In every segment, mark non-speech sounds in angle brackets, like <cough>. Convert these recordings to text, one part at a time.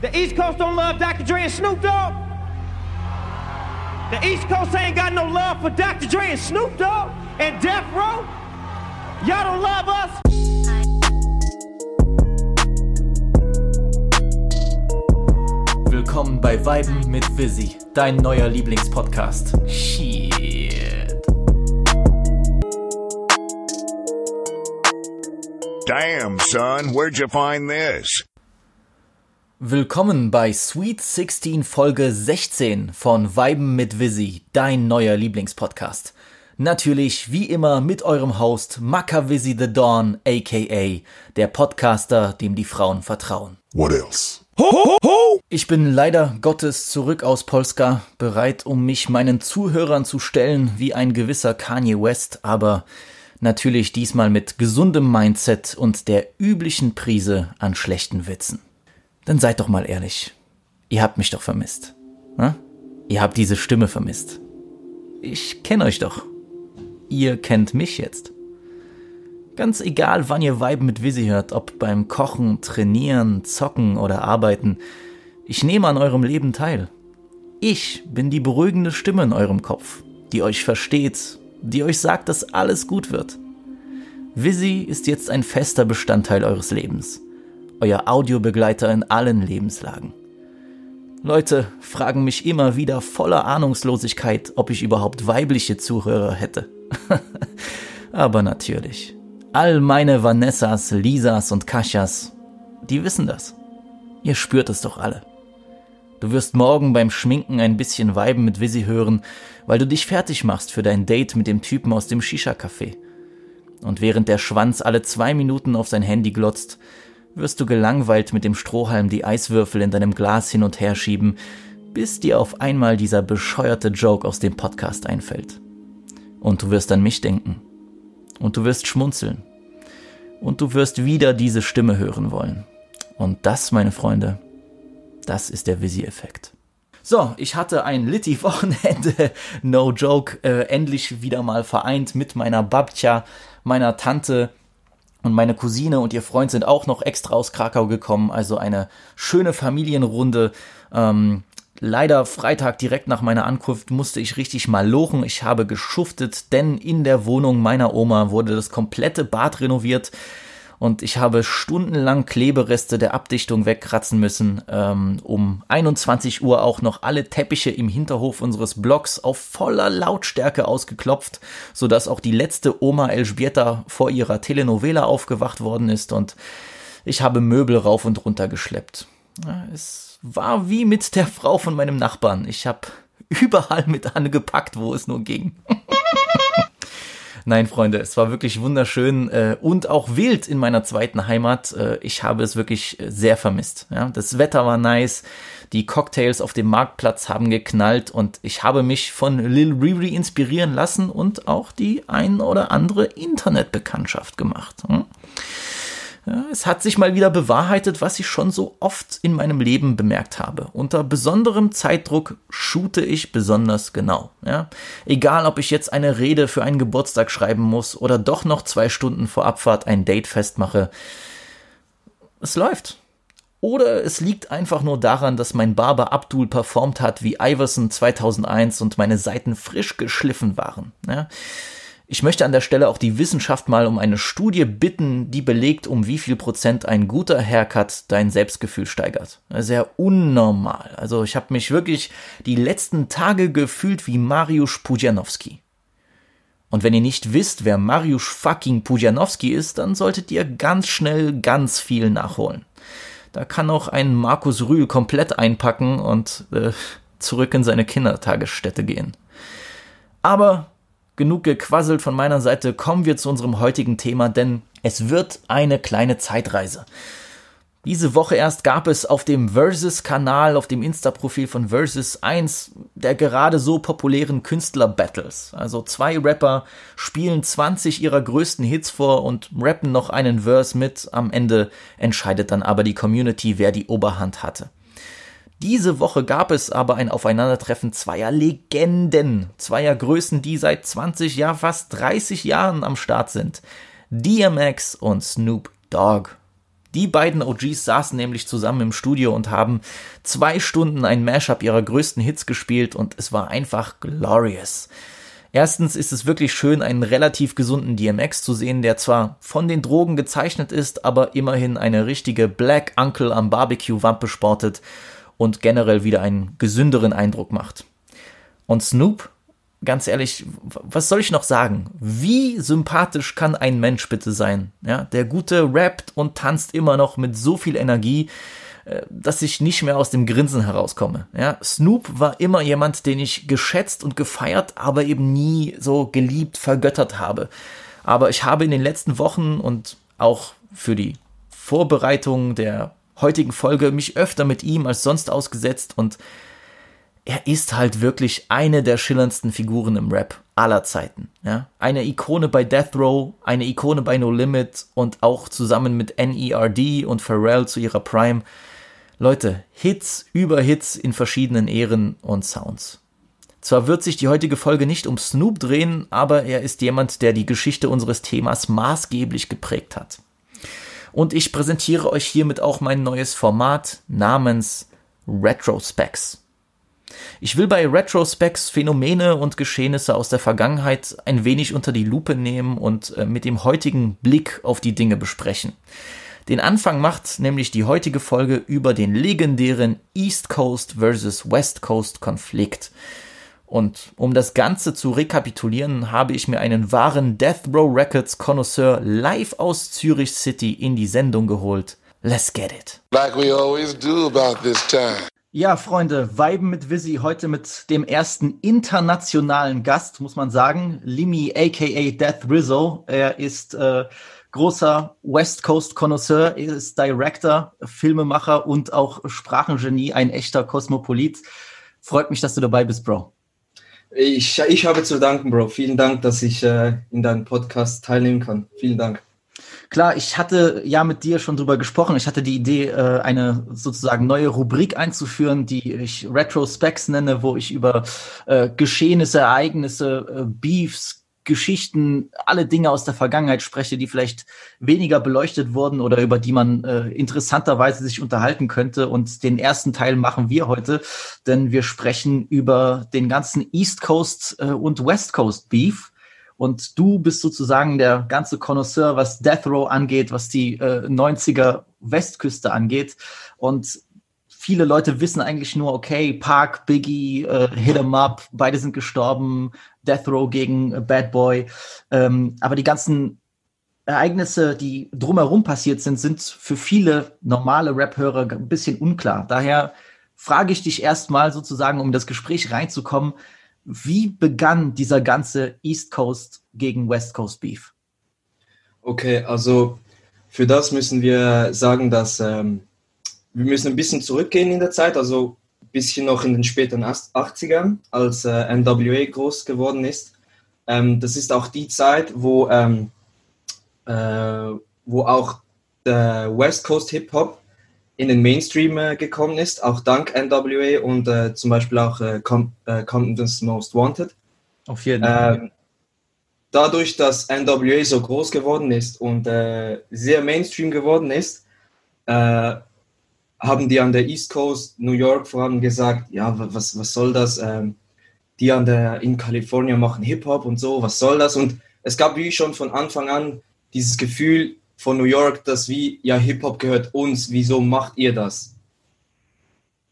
The East Coast don't love Dr. Dre and Snoop Dogg. The East Coast ain't got no love for Dr. Dre and Snoop Dogg and Death Row. Y'all don't love us. Willkommen bei Weiben mit Visi, dein neuer Lieblingspodcast. Shit. Damn, son, where'd you find this? Willkommen bei Sweet 16 Folge 16 von Weiben mit Visi, dein neuer Lieblingspodcast. Natürlich wie immer mit eurem Host Makavisi the Dawn, aka der Podcaster, dem die Frauen vertrauen. What else? Ich bin leider Gottes zurück aus Polska, bereit, um mich meinen Zuhörern zu stellen wie ein gewisser Kanye West, aber natürlich diesmal mit gesundem Mindset und der üblichen Prise an schlechten Witzen. Dann seid doch mal ehrlich. Ihr habt mich doch vermisst. Hm? Ihr habt diese Stimme vermisst. Ich kenne euch doch. Ihr kennt mich jetzt. Ganz egal, wann ihr Vibe mit Visi hört, ob beim Kochen, Trainieren, Zocken oder Arbeiten, ich nehme an eurem Leben teil. Ich bin die beruhigende Stimme in eurem Kopf, die euch versteht, die euch sagt, dass alles gut wird. Visi ist jetzt ein fester Bestandteil eures Lebens euer Audiobegleiter in allen Lebenslagen. Leute fragen mich immer wieder voller Ahnungslosigkeit, ob ich überhaupt weibliche Zuhörer hätte. <laughs> Aber natürlich. All meine Vanessas, Lisas und Kaschas, die wissen das. Ihr spürt es doch alle. Du wirst morgen beim Schminken ein bisschen Weiben mit Visi hören, weil du dich fertig machst für dein Date mit dem Typen aus dem Shisha-Café. Und während der Schwanz alle zwei Minuten auf sein Handy glotzt, wirst du gelangweilt mit dem Strohhalm die Eiswürfel in deinem Glas hin und her schieben, bis dir auf einmal dieser bescheuerte Joke aus dem Podcast einfällt. Und du wirst an mich denken. Und du wirst schmunzeln. Und du wirst wieder diese Stimme hören wollen. Und das, meine Freunde, das ist der Visi-Effekt. So, ich hatte ein Litti-Wochenende, <laughs> no joke, äh, endlich wieder mal vereint mit meiner Babtja, meiner Tante, und meine Cousine und ihr Freund sind auch noch extra aus Krakau gekommen. Also eine schöne Familienrunde. Ähm, leider Freitag direkt nach meiner Ankunft musste ich richtig mal lochen. Ich habe geschuftet, denn in der Wohnung meiner Oma wurde das komplette Bad renoviert und ich habe stundenlang Klebereste der Abdichtung wegkratzen müssen, ähm, um 21 Uhr auch noch alle Teppiche im Hinterhof unseres Blocks auf voller Lautstärke ausgeklopft, sodass auch die letzte Oma Elżbieta vor ihrer Telenovela aufgewacht worden ist und ich habe Möbel rauf und runter geschleppt. Es war wie mit der Frau von meinem Nachbarn. Ich habe überall mit angepackt, wo es nur ging. <laughs> Nein, Freunde, es war wirklich wunderschön äh, und auch wild in meiner zweiten Heimat. Äh, ich habe es wirklich äh, sehr vermisst. Ja? Das Wetter war nice, die Cocktails auf dem Marktplatz haben geknallt und ich habe mich von Lil Riri inspirieren lassen und auch die ein oder andere Internetbekanntschaft gemacht. Hm? Ja, es hat sich mal wieder bewahrheitet, was ich schon so oft in meinem Leben bemerkt habe. Unter besonderem Zeitdruck shoote ich besonders genau. Ja? Egal, ob ich jetzt eine Rede für einen Geburtstag schreiben muss oder doch noch zwei Stunden vor Abfahrt ein Date festmache. Es läuft. Oder es liegt einfach nur daran, dass mein Barber Abdul performt hat wie Iverson 2001 und meine Seiten frisch geschliffen waren. Ja? Ich möchte an der Stelle auch die Wissenschaft mal um eine Studie bitten, die belegt, um wie viel Prozent ein guter Haircut dein Selbstgefühl steigert. Sehr unnormal. Also ich habe mich wirklich die letzten Tage gefühlt wie Mariusz Pudzianowski. Und wenn ihr nicht wisst, wer Mariusz fucking Pudzianowski ist, dann solltet ihr ganz schnell ganz viel nachholen. Da kann auch ein Markus Rühl komplett einpacken und äh, zurück in seine Kindertagesstätte gehen. Aber genug gequasselt von meiner Seite, kommen wir zu unserem heutigen Thema, denn es wird eine kleine Zeitreise. Diese Woche erst gab es auf dem Versus-Kanal, auf dem Insta-Profil von Versus eins der gerade so populären Künstler-Battles. Also zwei Rapper spielen 20 ihrer größten Hits vor und rappen noch einen Verse mit. Am Ende entscheidet dann aber die Community, wer die Oberhand hatte. Diese Woche gab es aber ein Aufeinandertreffen zweier Legenden, zweier Größen, die seit 20, ja fast 30 Jahren am Start sind. DMX und Snoop Dogg. Die beiden OGs saßen nämlich zusammen im Studio und haben zwei Stunden ein Mashup ihrer größten Hits gespielt und es war einfach glorious. Erstens ist es wirklich schön, einen relativ gesunden DMX zu sehen, der zwar von den Drogen gezeichnet ist, aber immerhin eine richtige Black Uncle am Barbecue-Wampe sportet und generell wieder einen gesünderen Eindruck macht. Und Snoop, ganz ehrlich, was soll ich noch sagen? Wie sympathisch kann ein Mensch bitte sein? Ja, der Gute rappt und tanzt immer noch mit so viel Energie, äh, dass ich nicht mehr aus dem Grinsen herauskomme. Ja, Snoop war immer jemand, den ich geschätzt und gefeiert, aber eben nie so geliebt, vergöttert habe. Aber ich habe in den letzten Wochen und auch für die Vorbereitung der heutigen Folge mich öfter mit ihm als sonst ausgesetzt und er ist halt wirklich eine der schillerndsten Figuren im Rap aller Zeiten. Ja? Eine Ikone bei Death Row, eine Ikone bei No Limit und auch zusammen mit NERD und Pharrell zu ihrer Prime Leute, Hits über Hits in verschiedenen Ehren und Sounds. Zwar wird sich die heutige Folge nicht um Snoop drehen, aber er ist jemand, der die Geschichte unseres Themas maßgeblich geprägt hat. Und ich präsentiere euch hiermit auch mein neues Format namens Retrospecs. Ich will bei Retrospecs Phänomene und Geschehnisse aus der Vergangenheit ein wenig unter die Lupe nehmen und äh, mit dem heutigen Blick auf die Dinge besprechen. Den Anfang macht nämlich die heutige Folge über den legendären East Coast versus West Coast Konflikt. Und um das Ganze zu rekapitulieren, habe ich mir einen wahren Death Row Records Connoisseur live aus Zürich City in die Sendung geholt. Let's get it. Like we always do about this time. Ja, Freunde, Weiben mit Visi heute mit dem ersten internationalen Gast, muss man sagen. Limi, aka Death Rizzo. Er ist äh, großer West Coast Connoisseur, ist Director, Filmemacher und auch Sprachengenie, ein echter Kosmopolit. Freut mich, dass du dabei bist, Bro. Ich, ich habe zu danken, Bro. Vielen Dank, dass ich äh, in deinem Podcast teilnehmen kann. Vielen Dank. Klar, ich hatte ja mit dir schon drüber gesprochen. Ich hatte die Idee, äh, eine sozusagen neue Rubrik einzuführen, die ich Retrospects nenne, wo ich über äh, Geschehnisse, Ereignisse, äh, Beefs, Geschichten, alle Dinge aus der Vergangenheit spreche, die vielleicht weniger beleuchtet wurden oder über die man äh, interessanterweise sich unterhalten könnte. Und den ersten Teil machen wir heute, denn wir sprechen über den ganzen East Coast äh, und West Coast Beef. Und du bist sozusagen der ganze Connoisseur, was Death Row angeht, was die äh, 90er Westküste angeht. Und viele Leute wissen eigentlich nur, okay, Park, Biggie, äh, Hit 'em Up, beide sind gestorben, Death Row gegen äh, Bad Boy. Ähm, aber die ganzen Ereignisse, die drumherum passiert sind, sind für viele normale Rap-Hörer ein bisschen unklar. Daher frage ich dich erstmal sozusagen, um in das Gespräch reinzukommen, wie begann dieser ganze East Coast gegen West Coast Beef? Okay, also für das müssen wir sagen, dass ähm, wir müssen ein bisschen zurückgehen in der Zeit, also bisschen noch in den späten 80ern, als äh, NWA groß geworden ist. Ähm, das ist auch die Zeit, wo, ähm, äh, wo auch der West Coast Hip Hop in den Mainstream äh, gekommen ist, auch dank NWA und äh, zum Beispiel auch äh, Com äh, Compton's Most Wanted. Auf jeden Fall. Ähm, dadurch, dass NWA so groß geworden ist und äh, sehr Mainstream geworden ist, äh, haben die an der East Coast, New York vor allem gesagt, ja, was, was soll das? Ähm, die an der, in Kalifornien machen Hip-Hop und so, was soll das? Und es gab wie schon von Anfang an dieses Gefühl von New York, dass wie, ja, Hip-Hop gehört uns, wieso macht ihr das?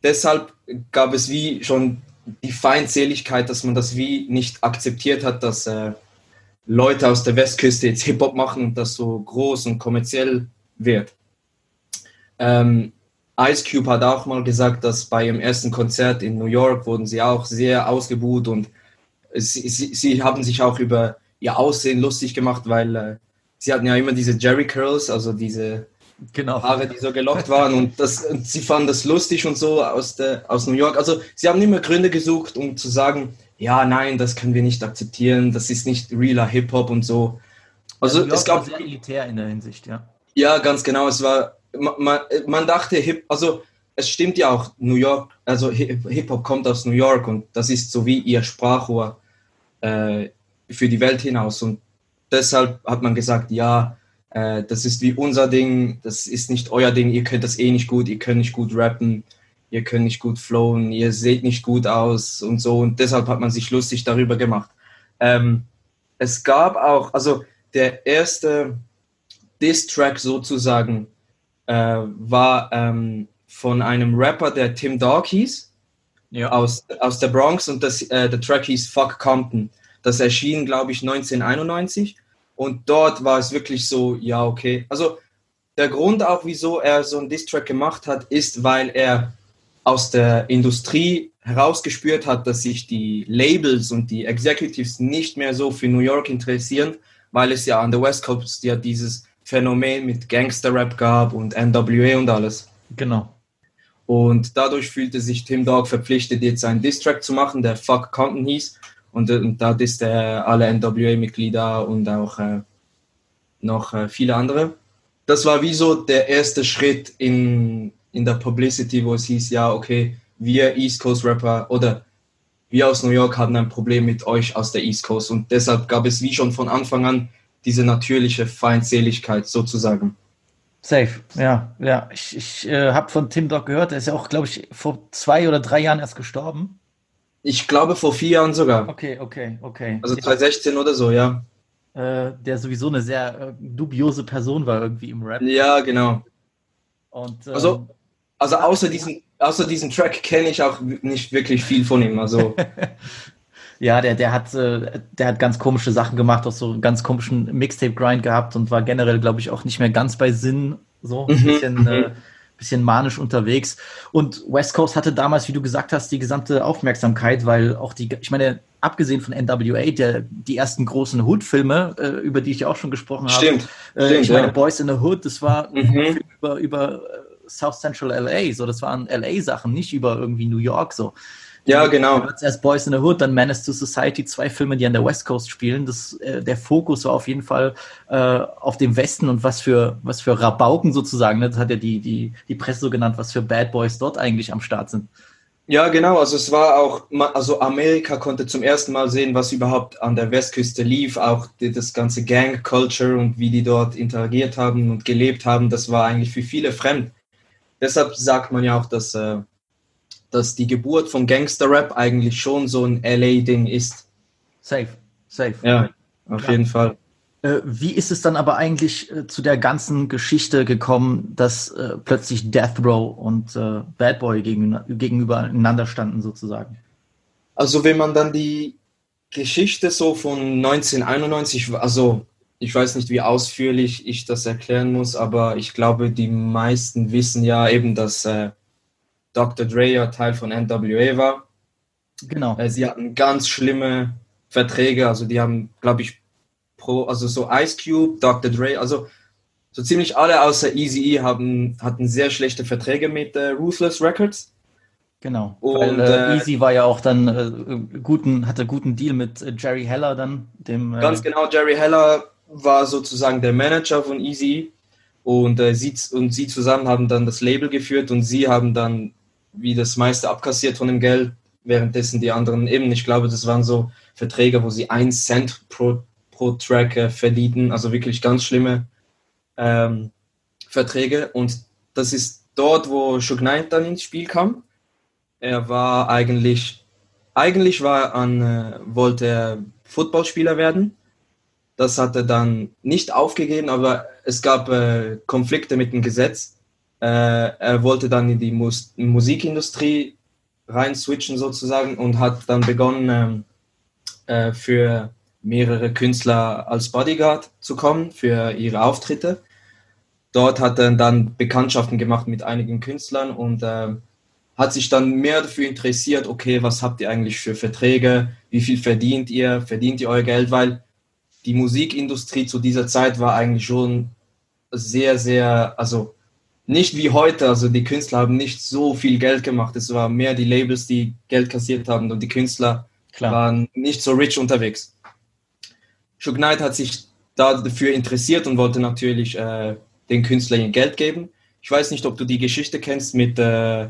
Deshalb gab es wie schon die Feindseligkeit, dass man das wie nicht akzeptiert hat, dass äh, Leute aus der Westküste jetzt Hip-Hop machen und das so groß und kommerziell wird. Ähm, Ice Cube hat auch mal gesagt, dass bei ihrem ersten Konzert in New York wurden sie auch sehr ausgebuht und sie, sie, sie haben sich auch über ihr Aussehen lustig gemacht, weil äh, sie hatten ja immer diese Jerry Curls, also diese genau. Haare, die so gelockt waren und, das, und sie fanden das lustig und so aus, der, aus New York. Also sie haben immer Gründe gesucht, um zu sagen, ja, nein, das können wir nicht akzeptieren, das ist nicht realer Hip-Hop und so. Also ja, es gab sehr elitär in der Hinsicht, ja. Ja, ganz genau. Es war man, man dachte, Hip, also es stimmt ja auch, New York, also Hip-Hop kommt aus New York und das ist so wie ihr Sprachrohr äh, für die Welt hinaus. Und deshalb hat man gesagt, ja, äh, das ist wie unser Ding, das ist nicht euer Ding, ihr könnt das eh nicht gut, ihr könnt nicht gut rappen, ihr könnt nicht gut flowen, ihr seht nicht gut aus und so. Und deshalb hat man sich lustig darüber gemacht. Ähm, es gab auch, also der erste Diss-Track sozusagen äh, war ähm, von einem Rapper, der Tim Dog hieß, Ja. aus, aus der Bronx und das, äh, der Track hieß Fuck Compton. Das erschien, glaube ich, 1991 und dort war es wirklich so, ja, okay. Also der Grund auch, wieso er so einen Diss-Track gemacht hat, ist, weil er aus der Industrie herausgespürt hat, dass sich die Labels und die Executives nicht mehr so für New York interessieren, weil es ja an der West Coast ja dieses Phänomen mit Gangster-Rap gab und NWA und alles. Genau. Und dadurch fühlte sich Tim Dog verpflichtet, jetzt einen Diss-Track zu machen, der Fuck Compton hieß. Und, äh, und da disst er alle NWA-Mitglieder und auch äh, noch äh, viele andere. Das war wie so der erste Schritt in, in der Publicity, wo es hieß, ja, okay, wir East Coast Rapper oder wir aus New York hatten ein Problem mit euch aus der East Coast. Und deshalb gab es wie schon von Anfang an diese natürliche Feindseligkeit sozusagen. Safe, ja, ja. Ich, ich äh, habe von Tim Dog gehört, er ist ja auch, glaube ich, vor zwei oder drei Jahren erst gestorben. Ich glaube vor vier Jahren sogar. Okay, okay, okay. Also 2016 oder so, ja. äh, der sowieso eine sehr äh, dubiose Person war irgendwie im Rap. Ja, genau. Und, ähm, Also, also außer diesem, außer diesem Track kenne ich auch nicht wirklich viel von ihm. Also, <laughs> ja, der, der hat, äh, der hat ganz komische Sachen gemacht, auch so einen ganz komischen Mixtape-Grind gehabt und war generell, glaube ich, auch nicht mehr ganz bei Sinn, so ein Mhm, bisschen, mhm. äh, bisschen manisch unterwegs. Und West Coast hatte damals, wie du gesagt hast, die gesamte Aufmerksamkeit, weil auch die, ich meine, abgesehen von NWA, der, die ersten großen Hood-Filme, äh, über die ich ja auch schon gesprochen habe. stimmt. Äh, stimmt, ich meine, ja. Boys in the Hood, das war ein Mhm. Film über, über äh, South Central LA, so, das waren LA-Sachen, nicht über irgendwie New York, so. Ja, genau. Als erst Boys in the Hood, dann Menace to Society, zwei Filme, die an der West Coast spielen. Das, äh, der Fokus war auf jeden Fall äh, auf dem Westen und was für, was für Rabauken sozusagen. Ne? Das hat ja die, die, die Presse so genannt, was für Bad Boys dort eigentlich am Start sind. Ja, genau. Also es war auch, also Amerika konnte zum ersten Mal sehen, was überhaupt an der Westküste lief. Auch die, das ganze Gang-Culture und wie die dort interagiert haben und gelebt haben, das war eigentlich für viele fremd. Deshalb sagt man ja auch, dass, äh, dass die Geburt von Gangster-Rap eigentlich schon so ein LA-Ding ist. Safe, safe. Ja, auf Ja. jeden Fall. Äh, wie ist es dann aber eigentlich äh, zu der ganzen Geschichte gekommen, dass äh, plötzlich Death Row und Bad Boy gegen, gegenübereinander standen sozusagen? Also wenn man dann die Geschichte so von 1991, also ich weiß nicht, wie ausführlich ich das erklären muss, aber ich glaube, die meisten wissen ja eben, dass äh, Dr. Dre ja Teil von NWA war. Genau. Äh, sie hatten ganz schlimme Verträge, also die haben, glaube ich, pro, also so Ice Cube, Dr. Dre, also so ziemlich alle außer Eazy-E haben hatten sehr schlechte Verträge mit äh, Ruthless Records. Genau, Und, weil äh, äh, Easy war ja auch dann äh, guten, hatte guten Deal mit äh, Jerry Heller dann, dem Ganz genau, Jerry Heller war sozusagen der Manager von Easy und, sie, und sie zusammen haben dann das Label geführt und sie haben dann wie das meiste abkassiert von dem Geld, währenddessen die anderen eben, ich glaube, das waren so Verträge, wo sie ein Cent pro, pro Track äh, verdienten, also wirklich ganz schlimme ähm, Verträge und das ist dort, wo Suge Knight dann ins Spiel kam. Er war eigentlich, eigentlich war an, äh, wollte er Footballspieler werden. Das hat er dann nicht aufgegeben, aber es gab äh, Konflikte mit dem Gesetz. Äh, er wollte dann in die Mus Musikindustrie rein switchen sozusagen und hat dann begonnen, ähm, äh, für mehrere Künstler als Bodyguard zu kommen, für ihre Auftritte. Dort hat er dann Bekanntschaften gemacht mit einigen Künstlern und äh, hat sich dann mehr dafür interessiert, okay, was habt ihr eigentlich für Verträge, wie viel verdient ihr, verdient ihr euer Geld, weil die Musikindustrie zu dieser Zeit war eigentlich schon sehr, sehr, also nicht wie heute, also die Künstler haben nicht so viel Geld gemacht, es war mehr die Labels, die Geld kassiert haben und die Künstler klar. waren nicht so rich unterwegs. Suge Knight hat sich da dafür interessiert und wollte natürlich äh, den Künstlern Geld geben. Ich weiß nicht, ob du die Geschichte kennst mit äh,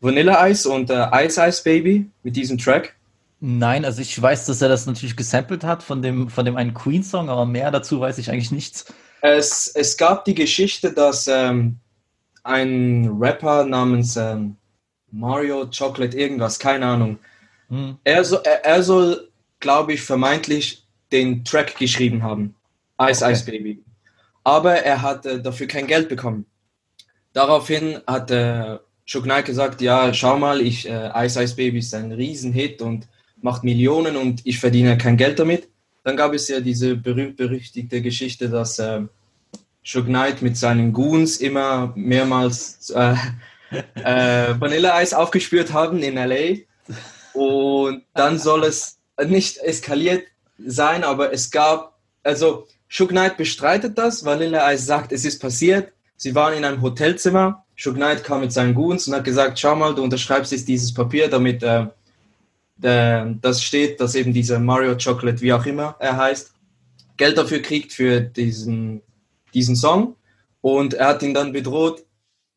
Vanilla Ice und äh, Ice Ice Baby, mit diesem Track. Nein, also ich weiß, dass er das natürlich gesampelt hat von dem, von dem einen Queen-Song, aber mehr dazu weiß ich eigentlich nichts. Es, es gab die Geschichte, dass ähm, ein Rapper namens ähm, Mario Chocolate irgendwas, keine Ahnung, Hm. er, so, er, er soll, glaube ich, vermeintlich den Track geschrieben haben. Ice Okay. Ice Baby. Aber er hat äh, dafür kein Geld bekommen. Daraufhin hat äh, Suge Knight gesagt, ja, schau mal, ich, äh, Ice Ice Baby ist ein Riesenhit und macht Millionen und ich verdiene kein Geld damit. Dann gab es ja diese berühmt-berüchtigte Geschichte, dass äh, Suge Knight mit seinen Goons immer mehrmals äh, äh, Vanilleeis aufgespürt haben in L.A. Und dann soll es nicht eskaliert sein, aber es gab, also Suge Knight bestreitet das, Vanilla Ice sagt, es ist passiert. Sie waren in einem Hotelzimmer, Suge Knight kam mit seinen Goons und hat gesagt, schau mal, du unterschreibst jetzt dieses Papier, damit äh, das steht, dass eben dieser Mario Chocolate, wie auch immer er heißt, Geld dafür kriegt für diesen, diesen Song. Und er hat ihn dann bedroht,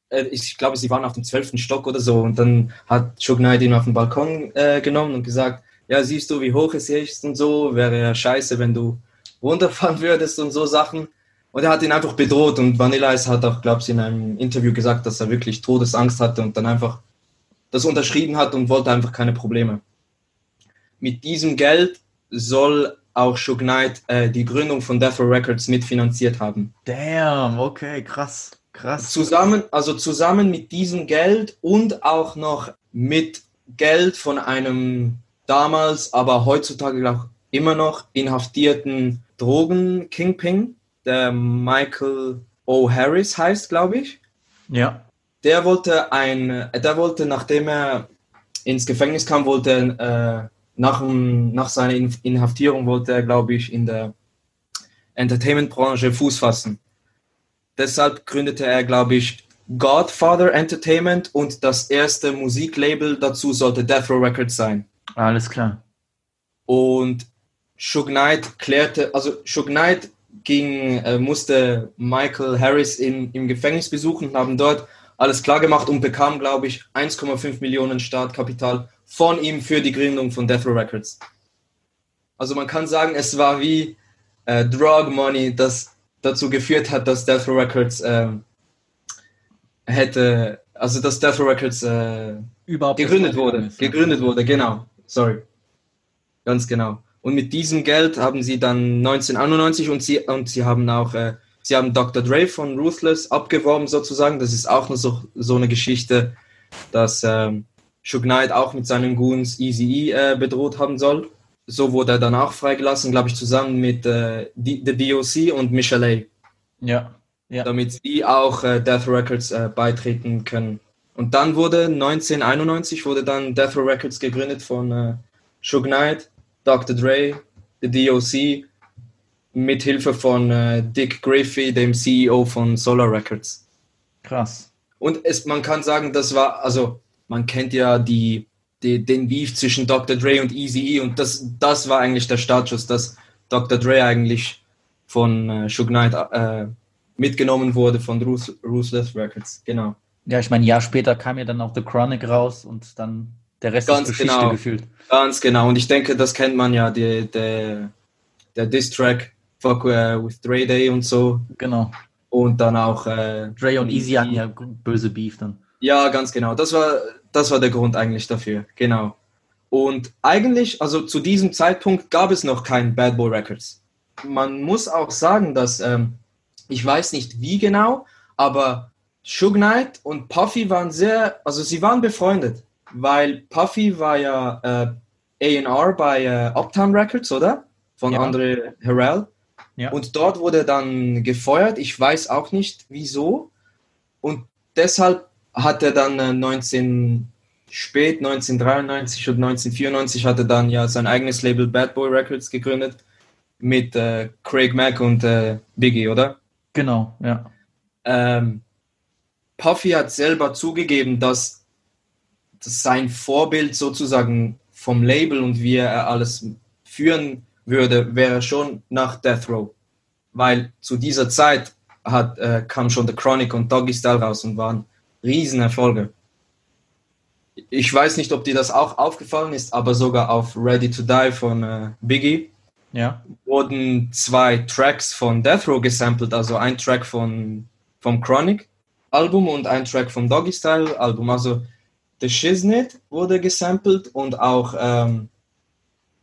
äh, ich glaube, sie waren auf dem zwölften Stock oder so. Und dann hat Suge Knight ihn auf den Balkon äh, genommen und gesagt, ja, siehst du, wie hoch es ist und so, wäre ja scheiße, wenn du runterfahren <laughs> würdest und so Sachen. Und er hat ihn einfach bedroht und Vanilla Ice hat auch, glaube ich, in einem Interview gesagt, dass er wirklich Todesangst hatte und dann einfach das unterschrieben hat und wollte einfach keine Probleme. Mit diesem Geld soll auch Suge Knight äh, die Gründung von Death Row Records mitfinanziert haben. Damn, okay, krass, krass. Zusammen, also zusammen mit diesem Geld und auch noch mit Geld von einem damals, aber heutzutage auch immer noch inhaftierten Drogen-Kingpin, der Michael O. Harris heißt, glaube ich. Ja, Der wollte ein, der wollte, nachdem er ins Gefängnis kam, wollte er, äh, nach, nach seiner In- Inhaftierung wollte er, glaube ich, in der Entertainment-Branche Fuß fassen. Deshalb gründete er, glaube ich, Godfather Entertainment und das erste Musiklabel dazu sollte Death Row Records sein. alles klar. Und Suge Knight klärte, also Suge Knight ging, äh, musste Michael Harris in, im Gefängnis besuchen und haben dort alles klar gemacht und bekam, glaube ich, 1,5 Millionen Startkapital von ihm für die Gründung von Death Row Records. Also man kann sagen, es war wie äh, Drug Money, das dazu geführt hat, dass Death Row Records ähm, hätte, also dass Death Row Records äh, Überhaupt gegründet wurde. ist, ja. Gegründet wurde, genau. Sorry. Ganz genau. Und mit diesem Geld haben sie dann 1991 und sie, und sie haben auch, äh, sie haben Dr. Dre von Ruthless abgeworben sozusagen. Das ist auch nur so, so eine Geschichte, dass ähm, Suge Knight auch mit seinen Goons Easy äh, bedroht haben soll. So wurde er dann auch freigelassen, glaube ich, zusammen mit äh, D- The DOC und Michelle A Ja, ja. damit sie auch äh, Death Records äh, beitreten können. Und dann wurde 1991 wurde dann Death Row Records gegründet von äh, Suge Knight, Dr. Dre, The DOC, mit Hilfe von äh, Dick Griffey, dem CEO von Solar Records. Krass. Und es, man kann sagen, das war, also man kennt ja die, die, den Beef zwischen Dr. Dre und Eazy-E und das, das war eigentlich der Startschuss, dass Dr. Dre eigentlich von äh, Suge Knight äh, mitgenommen wurde von Ruth, Ruthless Records. Genau. Ja, ich meine, ein Jahr später kam ja dann auch The Chronic raus und dann der Rest Ganz ist Geschichte genau. gefühlt. Ganz genau. Und ich denke, das kennt man ja, die, der, der Diss-Track Fuck äh, with Dre Day und so. Genau. Und dann auch äh, Dre und Easy hatten ja böse Beef dann. Ja, ganz genau. Das war, das war der Grund eigentlich dafür. Genau. Und eigentlich, also zu diesem Zeitpunkt gab es noch kein Bad Boy Records. Man muss auch sagen, dass, ähm, ich weiß nicht wie genau, aber Suge Knight und Puffy waren sehr, also sie waren befreundet, weil Puffy war ja äh, A&R bei äh, Uptown Records, oder? Von Ja. Andre Harrell. Ja. Und dort wurde dann gefeuert. Ich weiß auch nicht wieso. Und deshalb hat er dann äh, 19 spät 1993 und 1994 hat er dann ja sein eigenes Label Bad Boy Records gegründet mit äh, Craig Mack und äh, Biggie, oder? Genau, ja. Ähm, Puffy hat selber zugegeben, dass, dass sein Vorbild sozusagen vom Label und wie er alles führen würde, wäre schon nach Death Row. Weil zu dieser Zeit hat, äh, kam schon The Chronic und Doggy Style raus und waren Riesenerfolge. Ich weiß nicht, ob dir das auch aufgefallen ist, aber sogar auf Ready to Die von äh, Biggie ja. wurden zwei Tracks von Death Row gesampelt, also ein Track von, vom Chronic Album und ein Track vom Doggy Style Album. Also The Shiznit wurde gesampelt und auch ähm,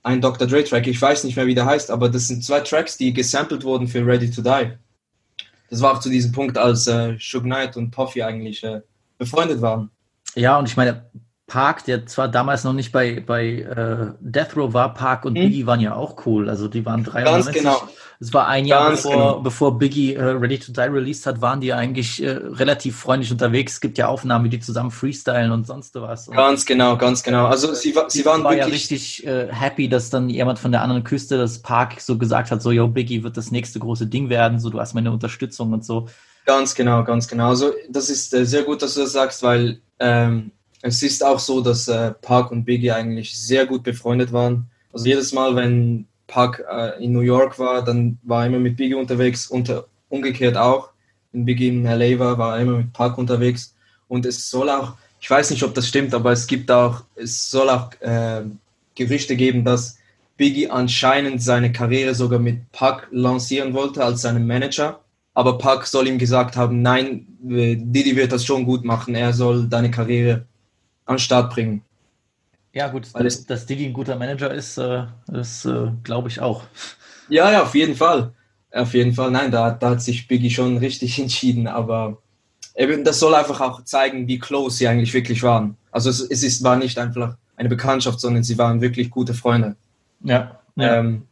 ein Dr. Dre Track. Ich weiß nicht mehr, wie der heißt, aber das sind zwei Tracks, die gesampelt wurden für Ready to Die. Das war auch zu diesem Punkt, als äh, Suge Knight und Puffy eigentlich äh, befreundet waren. Ja, und ich meine, Park, der zwar damals noch nicht bei, bei äh, Death Row war, Park und Hm. Biggie waren ja auch cool. Also die waren drei Ganz genau. Es war ein Jahr Ganz bevor, genau. bevor Biggie äh, Ready to Die released hat, waren die eigentlich äh, relativ freundlich unterwegs. Es gibt ja Aufnahmen, wie die zusammen freestylen und sonst was. Und Ganz genau, ganz genau. Also sie, sie waren war ja richtig äh, happy, dass dann jemand von der anderen Küste das Park so gesagt hat, so, yo, Biggie wird das nächste große Ding werden, so, du hast meine Unterstützung und so. Ganz genau, ganz genau. Also das ist äh, sehr gut, dass du das sagst, weil ähm, es ist auch so, dass äh, Park und Biggie eigentlich sehr gut befreundet waren. Also jedes Mal, wenn Park äh, in New York war, dann war er immer mit Biggie unterwegs und äh, umgekehrt auch. Wenn Biggie in LA war, war er immer mit Park unterwegs. Und es soll auch, ich weiß nicht, ob das stimmt, aber es gibt auch, es soll auch äh, Gerüchte geben, dass Biggie anscheinend seine Karriere sogar mit Park lancieren wollte als seinem Manager. Aber Park soll ihm gesagt haben, nein, äh, Didi wird das schon gut machen, er soll deine Karriere an den Start bringen. Ja, gut, Weil dass, es- dass Diddy ein guter Manager ist, äh, das äh, glaube ich auch. Ja, ja, auf jeden Fall. Auf jeden Fall, nein, da, da hat sich Biggie schon richtig <laughs> entschieden, aber eben, das soll einfach auch zeigen, wie close sie eigentlich wirklich waren. Also es, es ist, war nicht einfach eine Bekanntschaft, sondern sie waren wirklich gute Freunde. Ja. Ähm,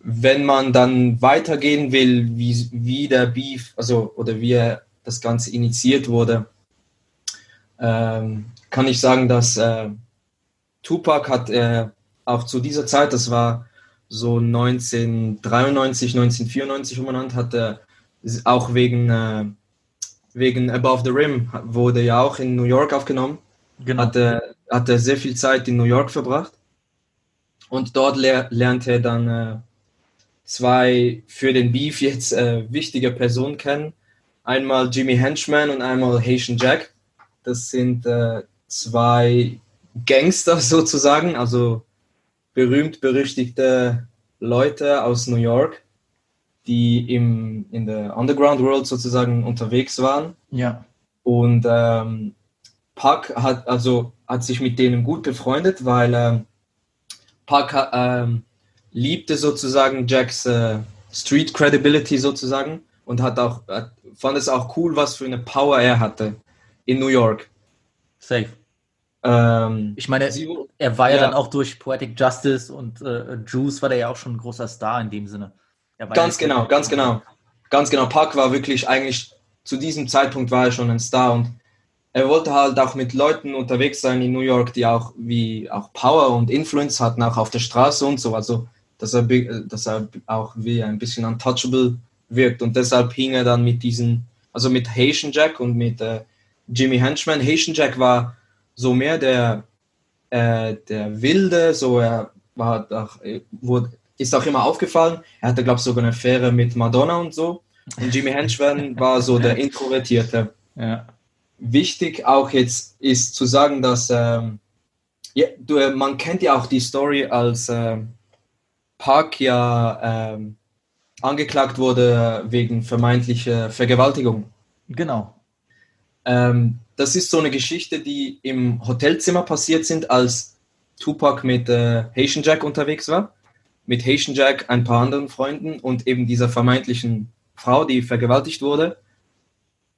wenn man dann weitergehen will, wie, wie der Beef, also oder wie das Ganze initiiert wurde, ähm, kann ich sagen, dass äh, Tupac hat äh, auch zu dieser Zeit, das war so 1993, 1994 umeinander, hat er auch wegen, äh, wegen Above the Rim wurde ja auch in New York aufgenommen genau. hat er, hat er sehr viel Zeit in New York verbracht. Und dort ler lernte er dann äh, zwei für den Beef jetzt äh, wichtige Personen kennen. Einmal Jimmy Henchman und einmal Haitian Jack. Das sind äh, zwei Gangster <laughs> sozusagen, also berühmt berüchtigte Leute aus New York, die im, in der Underground World sozusagen unterwegs waren. ja. Und ähm, Park hat also hat sich mit denen gut befreundet, weil ähm, Park ähm, liebte sozusagen Jacks äh, Street Credibility sozusagen und hat auch hat, fand es auch cool, was für eine Power er hatte in New York. Safe. Ähm, Ich meine, sie, er war ja, Ja. dann auch durch Poetic Justice und äh, Juice war der ja auch schon ein großer Star in dem Sinne. Ganz ja, genau, ganz genau. Ganz genau. Park war wirklich eigentlich, zu diesem Zeitpunkt war er schon ein Star und er wollte halt auch mit Leuten unterwegs sein in New York, die auch wie auch Power und Influence hatten, auch auf der Straße und so. Also, dass er, dass er auch wie ein bisschen untouchable wirkt und deshalb hing er dann mit diesen, also mit Haitian Jack und mit äh, Jimmy Henchman. Haitian Jack war so mehr der, äh, der Wilde, so er war auch, wurde, ist auch immer aufgefallen. Er hatte, glaube ich, sogar eine Affäre mit Madonna und so. Und Jimmy Henchman war so der <laughs> Introvertierte. Ja. Wichtig auch jetzt ist zu sagen, dass ähm, ja, du, man kennt ja auch die Story, als ähm, Park ja ähm, angeklagt wurde wegen vermeintlicher Vergewaltigung. Genau. Ähm, das ist so eine Geschichte, die im Hotelzimmer passiert sind, als Tupac mit äh, Haitian Jack unterwegs war. Mit Haitian Jack, ein paar anderen Freunden und eben dieser vermeintlichen Frau, die vergewaltigt wurde.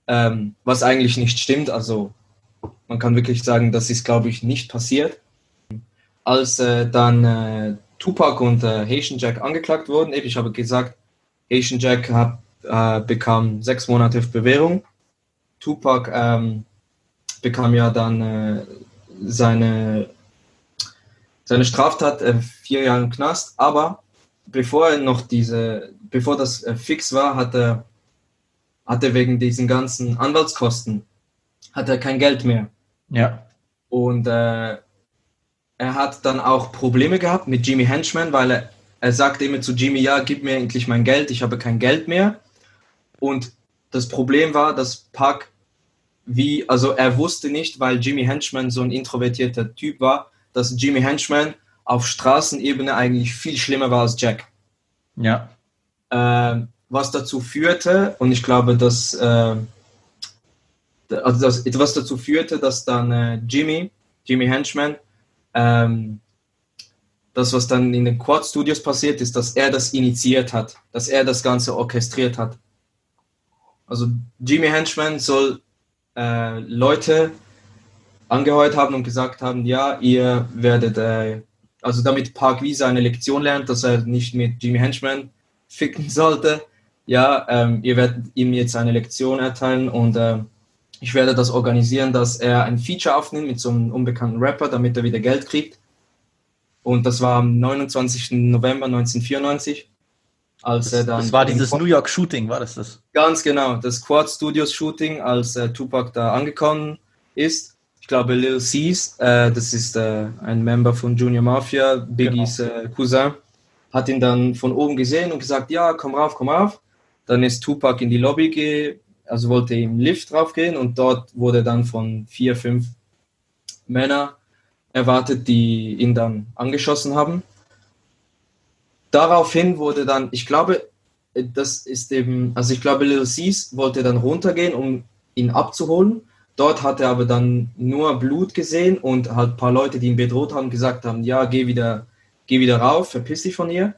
Ähm, was eigentlich nicht stimmt. Also man kann wirklich sagen, das ist, glaube ich, nicht passiert. Als äh, dann äh, Tupac und äh, Haitian Jack angeklagt wurden, ich habe gesagt, Haitian Jack hat, äh, bekam sechs Monate Bewährung. Tupac ähm, bekam ja dann äh, seine, seine Straftat, äh, vier Jahre im Knast, aber bevor er noch diese, bevor das äh, fix war, hat er, hat er wegen diesen ganzen Anwaltskosten, hat er kein Geld mehr. Ja. Und äh, er hat dann auch Probleme gehabt mit Jimmy Henchman, weil er, er sagte immer zu Jimmy, ja, gib mir endlich mein Geld, ich habe kein Geld mehr. Und das Problem war, dass Park wie, also er wusste nicht, weil Jimmy Henchman so ein introvertierter Typ war, dass Jimmy Henchman auf Straßenebene eigentlich viel schlimmer war als Jack. Ja. Äh, was dazu führte, und ich glaube, dass, äh, also das, was dazu führte, dass dann äh, Jimmy, Jimmy Henchman, ähm, das, was dann in den Quad Studios passiert ist, dass er das initiiert hat, dass er das Ganze orchestriert hat. Also Jimmy Henchman soll äh, Leute angeheuert haben und gesagt haben, ja, ihr werdet, äh, also damit Park Visa eine Lektion lernt, dass er nicht mit Jimmy Henchman ficken <laughs> sollte, ja, ähm, ihr werdet ihm jetzt eine Lektion erteilen und äh, ich werde das organisieren, dass er ein Feature aufnimmt mit so einem unbekannten Rapper, damit er wieder Geld kriegt. Und das war am 29. November 1994, als das, er dann. Das war dieses New York Shooting, war das das? Ganz genau, das Quad Studios Shooting, als äh, Tupac da angekommen ist. Ich glaube, Lil C's, äh, das ist äh, ein Member von Junior Mafia, Biggies genau. Äh, Cousin, hat ihn dann von oben gesehen und gesagt: Ja, komm rauf, komm rauf. Dann ist Tupac in die Lobby ge also wollte im Lift draufgehen und dort wurde dann von vier, fünf Männern erwartet, die ihn dann angeschossen haben. Daraufhin wurde dann, ich glaube, das ist eben, also ich glaube, Lil Cease wollte dann runtergehen, um ihn abzuholen. Dort hat er aber dann nur Blut gesehen und halt ein paar Leute, die ihn bedroht haben, gesagt haben, ja, geh wieder, geh wieder rauf, verpiss dich von hier.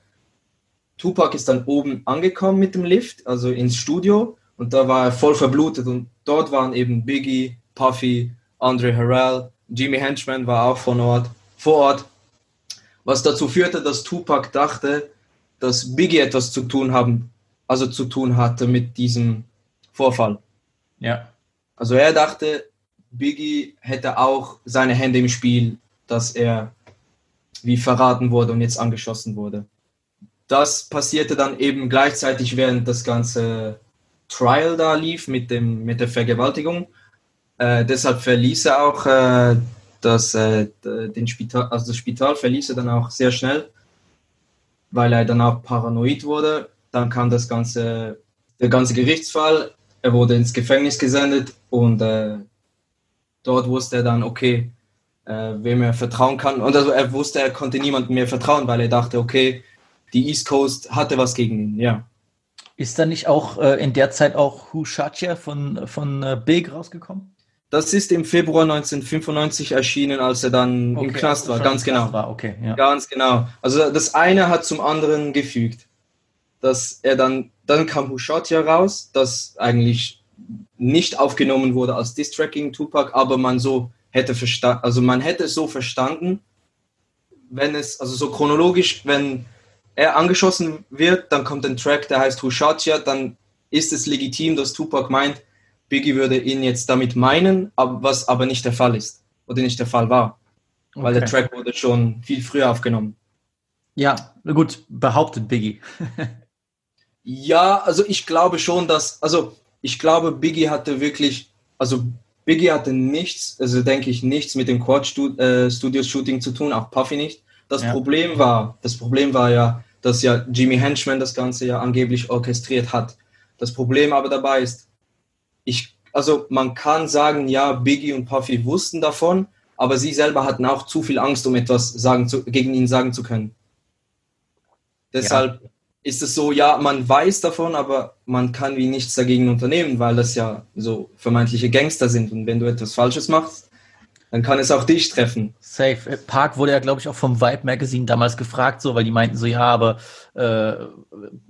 Tupac ist dann oben angekommen mit dem Lift, also ins Studio, und da war er voll verblutet. Und dort waren eben Biggie, Puffy, Andre Harrell, Jimmy Henchman war auch von Ort, vor Ort. Was dazu führte, dass Tupac dachte, dass Biggie etwas zu tun haben, also zu tun hatte mit diesem Vorfall. Ja. Also er dachte, Biggie hätte auch seine Hände im Spiel, dass er wie verraten wurde und jetzt angeschossen wurde. Das passierte dann eben gleichzeitig, während das ganze Trial da lief mit, dem, mit der Vergewaltigung. Äh, deshalb verließ er auch äh, das, äh, den Spital, also das Spital verließ er dann auch sehr schnell, weil er dann auch paranoid wurde. Dann kam das ganze, der ganze Gerichtsfall. Er wurde ins Gefängnis gesendet und äh, dort wusste er dann, okay, äh, wem er vertrauen kann. Und also er wusste, er konnte niemandem mehr vertrauen, weil er dachte, okay, die East Coast hatte was gegen ihn, ja. Ist da nicht auch äh, in der Zeit auch Hushatja von, von äh, Big rausgekommen? Das ist im Februar 1995 erschienen, als er dann okay, im Knast war, ganz genau. War. Okay, ja. Ganz genau. Also das eine hat zum anderen gefügt. Dass er dann, dann kam Hushatja raus, das eigentlich nicht aufgenommen wurde als Distracking Tupac, aber man so hätte verstanden, also man hätte es so verstanden, wenn es, also so chronologisch, wenn er angeschossen wird, dann kommt ein Track, der heißt Ya, dann ist es legitim, dass Tupac meint, Biggie würde ihn jetzt damit meinen, was aber nicht der Fall ist oder nicht der Fall war. Okay. Weil der Track wurde schon viel früher aufgenommen. Ja, gut, behauptet Biggie. <laughs> ja, also ich glaube schon, dass, also ich glaube, Biggie hatte wirklich, also Biggie hatte nichts, also denke ich, nichts mit dem Quad äh, Studios Shooting zu tun, auch Puffy nicht. Das ja. Problem war, das Problem war ja, dass ja Jimmy Henchman das Ganze ja angeblich orchestriert hat. Das Problem aber dabei ist, ich, also man kann sagen, ja, Biggie und Puffy wussten davon, aber sie selber hatten auch zu viel Angst, um etwas sagen zu, gegen ihn sagen zu können. Deshalb ja. ist es so, ja, man weiß davon, aber man kann wie nichts dagegen unternehmen, weil das ja so vermeintliche Gangster sind. Und wenn du etwas Falsches machst, dann kann es auch dich treffen. Safe. Äh, Park wurde ja, glaube ich, auch vom Vibe Magazine damals gefragt, so, weil die meinten so, ja, aber äh,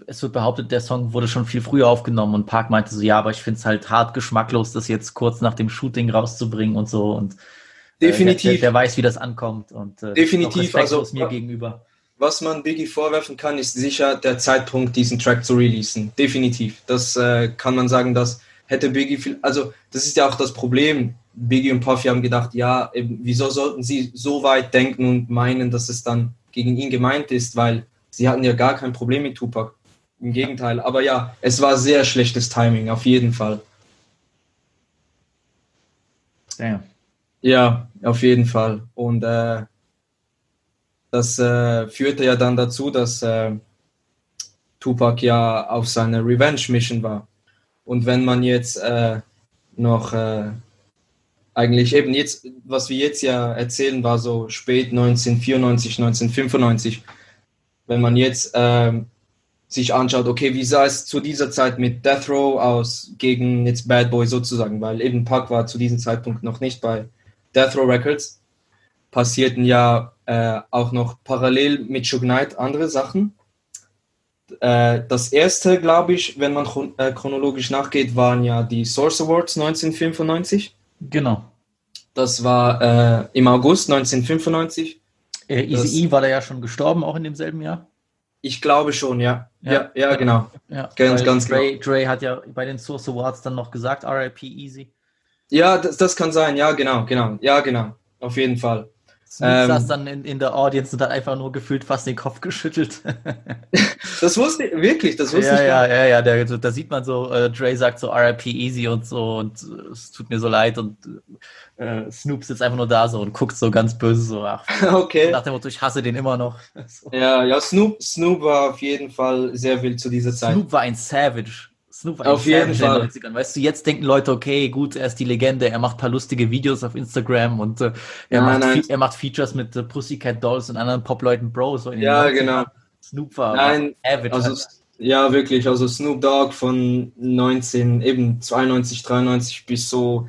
es wird behauptet, der Song wurde schon viel früher aufgenommen und Park meinte so, ja, aber ich finde es halt hart geschmacklos, das jetzt kurz nach dem Shooting rauszubringen und so und äh, definitiv. Der, der, weiß, wie das ankommt und äh, definitiv also mir gegenüber. Was man Biggie vorwerfen kann, ist sicher der Zeitpunkt, diesen Track zu releasen. Definitiv. Das äh, kann man sagen, dass hätte Biggie viel, also das ist ja auch das Problem Biggie und Puffy haben gedacht, ja, wieso sollten sie so weit denken und meinen, dass es dann gegen ihn gemeint ist, weil sie hatten ja gar kein Problem mit Tupac. Im Gegenteil. Aber ja, es war sehr schlechtes Timing, auf jeden Fall. Damn. Ja, auf jeden Fall. Und äh, das äh, führte ja dann dazu, dass äh, Tupac ja auf seiner Revenge-Mission war. Und wenn man jetzt äh, noch äh, eigentlich eben jetzt, was wir jetzt ja erzählen, war so spät 1994, 1995. Wenn man jetzt ähm, sich anschaut, okay, wie sah es zu dieser Zeit mit Death Row aus gegen jetzt Bad Boy sozusagen, weil eben Pac war zu diesem Zeitpunkt noch nicht bei Death Row Records, passierten ja äh, auch noch parallel mit Suge Knight andere Sachen. Äh, das erste, glaube ich, wenn man chron äh, chronologisch nachgeht, waren ja die Source Awards 1995. Genau. Das war äh, im August 1995. Äh, Easy E war da ja schon gestorben, auch in demselben Jahr. Ich glaube schon, ja. Ja, ja, ja genau. Ja, Ganz, ganz Dre, Dre hat ja bei den Source Awards dann noch gesagt, RIP Easy. Ja, das, das kann sein, ja, genau, genau. Ja, genau. Auf jeden Fall. Snoop Ähm. saß dann in, in der Audience und hat einfach nur gefühlt fast den Kopf geschüttelt. <laughs> Das wusste ich, wirklich, das wusste ja, ich. ja, ja, ja, der, da sieht man so, äh, Dre sagt so RIP easy und so und äh, es tut mir so leid und äh, Snoop sitzt einfach nur da so und guckt so ganz böse so, ach, <laughs> Okay. nach dem Motto, ich hasse den immer noch. So. Ja, ja, Snoop, Snoop war auf jeden Fall sehr wild zu dieser Zeit. Snoop war ein Savage. Snoop Auf jeden Fall. in den 90ern. Weißt du, jetzt denken Leute, okay, gut, er ist die Legende, er macht ein paar lustige Videos auf Instagram und äh, er, Nein, macht nein. Er macht Features mit äh, Pussycat Dolls und anderen Pop-Leuten Bro. So in den Ja, 90ern. genau. Snoop war, Nein, Savage. Also, Alter. ja, wirklich. Also Snoop Dogg von 19, eben 92, 93 bis so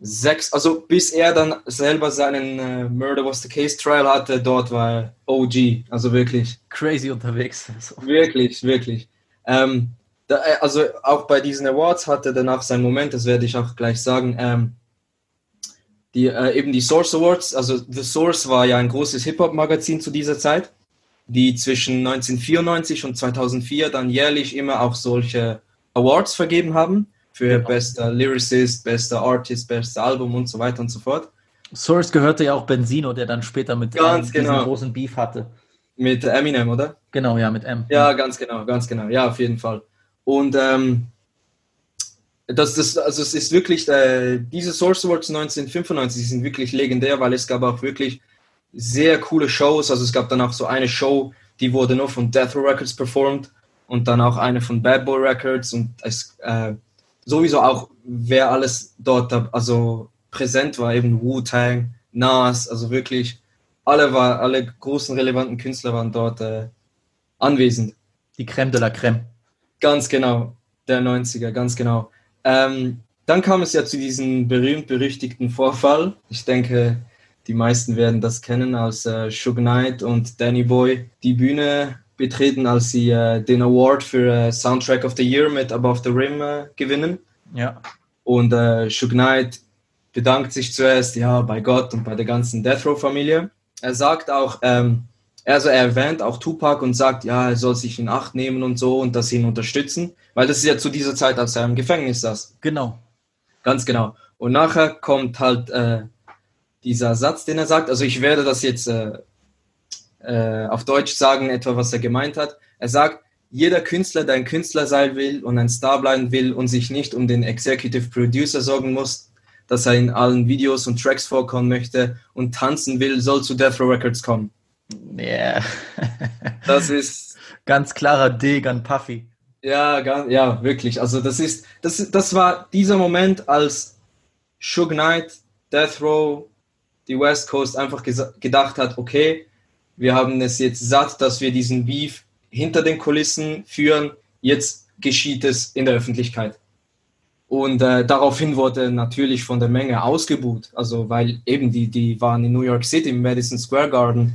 sechs, also bis er dann selber seinen äh, Murder Was the Case Trial hatte, dort war er OG. Also wirklich, crazy unterwegs. <laughs> So. wirklich, wirklich. Ähm, da, äh, also auch bei diesen Awards hatte er danach seinen Moment, das werde ich auch gleich sagen. Ähm, die, äh, eben die Source Awards, also The Source war ja ein großes Hip-Hop-Magazin zu dieser Zeit, die zwischen 1994 und 2004 dann jährlich immer auch solche Awards vergeben haben für Genau. bester Lyricist, bester Artist, bester Album und so weiter und so fort. Source gehörte ja auch Benzino, der dann später mit Ganz M diesen genau. großen Beef hatte. Mit Eminem, oder? Genau, ja, mit M. Ja, ganz genau, ganz genau. Ja, auf jeden Fall. Und ähm, das, das, also es ist wirklich, äh, diese Source Awards 1995 sind wirklich legendär, weil es gab auch wirklich sehr coole Shows. Also es gab dann auch so eine Show, die wurde nur von Death Row Records performt und dann auch eine von Bad Boy Records und es äh, sowieso auch, wer alles dort also präsent war, eben Wu-Tang, Nas, also wirklich alle war, alle großen relevanten Künstler waren dort äh, anwesend. Die Creme de la Creme. Ganz genau, der 90er, ganz genau. Ähm, dann kam es ja zu diesem berühmt-berüchtigten Vorfall. Ich denke, die meisten werden das kennen, als äh, Suge Knight und Danny Boy die Bühne betreten, als sie äh, den Award für äh, Soundtrack of the Year mit Above the Rim äh, gewinnen. Ja. Und äh, Suge Knight bedankt sich zuerst, ja, bei Gott und bei der ganzen Death Row-Familie. Er sagt auch, ähm, also er erwähnt auch Tupac und sagt, ja, er soll sich in Acht nehmen und so und dass sie ihn unterstützen, weil das ist ja zu dieser Zeit, als er im Gefängnis saß. Genau. Ganz genau. Und nachher kommt halt äh, dieser Satz, den er sagt. Also ich werde das jetzt äh, äh, auf Deutsch sagen, etwa was er gemeint hat. Er sagt, jeder Künstler, der ein Künstler sein will und ein Star bleiben will und sich nicht um den Executive Producer sorgen muss, dass er in allen Videos und Tracks vorkommen möchte und tanzen will, soll zu Death Row Records kommen. Yeah. Das ist <laughs> Ganz klarer Dig an Puffy. Ja, ganz, ja, wirklich. Also das ist, das, das war dieser Moment, als Suge Knight, Death Row, die West Coast einfach gedacht hat, okay, wir haben es jetzt satt, dass wir diesen Beef hinter den Kulissen führen. Jetzt geschieht es in der Öffentlichkeit. Und äh, daraufhin wurde natürlich von der Menge ausgebuht. Also weil eben die, die waren in New York City im Madison Square Garden.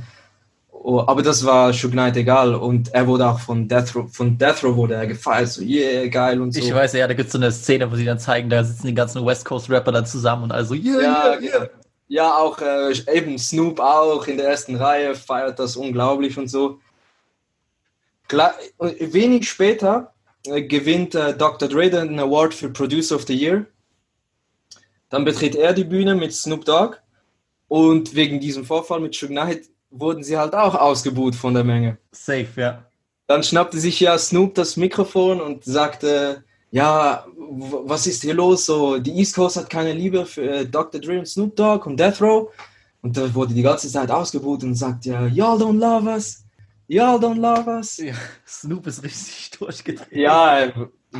Oh, aber das war Suge Knight egal und er wurde auch von Death Row, von Death Row wurde er gefeiert, so yeah, geil und so. Ich weiß ja, da gibt es so eine Szene, wo sie dann zeigen, da sitzen die ganzen West Coast Rapper dann zusammen und also, yeah, ja, yeah, yeah. ja, auch äh, eben Snoop auch in der ersten Reihe feiert das unglaublich und so. Klar, und wenig später äh, gewinnt äh, Dr. Dre den Award für Producer of the Year. Dann betritt er die Bühne mit Snoop Dogg und wegen diesem Vorfall mit Suge Knight wurden sie halt auch ausgebuht von der Menge. Safe, ja. Dann schnappte sich ja Snoop das Mikrofon und sagte, ja, was ist hier los? So, die East Coast hat keine Liebe für äh, Dr. Dre und Snoop Dogg und Death Row. Und da wurde die ganze Zeit ausgebucht und sagt, ja, y'all don't love us. Y'all don't love us. Ja, Snoop ist richtig <laughs> durchgedreht. Ja, ey,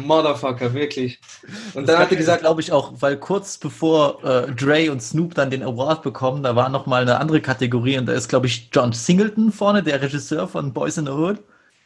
Motherfucker, wirklich. Und dann hat er gesagt, glaube ich auch, weil kurz bevor äh, Dre und Snoop dann den Award bekommen, da war noch mal eine andere Kategorie und da ist, glaube ich, John Singleton vorne, der Regisseur von Boys in the Hood.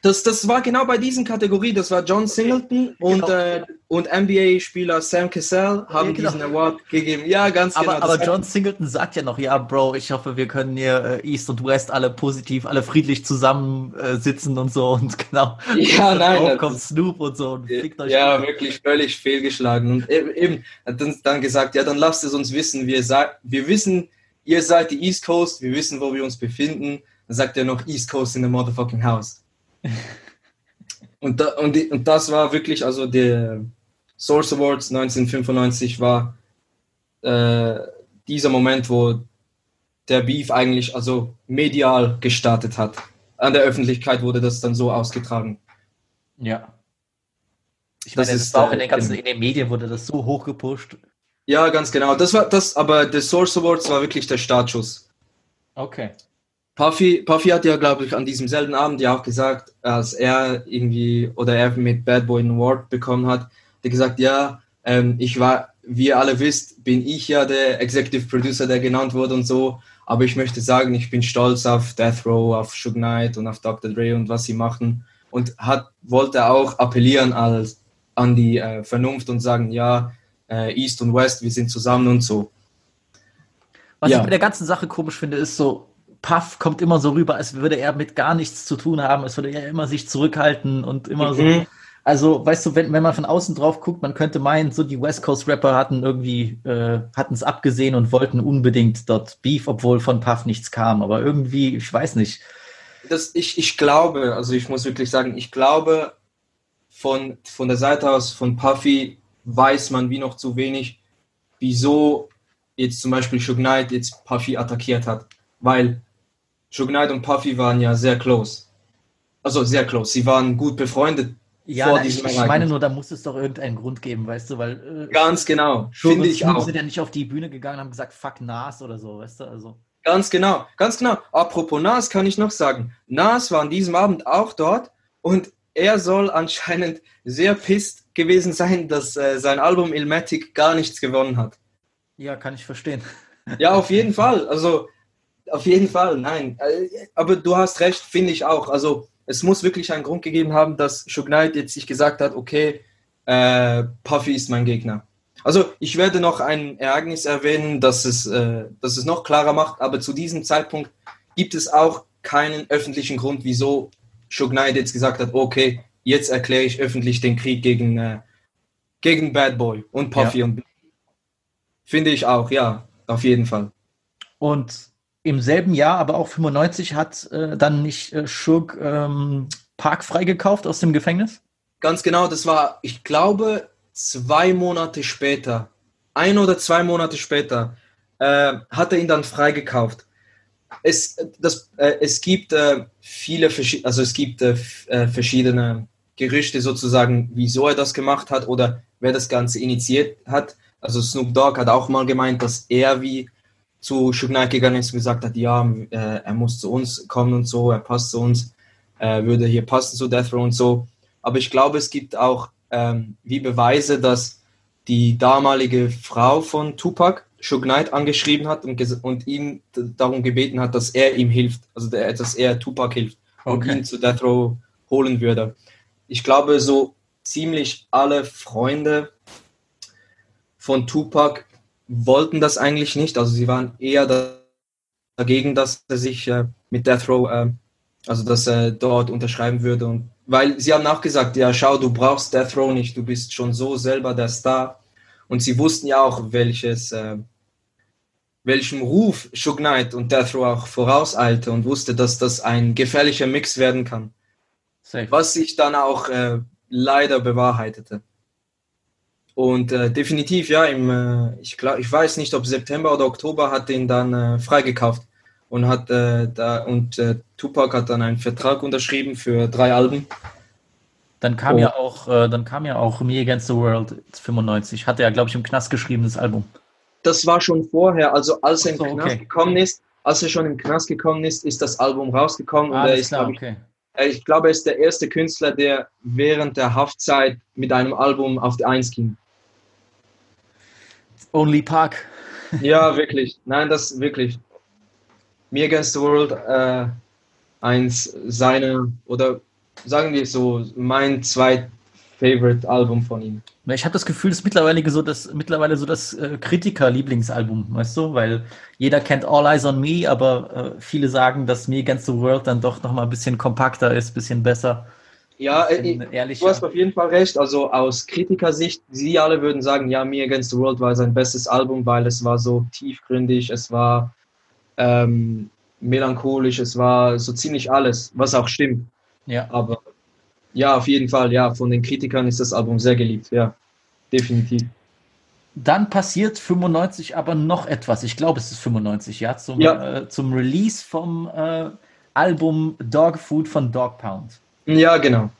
Das, das war genau bei diesen Kategorie. Das war John Singleton und, Genau. äh, und NBA-Spieler Sam Cassell haben Ja, genau. diesen Award gegeben. Ja, ganz genau. Aber, Das aber John Singleton sagt ja noch, ja, Bro, ich hoffe, wir können hier äh, East und West alle positiv, alle friedlich zusammen äh, sitzen und so und <laughs> genau. Ja, nein, das kommt Snoop und so und fickt euch. Ja, alle. wirklich völlig fehlgeschlagen. Und e- eben hat dann, dann gesagt, ja, dann lasst es uns wissen. Wir, sa- wir wissen, ihr seid die East Coast, wir wissen, wo wir uns befinden. Dann sagt er noch East Coast in the motherfucking house. Und, da, und, die, und das war wirklich, also der Source Awards 1995 war äh, dieser Moment, wo der Beef eigentlich also medial gestartet hat. An der Öffentlichkeit wurde das dann so ausgetragen. Ja. Ich Das meine, das ist, auch äh, in den ganzen in den Medien wurde das so hoch gepusht. Ja, ganz genau. Das war das, aber der Source Awards war wirklich der Startschuss. Okay. Puffy, Puffy hat ja, glaube ich, an diesem selben Abend ja auch gesagt, als er irgendwie oder er mit Bad Boy einen Award bekommen hat, hat er gesagt, ja, ähm, ich war, wie ihr alle wisst, bin ich ja der Executive Producer, der genannt wurde und so. Aber ich möchte sagen, ich bin stolz auf Death Row, auf Suge Knight und auf Dr. Dre und was sie machen. Und hat, wollte auch appellieren als, an die äh, Vernunft und sagen, ja, äh, East und West, wir sind zusammen und so. Was Ja. ich mit der ganzen Sache komisch finde, ist so, Puff kommt immer so rüber, als würde er mit gar nichts zu tun haben, als würde er immer sich zurückhalten und immer so. Mhm. Also, weißt du, wenn, wenn man von außen drauf guckt, man könnte meinen, so die West Coast Rapper hatten irgendwie, äh, hatten es abgesehen und wollten unbedingt dort Beef, obwohl von Puff nichts kam. Aber irgendwie, ich weiß nicht. das, ich, ich glaube, also ich muss wirklich sagen, ich glaube, von, von der Seite aus von Puffy weiß man wie noch zu wenig, wieso jetzt zum Beispiel Suge Knight jetzt Puffy attackiert hat. Weil Suge Knight und Puffy waren ja sehr close. Also sehr close. Sie waren gut befreundet. Ja, Vor na, ich, ich meine nur, da muss es doch irgendeinen Grund geben, weißt du, weil äh, Ganz genau. Finde ich auch. sind ja nicht auf die Bühne gegangen und haben gesagt, fuck Nas oder so, weißt du, also. Ganz genau, ganz genau. Apropos Nas kann ich noch sagen. Nas war an diesem Abend auch dort und er soll anscheinend sehr pisst gewesen sein, dass äh, sein Album Ilmatic gar nichts gewonnen hat. Ja, kann ich verstehen. Ja, auf jeden <laughs> Fall. Also, auf jeden Fall, nein. Äh, Aber du hast recht, finde ich auch. Also, es muss wirklich einen Grund gegeben haben, dass Suge Knight jetzt sich gesagt hat, okay, äh, Puffy ist mein Gegner. Also, ich werde noch ein Ereignis erwähnen, das es, äh, das es noch klarer macht, aber zu diesem Zeitpunkt gibt es auch keinen öffentlichen Grund, wieso Suge Knight jetzt gesagt hat, okay, jetzt erkläre ich öffentlich den Krieg gegen, äh, gegen Bad Boy und Puffy und Finde ich auch, ja, auf jeden Fall. Und im selben Jahr, aber auch 95, hat äh, dann nicht äh, Suge ähm, Park freigekauft aus dem Gefängnis? Ganz genau, das war, ich glaube, zwei Monate später, ein oder zwei Monate später, äh, hat er ihn dann freigekauft. Es, das, äh, es gibt äh, viele, also es gibt äh, äh, verschiedene Gerüchte sozusagen, wieso er das gemacht hat oder wer das Ganze initiiert hat. Also Snoop Dogg hat auch mal gemeint, dass er wie zu Suge Knight gegangen ist und gesagt hat, ja, äh, er muss zu uns kommen und so, er passt zu uns, äh, würde hier passen zu Death Row und so. Aber ich glaube, es gibt auch ähm, wie Beweise, dass die damalige Frau von Tupac Suge Knight angeschrieben hat und, und ihn darum gebeten hat, dass er ihm hilft, also der, dass er Tupac hilft und Okay. ihn zu Death Row holen würde. Ich glaube, so ziemlich alle Freunde von Tupac wollten das eigentlich nicht. Also sie waren eher da- dagegen, dass er sich äh, mit Death Row, äh, also dass er dort unterschreiben würde. Und weil sie haben auch gesagt, ja, schau, du brauchst Death Row nicht, du bist schon so selber der Star. Und sie wussten ja auch, welches, äh, welchem Ruf Suge Knight und Death Row auch vorauseilte und wusste, dass das ein gefährlicher Mix werden kann. Safe. Was sich dann auch äh, leider bewahrheitete. Und äh, definitiv, ja, im, äh, ich, glaub, ich weiß nicht, ob September oder Oktober hat den dann äh, freigekauft und hat äh, da und äh, Tupac hat dann einen Vertrag unterschrieben für drei Alben. Dann kam Oh. ja auch, äh, dann kam ja auch Me Against the World 95. Hat er, glaube ich, im Knast geschrieben, das Album. Das war schon vorher, also als er im so, Knast okay. gekommen ist, als er schon im Knast gekommen ist, ist das Album rausgekommen und er ist, klar, ich, okay. Ich glaube, er ist der erste Künstler, der während der Haftzeit mit einem Album auf die Eins ging. Only Park. Ja, wirklich. Nein, das wirklich. Me Against the World, äh, eins seiner, oder sagen wir so, mein zweit Favorite Album von ihm. Ich habe das Gefühl, das ist mittlerweile so das, mittlerweile so das äh, Kritiker-Lieblingsalbum, weißt du? Weil jeder kennt All Eyes on Me, aber äh, viele sagen, dass Me Against the World dann doch nochmal ein bisschen kompakter ist, ein bisschen besser. Ja, äh, ich- ehrlicher. du hast auf jeden Fall recht. Also aus Kritikersicht, sie alle würden sagen, ja, Me Against the World war sein bestes Album, weil es war so tiefgründig, es war ähm, melancholisch, es war so ziemlich alles, was auch stimmt. Ja. Aber ja, auf jeden Fall, ja, von den Kritikern ist das Album sehr geliebt, ja, definitiv. Dann passiert 95 aber noch etwas. Ich glaube, es ist 95, ja, zum, Ja. Äh, zum Release vom äh, Album Dog Food von Dog Pound. Ja, genau,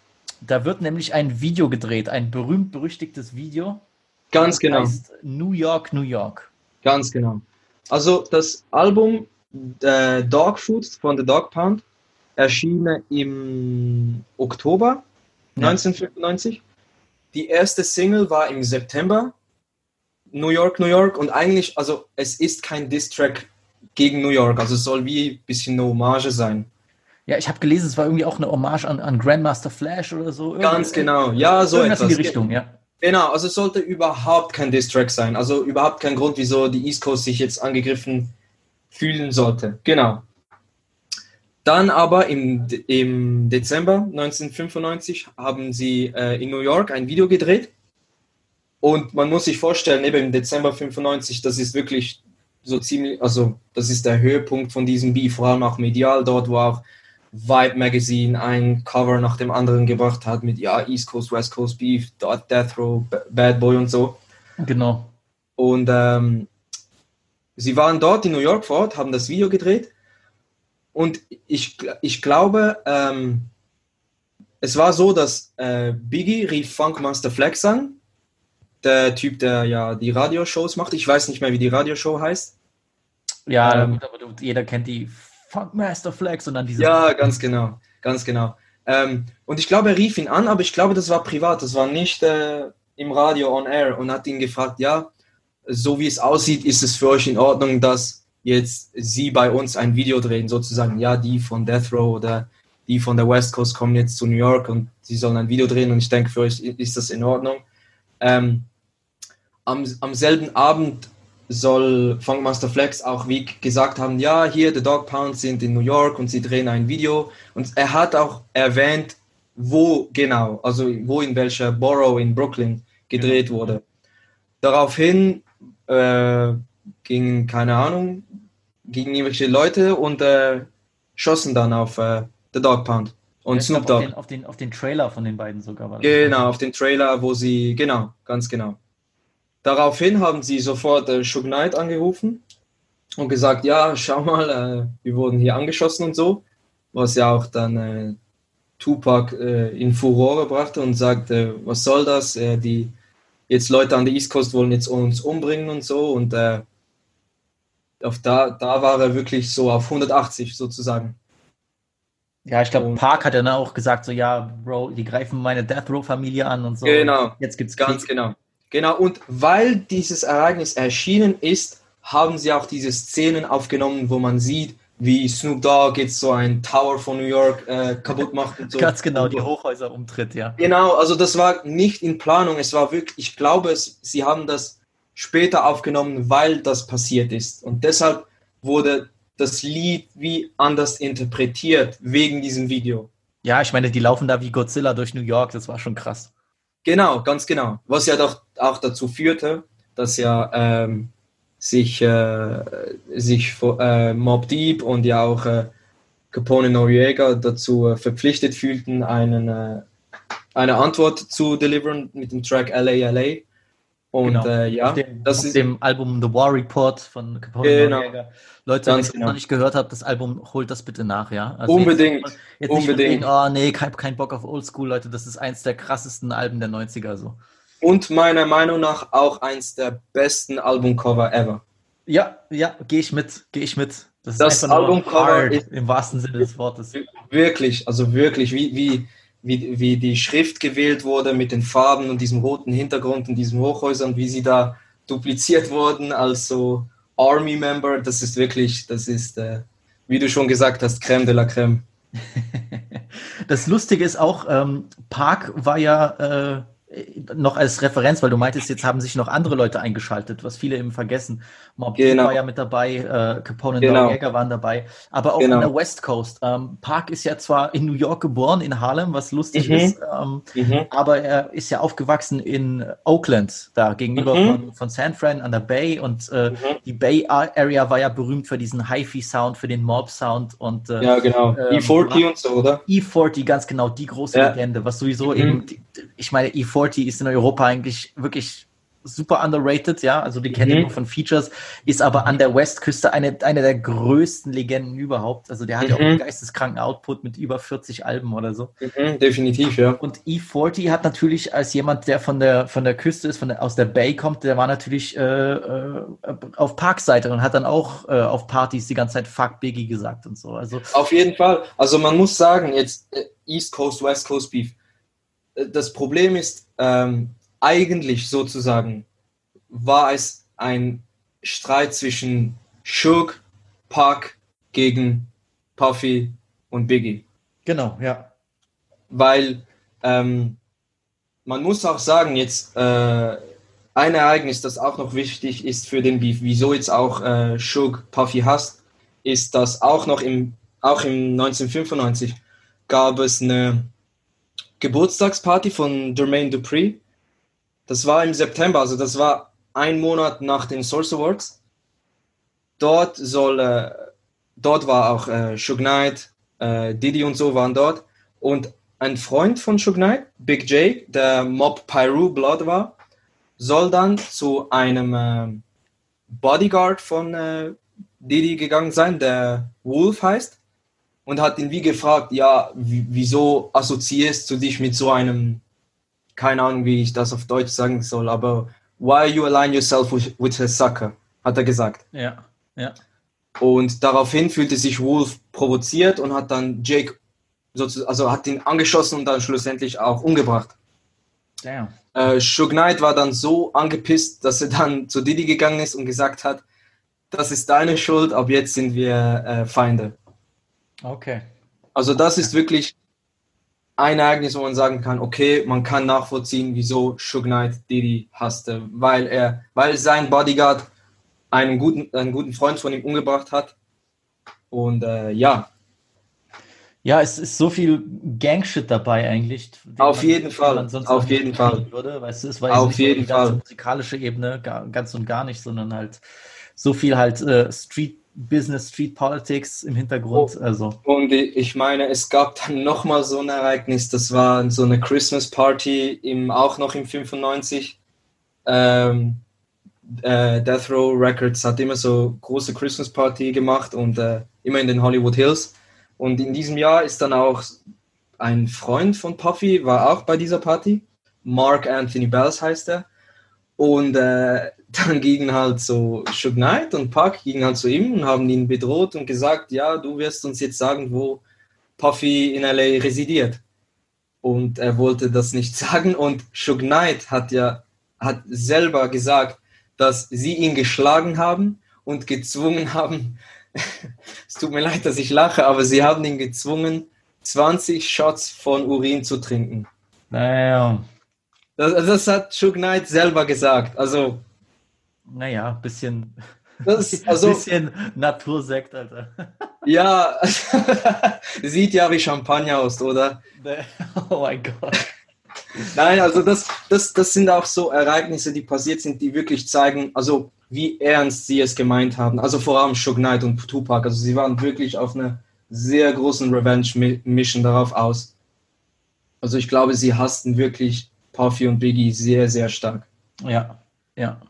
Da wird nämlich ein Video gedreht, ein berühmt-berüchtigtes Video. ganz Das genau, heißt New York, New York. ganz genau. Also das Album äh, Dog Food von The Dog Pound erschien im Oktober Ja. 1995. Die erste Single war im September, New York, New York. Und eigentlich, also es ist kein Diss-Track gegen New York, also es soll wie ein bisschen eine Hommage sein. Ja, ich habe gelesen, es war irgendwie auch eine Hommage an, an Grandmaster Flash oder so. Ganz Irgend- genau, ja, so Irgendwas in die etwas. Richtung, ja. Genau, also es sollte überhaupt kein Diss-Track sein. Also überhaupt kein Grund, wieso die East Coast sich jetzt angegriffen fühlen sollte. Genau. Dann aber im, im Dezember 1995 haben sie äh, in New York ein Video gedreht. Und man muss sich vorstellen, eben im Dezember 95, das ist wirklich so ziemlich, also das ist der Höhepunkt von diesem Beef, vor allem auch medial dort, wo auch Vibe Magazine ein Cover nach dem anderen gebracht hat mit ja East Coast, West Coast Beef, Dot Death Row, Bad Boy und so. Genau. Und ähm, sie waren dort in New York vor Ort, haben das Video gedreht. Und ich, ich glaube, ähm, es war so, dass äh, Biggie rief Funkmaster Flex an. Der Typ, der ja die Radioshows macht. Ich weiß nicht mehr, wie die Radioshow heißt. Ja, Ähm, gut, aber jeder kennt die Funkmaster Flex und dann diese. Ja, ganz genau, ganz genau. Ähm, und ich glaube, er rief ihn an, aber ich glaube, das war privat, das war nicht äh, im Radio on air und hat ihn gefragt, ja, so wie es aussieht, ist es für euch in Ordnung, dass jetzt Sie bei uns ein Video drehen, sozusagen, ja, die von Death Row oder die von der West Coast kommen jetzt zu New York und sie sollen ein Video drehen und ich denke, für euch ist das in Ordnung. Ähm, am, am selben Abend soll Funkmaster Flex auch wie gesagt haben, ja, hier, The Dog Pounds sind in New York und sie drehen ein Video. Und er hat auch erwähnt, wo genau, also wo in welcher Borough in Brooklyn gedreht wurde. Daraufhin äh, gingen, keine Ahnung, gingen irgendwelche Leute und äh, schossen dann auf äh, The Dog Pound und Snoop Dogg. auf, den, auf den auf den Trailer von den beiden sogar. Genau, auf den Trailer, wo sie, genau, ganz genau. Daraufhin haben sie sofort äh, Suge Knight angerufen und gesagt, ja, schau mal, äh, wir wurden hier angeschossen und so, was ja auch dann äh, Tupac äh, in Furore brachte und sagte, was soll das, äh, die jetzt Leute an der East Coast wollen jetzt uns umbringen und so und äh, auf da, da war er wirklich so auf 180 sozusagen. Ja, ich glaube, Park hat dann auch gesagt, so, ja, Bro, die greifen meine Death Row-Familie an und so. Genau. Jetzt gibt's Ganz Krieg. genau. Genau, und weil dieses Ereignis erschienen ist, haben sie auch diese Szenen aufgenommen, wo man sieht, wie Snoop Dogg jetzt so ein Tower von New York äh, kaputt macht und so. Ganz genau, die Hochhäuser umtritt, ja. Genau, also das war nicht in Planung, es war wirklich, ich glaube, es, sie haben das später aufgenommen, weil das passiert ist. Und deshalb wurde das Lied wie anders interpretiert wegen diesem Video. Ja, ich meine, die laufen da wie Godzilla durch New York, das war schon krass. Genau, ganz genau. Was ja doch auch dazu führte, dass ja ähm, sich, äh, sich äh, Mob Deep und ja auch äh, Capone Noriega dazu äh, verpflichtet fühlten, einen, äh, eine Antwort zu deliveren mit dem Track LA LA. Und Genau. äh, ja, auf dem, das auf ist dem Album The War Report von Capone Genau. Noriega. Leute, Ganz wenn ihr es genau. noch nicht gehört habt, das Album, holt das bitte nach, ja? Also unbedingt. Jetzt, jetzt nicht unbedingt. unbedingt. oh nee, kein, kein Bock auf Oldschool, Leute, das ist eins der krassesten Alben der 90er, so. Und meiner Meinung nach auch eins der besten Albumcover ever. Ja, ja, gehe ich mit, gehe ich mit. Das, Das Albumcover im wahrsten Sinne des Wortes. Wirklich, also wirklich, wie, wie, wie, wie die Schrift gewählt wurde mit den Farben und diesem roten Hintergrund und diesen Hochhäusern, wie sie da dupliziert wurden als so Army-Member, das ist wirklich, das ist, äh, wie du schon gesagt hast, Crème de la Crème. <laughs> Das Lustige ist auch, ähm, Park war ja äh, noch als Referenz, weil du meintest, jetzt haben sich noch andere Leute eingeschaltet, was viele eben vergessen. Mob Genau. war ja mit dabei, äh, Capone und Genau. Noriega waren dabei, aber auch Genau. an der West Coast. Ähm, Park ist ja zwar in New York geboren, in Harlem, was lustig Mhm. ist, ähm, aber er ist ja aufgewachsen in Oakland, da gegenüber Mhm. von, von San Fran an der Bay und äh, Mhm. die Bay Area war ja berühmt für diesen Hi-Fi-Sound, für den Mob-Sound und äh, Ja, genau. Ähm, E40 und so, oder? E40, ganz genau, die große Ja. Legende, was sowieso Mhm. eben, ich meine, E40 ist in Europa eigentlich wirklich super underrated, ja, also die kennen Mhm. nur von Features, ist aber an der Westküste eine, eine der größten Legenden überhaupt. Also der hat ja auch Mhm. einen geisteskranken Output mit über 40 Alben oder so. Mhm, definitiv, ja. Und E40 hat natürlich als jemand, der von der, von der Küste ist, von der, aus der Bay kommt, der war natürlich äh, äh, auf Parkseite und hat dann auch äh, auf Partys die ganze Zeit Fuck Biggie gesagt und so. Also Auf jeden Fall. Also man muss sagen, jetzt äh, East Coast, West Coast Beef. Das Problem ist, ähm, eigentlich sozusagen war es ein Streit zwischen Suge, Park gegen Puffy und Biggie. genau, ja. Weil ähm, man muss auch sagen, jetzt äh, ein Ereignis, das auch noch wichtig ist für den Beef, wieso jetzt auch äh, Suge Puffy hasst, ist, dass auch noch im, auch im 1995 gab es eine Geburtstagsparty von Jermaine Dupri. Das war im September, also das war ein Monat nach den Source Awards. Dort soll, äh, dort war auch äh, Suge Knight, äh, Diddy und so waren dort. Und ein Freund von Suge Knight, Big J, der Mob Pyru Blood war, soll dann zu einem äh, Bodyguard von äh, Diddy gegangen sein, der Wolf heißt, und hat ihn wie gefragt, ja, wie- wieso assoziierst du dich mit so einem, keine Ahnung, wie ich das auf Deutsch sagen soll, aber why you align yourself with, with a sucker, hat er gesagt. Ja, ja. Und daraufhin fühlte sich Wolf provoziert und hat dann Jake, also hat ihn angeschossen und dann schlussendlich auch umgebracht. Damn. Äh, Suge Knight war dann so angepisst, dass er dann zu Diddy gegangen ist und gesagt hat, das ist deine Schuld, ab jetzt sind wir äh, Feinde. Okay. Also das ist wirklich ein Ereignis, wo man sagen kann, okay, man kann nachvollziehen, wieso Suge Knight Diddy hasste, weil er, weil sein Bodyguard einen guten, einen guten Freund von ihm umgebracht hat. Und äh, ja, Ja, es ist so viel Gangshit dabei eigentlich. Auf man- jeden den Fall, auf jeden Fall. Würde. Weißt du, es war Auf jeden nur die ganze Fall. musikalische Ebene, gar, ganz und gar nicht, sondern halt so viel halt äh, Street Business, Street Politics im Hintergrund. Oh. Also, Und ich meine, es gab dann nochmal so ein Ereignis, das war so eine Christmas Party, im, auch noch im 95. Ähm, äh, Death Row Records hat immer so große Christmas Party gemacht und äh, immer in den Hollywood Hills. Und in diesem Jahr ist dann auch ein Freund von Puffy, war auch bei dieser Party. Mark Anthony Bells heißt er. Und äh, dann gingen halt so Suge Knight und Puck gingen halt zu ihm und haben ihn bedroht und gesagt, ja, du wirst uns jetzt sagen, wo Puffy in LA residiert. Und er wollte das nicht <laughs> sagen und Suge Knight hat ja hat selber gesagt, dass sie ihn geschlagen haben und gezwungen haben, <laughs> es tut mir leid, dass ich lache, aber sie haben ihn gezwungen, 20 Shots von Urin zu trinken. naja, Das, das hat Suge Knight selber gesagt. Also, naja, bisschen, das ist, <laughs> also bisschen Natursekt, Alter. <laughs> ja, <laughs> sieht ja wie Champagner aus, oder? oh mein Gott. Nein, also das, das, das sind auch so Ereignisse, die passiert sind, die wirklich zeigen, also wie ernst sie es gemeint haben. Also vor allem Suge Knight und Tupac. Also sie waren wirklich auf einer sehr großen Revenge-Mission darauf aus. Also ich glaube, sie hassten wirklich Puffy und Biggie sehr, sehr stark. Ja, ja.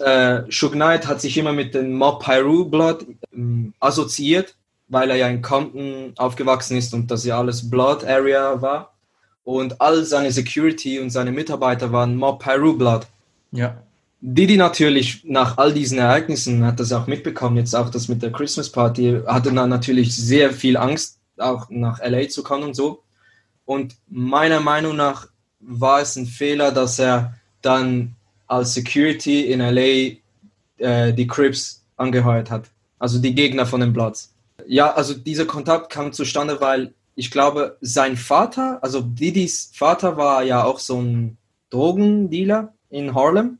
Äh, Suge Knight hat sich immer mit dem Mob Pyru Blood ähm, assoziiert, weil er ja in Compton aufgewachsen ist und das ja alles Blood Area war. Und all seine Security und seine Mitarbeiter waren Mob Pyru Blood. Ja. Didi natürlich nach all diesen Ereignissen hat das auch mitbekommen, jetzt auch das mit der Christmas Party, hatte dann natürlich sehr viel Angst, auch nach LA zu kommen und so. Und meiner Meinung nach war es ein Fehler, dass er dann als Security in LA äh, die Crips angeheuert hat, also die Gegner von dem Platz. Ja, also dieser Kontakt kam zustande, weil ich glaube, sein Vater, also Didis Vater war ja auch so ein Drogendealer in Harlem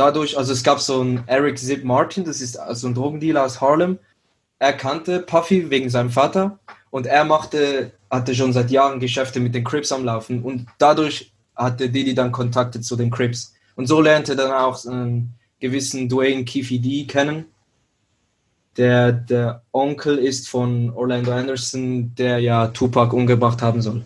dadurch, also es gab so einen Eric Zip Martin, das ist also ein Drogendealer aus Harlem. Er kannte Puffy wegen seinem Vater und er machte, hatte schon seit Jahren Geschäfte mit den Crips am Laufen und dadurch hatte Didi dann Kontakte zu den Crips. Und so lernte er dann auch einen gewissen Dwayne D kennen, der der Onkel ist von Orlando Anderson, der ja Tupac umgebracht haben soll.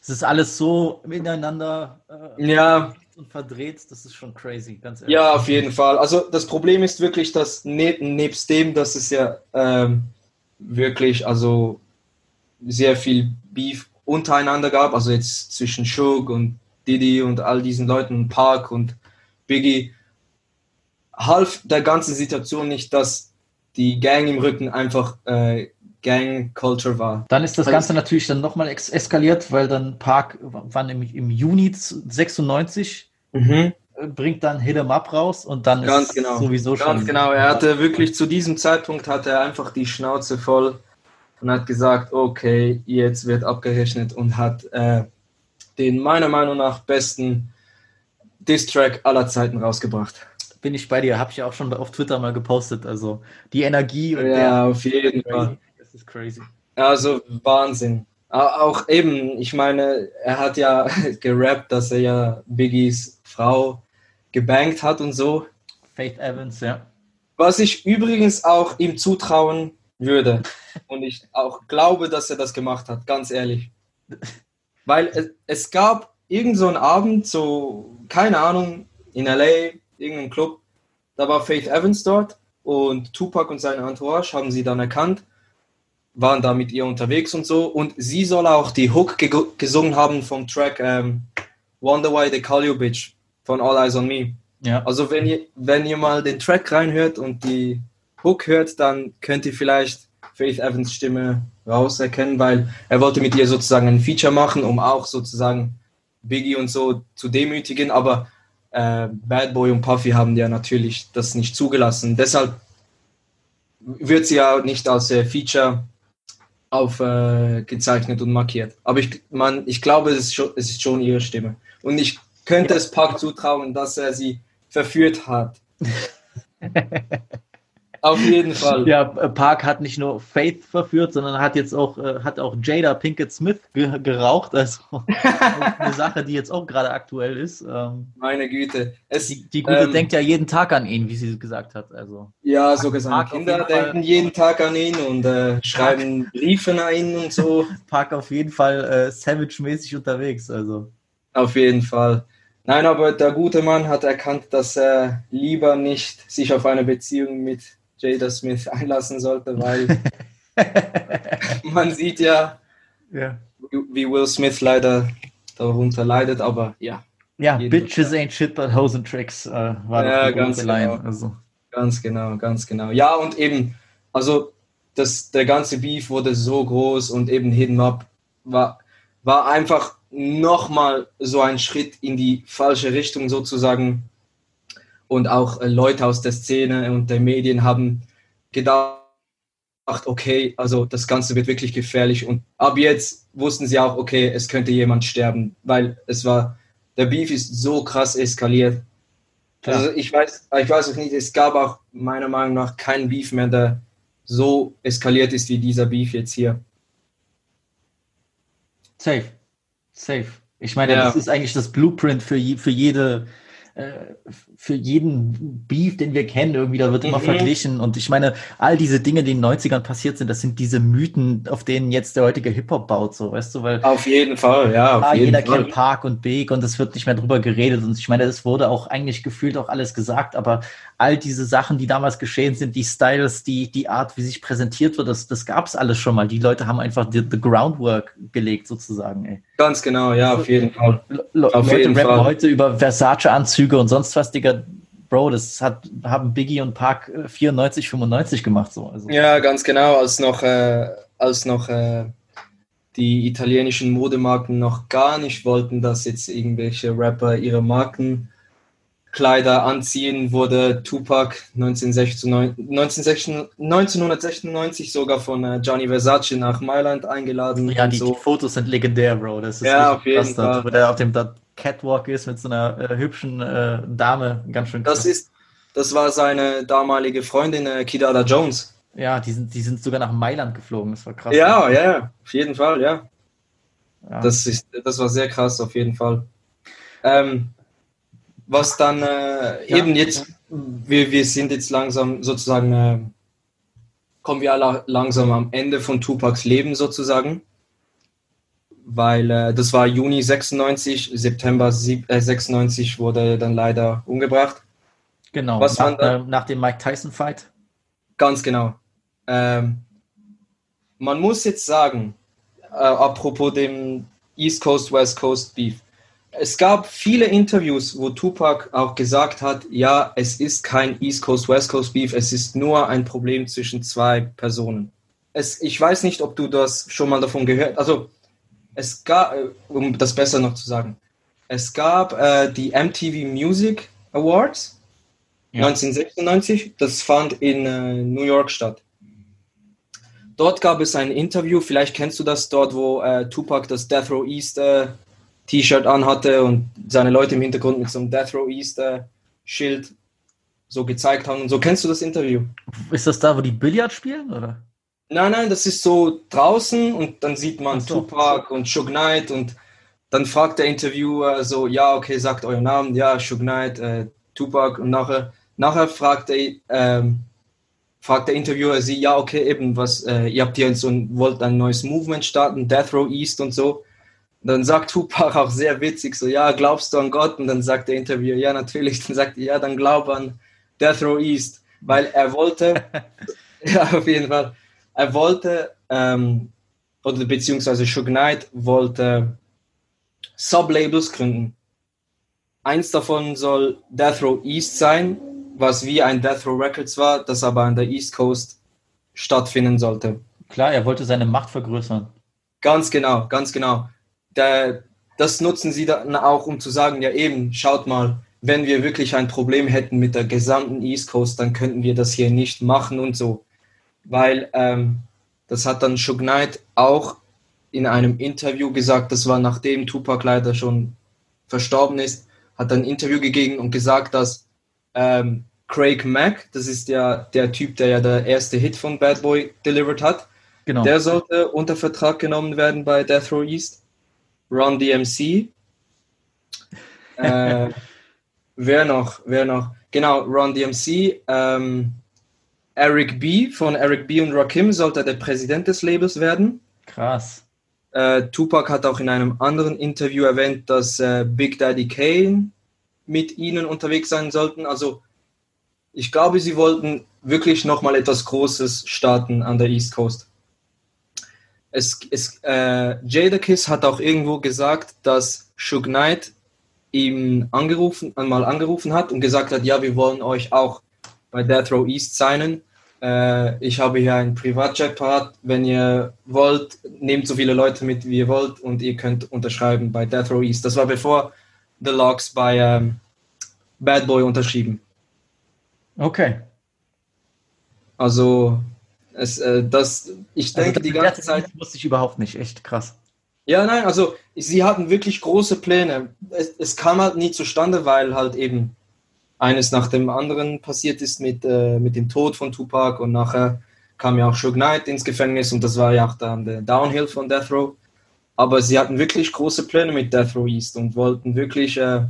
Es ist alles so miteinander äh, ja und verdreht, das ist schon crazy, ganz ehrlich. Ja, auf jeden Fall. Also das Problem ist wirklich, dass ne, nebst dem, dass es ja ähm, wirklich also sehr viel Beef untereinander gab, also jetzt zwischen Shug und Diddy und all diesen Leuten, Park und Biggie, half der ganzen Situation nicht, dass die Gang im Rücken einfach äh, Gang Culture war. Dann ist das Ganze natürlich dann nochmal eskaliert, weil dann Park, wann im, im Juni 96 mhm. bringt dann Hit 'em Up raus und dann Ganz ist genau. sowieso schon. Ganz genau, er hatte wirklich zu diesem Zeitpunkt hatte er einfach die Schnauze voll und hat gesagt, okay, jetzt wird abgerechnet und hat äh, den meiner Meinung nach besten Diss-Track aller Zeiten rausgebracht bin ich bei dir, habe ich auch schon auf Twitter mal gepostet. Also die Energie und ja, der, auf jeden Fall. Das ist crazy. Also Wahnsinn. Auch eben, ich meine, er hat ja <laughs> gerappt, dass er ja Biggies Frau gebankt hat und so. Faith Evans, ja. Was ich übrigens auch ihm zutrauen würde. <laughs> Und ich auch glaube, dass er das gemacht hat, ganz ehrlich. Weil es, es gab irgend so einen Abend, so, keine Ahnung, in LA, irgendeinem Club, da war Faith Evans dort und Tupac und seine Entourage haben sie dann erkannt waren da mit ihr unterwegs und so. Und sie soll auch die Hook ge gesungen haben vom Track ähm, Wonder Why They Call You Bitch von All Eyes on Me. Ja. Also wenn ihr, wenn ihr mal den Track reinhört und die Hook hört, dann könnt ihr vielleicht Faith Evans Stimme rauserkennen, weil er wollte mit ihr sozusagen ein Feature machen, um auch sozusagen Biggie und so zu demütigen, aber äh, Bad Boy und Puffy haben ja natürlich das nicht zugelassen. Deshalb wird sie ja nicht als äh, Feature aufgezeichnet äh, und markiert. Aber ich, man, ich glaube, es ist, schon, es ist schon ihre Stimme. Und ich könnte es Park zutrauen, dass er sie verführt hat. <laughs> Auf jeden Fall. Ja, Park hat nicht nur Faith verführt, sondern hat jetzt auch, äh, hat auch Jada Pinkett Smith ge geraucht. Also <laughs> eine Sache, die jetzt auch gerade aktuell ist. Ähm, Meine Güte. Es, die, die Gute ähm, denkt ja jeden Tag an ihn, wie sie gesagt hat. Also, ja, so gesagt. Kinder denken jeden Tag an ihn und äh, schreiben Briefe an ihn und so. <laughs> Park auf jeden Fall äh, Savage-mäßig unterwegs. Also. Auf jeden Fall. Nein, aber der gute Mann hat erkannt, dass er lieber nicht sich auf eine Beziehung mit Jada Smith einlassen sollte, weil <laughs> man sieht ja, ja, wie Will Smith leider darunter leidet, aber ja. Ja, Bitches Fall. ain't shit but hoes and tricks äh, war ja, ganz genau. Line. Also. Ganz genau, ganz genau. Ja, und eben, also das, der ganze Beef wurde so groß und eben Hidden Up war, war einfach nochmal so ein Schritt in die falsche Richtung sozusagen und auch äh, Leute aus der Szene und der Medien haben gedacht, okay, also das Ganze wird wirklich gefährlich und ab jetzt wussten sie auch, okay, es könnte jemand sterben, weil es war, der Beef ist so krass eskaliert. Klar. Also ich weiß, ich weiß auch nicht, es gab auch meiner Meinung nach keinen Beef mehr, der so eskaliert ist wie dieser Beef jetzt hier. Safe. Safe. Ich meine, ja. das ist eigentlich das Blueprint für, für jede äh, für jeden Beef, den wir kennen, irgendwie, da wird immer mhm. verglichen. Und ich meine, all diese Dinge, die in den 90ern passiert sind, das sind diese Mythen, auf denen jetzt der heutige Hip-Hop baut, so, weißt du, weil. Auf jeden Fall, ja. Auf jeden jeder Fall. kennt Park und Big und es wird nicht mehr drüber geredet. Und ich meine, es wurde auch eigentlich gefühlt auch alles gesagt, aber all diese Sachen, die damals geschehen sind, die Styles, die, die Art, wie sich präsentiert wird, das, das gab es alles schon mal. Die Leute haben einfach the, the groundwork gelegt, sozusagen. Ey. Ganz genau, ja, auf jeden Fall. Le auf Leute jeden rappen Fall. heute über Versace-Anzüge und sonst was, Digga. Bro, das hat, haben Biggie und Park 94, 95 gemacht. So. Also. Ja, ganz genau, als noch, äh, als noch äh, die italienischen Modemarken noch gar nicht wollten, dass jetzt irgendwelche Rapper ihre Markenkleider anziehen, wurde Tupac 1996, 1996 sogar von äh, Gianni Versace nach Mailand eingeladen. Ja, die, so. die, Fotos sind legendär, Bro. Das ist ja, auf jeden Fall. Dort, wo der auf dem Catwalk ist mit so einer äh, hübschen äh, Dame, ganz schön krass. Das ist, das war seine damalige Freundin äh, Kidada Jones. Ja, die sind, die sind sogar nach Mailand geflogen. Das war krass. Ja, ja, auf jeden Fall, ja. ja. Das, ist, das war sehr krass, auf jeden Fall. Ähm, was dann äh, ja. eben jetzt, wir, wir sind jetzt langsam sozusagen, äh, kommen wir alle langsam am Ende von Tupacs Leben sozusagen. Weil äh, das war Juni 96, September sieb, 96 wurde dann leider umgebracht. Genau, Was nach, äh, nach dem Mike Tyson-Fight. Ganz genau. Ähm, man muss jetzt sagen, äh, apropos dem East Coast, West Coast Beef, es gab viele Interviews, wo Tupac auch gesagt hat, ja, es ist kein East Coast, West Coast Beef, es ist nur ein Problem zwischen zwei Personen. Es, ich weiß nicht, ob du das schon mal davon gehört Also, es gab, äh, um das besser noch zu sagen, es gab äh, die MTV Music Awards ja. 1996, das fand in äh, New York statt. Dort gab es ein Interview, vielleicht kennst du das dort, wo äh, Tupac das Death Row East äh, T-Shirt anhatte und seine Leute im Hintergrund mit so einem Death Row East äh, Schild so gezeigt haben und so. Kennst du das Interview? Ist das da, wo die Billard spielen, oder? Nein, nein, das ist so draußen und dann sieht man so. Tupac und Suge Knight und dann fragt der Interviewer so, ja, okay, sagt euren Namen, ja, Suge Knight, äh, Tupac und nachher, nachher fragt er, ähm, fragt der Interviewer sie, ja, okay, eben, was, äh, ihr habt hier so ein, wollt ein neues Movement starten, Death Row East und so. Dann sagt Tupac auch sehr witzig, so, ja, glaubst du an Gott? Und dann sagt der Interviewer, ja, natürlich. Dann sagt er, ja, dann glaub an Death Row East, weil er wollte, <laughs> ja, auf jeden Fall, er wollte, ähm, oder beziehungsweise Suge Knight wollte Sublabels gründen. Eins davon soll Death Row East sein, was wie ein Death Row Records war, das aber an der East Coast stattfinden sollte. Klar, er wollte seine Macht vergrößern. Ganz genau, ganz genau. Der, das nutzen sie dann auch, um zu sagen, ja eben, schaut mal, wenn wir wirklich ein Problem hätten mit der gesamten East Coast, dann könnten wir das hier nicht machen und so. Weil ähm, das hat dann Suge Knight auch in einem Interview gesagt, das war nachdem Tupac leider schon verstorben ist, hat ein Interview gegeben und gesagt, dass ähm, Craig Mack, das ist ja der Typ, der ja der erste Hit von Bad Boy delivered hat. Genau. Der sollte unter Vertrag genommen werden bei Death Row East. Ron DMC. <laughs> äh, wer noch? Wer noch? Genau, Ron DMC. Ähm, Eric B. von Eric B. und Rakim sollte der Präsident des Labels werden. Krass. Äh, Tupac hat auch in einem anderen Interview erwähnt, dass äh, Big Daddy Kane mit ihnen unterwegs sein sollten. Also ich glaube, sie wollten wirklich nochmal etwas Großes starten an der East Coast. Es, es, äh, Jada Kiss hat auch irgendwo gesagt, dass Suge Knight ihm angerufen, einmal angerufen hat und gesagt hat, ja, wir wollen euch auch bei Death Row East signen. Äh, ich habe hier einen Privatjet parat. Wenn ihr wollt, nehmt so viele Leute mit, wie ihr wollt und ihr könnt unterschreiben bei Death Row East. Das war bevor The Logs bei ähm, Bad Boy unterschrieben. Okay. Also, es, äh, das, ich also denke, also die ganze Zeit. wusste ich überhaupt nicht, echt krass. Ja, nein, also sie hatten wirklich große Pläne. Es, es kam halt nie zustande, weil halt eben eines nach dem anderen passiert ist mit, äh, mit dem Tod von Tupac und nachher kam ja auch Suge Knight ins Gefängnis und das war ja auch dann der Downhill von Death Row. Aber sie hatten wirklich große Pläne mit Death Row East und wollten wirklich äh,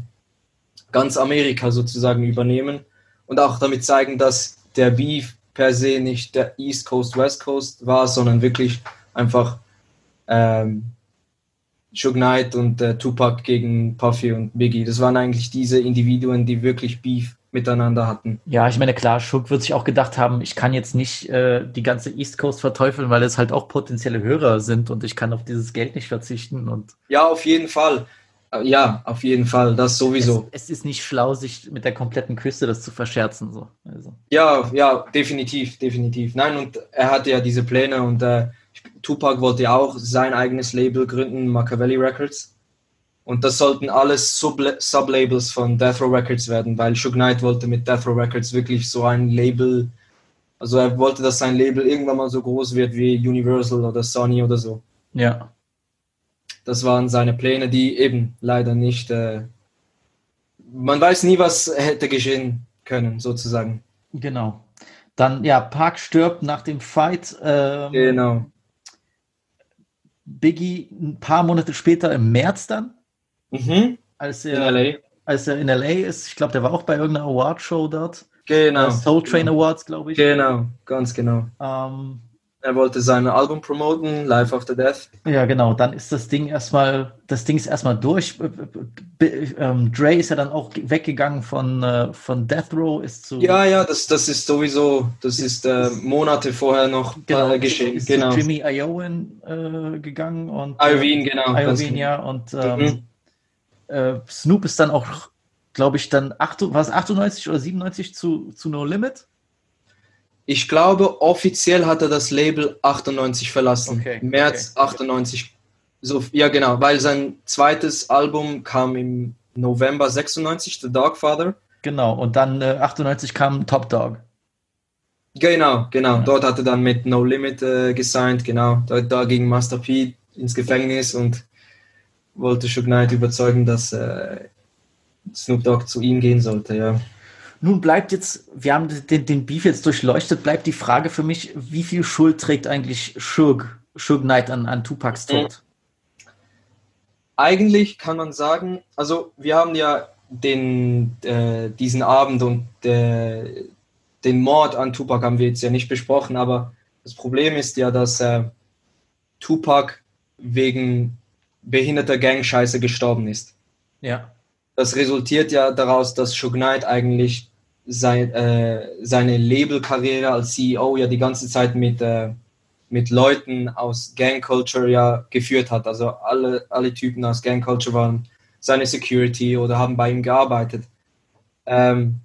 ganz Amerika sozusagen übernehmen und auch damit zeigen, dass der Beef per se nicht der East Coast, West Coast war, sondern wirklich einfach ähm, Suge Knight und äh, Tupac gegen Puffy und Biggie. Das waren eigentlich diese Individuen, die wirklich Beef miteinander hatten. Ja, ich meine, klar, Schuck wird sich auch gedacht haben, ich kann jetzt nicht äh, die ganze East Coast verteufeln, weil es halt auch potenzielle Hörer sind und ich kann auf dieses Geld nicht verzichten. Und ja, auf jeden Fall. Ja, auf jeden Fall, das sowieso. Es, es, ist nicht schlau, sich mit der kompletten Küste das zu verscherzen. So. Also. Ja, ja, definitiv, definitiv. Nein, und er hatte ja diese Pläne und äh, Tupac wollte ja auch sein eigenes Label gründen, Machiavelli Records. Und das sollten alles Sublabels von Death Row Records werden, weil Suge Knight wollte mit Death Row Records wirklich so ein Label, also er wollte, dass sein Label irgendwann mal so groß wird wie Universal oder Sony oder so. Ja. Das waren seine Pläne, die eben leider nicht. Äh, man weiß nie, was hätte geschehen können, sozusagen. Genau. Dann, ja, Park stirbt nach dem Fight. Ähm, genau. Biggie ein paar Monate später im März dann, mhm. als, er, in LA. als er in LA ist. Ich glaube, der war auch bei irgendeiner Awardshow dort. Genau. Soul Train genau. Awards, glaube ich. Genau, ganz genau. Ähm, er wollte sein Album promoten, Life After Death. Ja, genau. Dann ist das Ding erstmal, das Ding ist erstmal durch. Ähm, Dre ist ja dann auch weggegangen von, äh, von Death Row, ist zu. Ja, ja, das, das ist sowieso, das ist äh, Monate vorher noch genau, äh, geschehen. Ist genau. Zu Jimmy Iovine äh, gegangen und. Iovine, genau. Iovine, ja. Und ähm, mhm. Snoop ist dann auch, glaube ich, dann, 8, war es 98 oder 97 zu, zu No Limit? Ich glaube, offiziell hat er das Label 98 verlassen. Okay, März okay. 98. So, ja, genau, weil sein zweites Album kam im November 96, The Dogfather. Genau, und dann äh, 98 kam Top Dog. Genau, genau. Ja. Dort hat er dann mit No Limit äh, gesigned, genau. Da, da ging Master P ins Gefängnis und wollte Suge Knight überzeugen, dass äh, Snoop Dogg zu ihm gehen sollte, ja. Nun bleibt jetzt, wir haben den, den Beef jetzt durchleuchtet, bleibt die Frage für mich, wie viel Schuld trägt eigentlich Suge, Suge Knight an, an Tupacs Tod? Eigentlich kann man sagen, also wir haben ja den, äh, diesen Abend und äh, den Mord an Tupac haben wir jetzt ja nicht besprochen, aber das Problem ist ja, dass äh, Tupac wegen behinderter Gang-Scheiße gestorben ist. Ja. Das resultiert ja daraus, dass Suge Knight eigentlich sein, äh, seine Labelkarriere als CEO ja die ganze Zeit mit, äh, mit Leuten aus Gang Culture ja geführt hat. Also alle, alle Typen aus Gang Culture waren seine Security oder haben bei ihm gearbeitet. Ähm,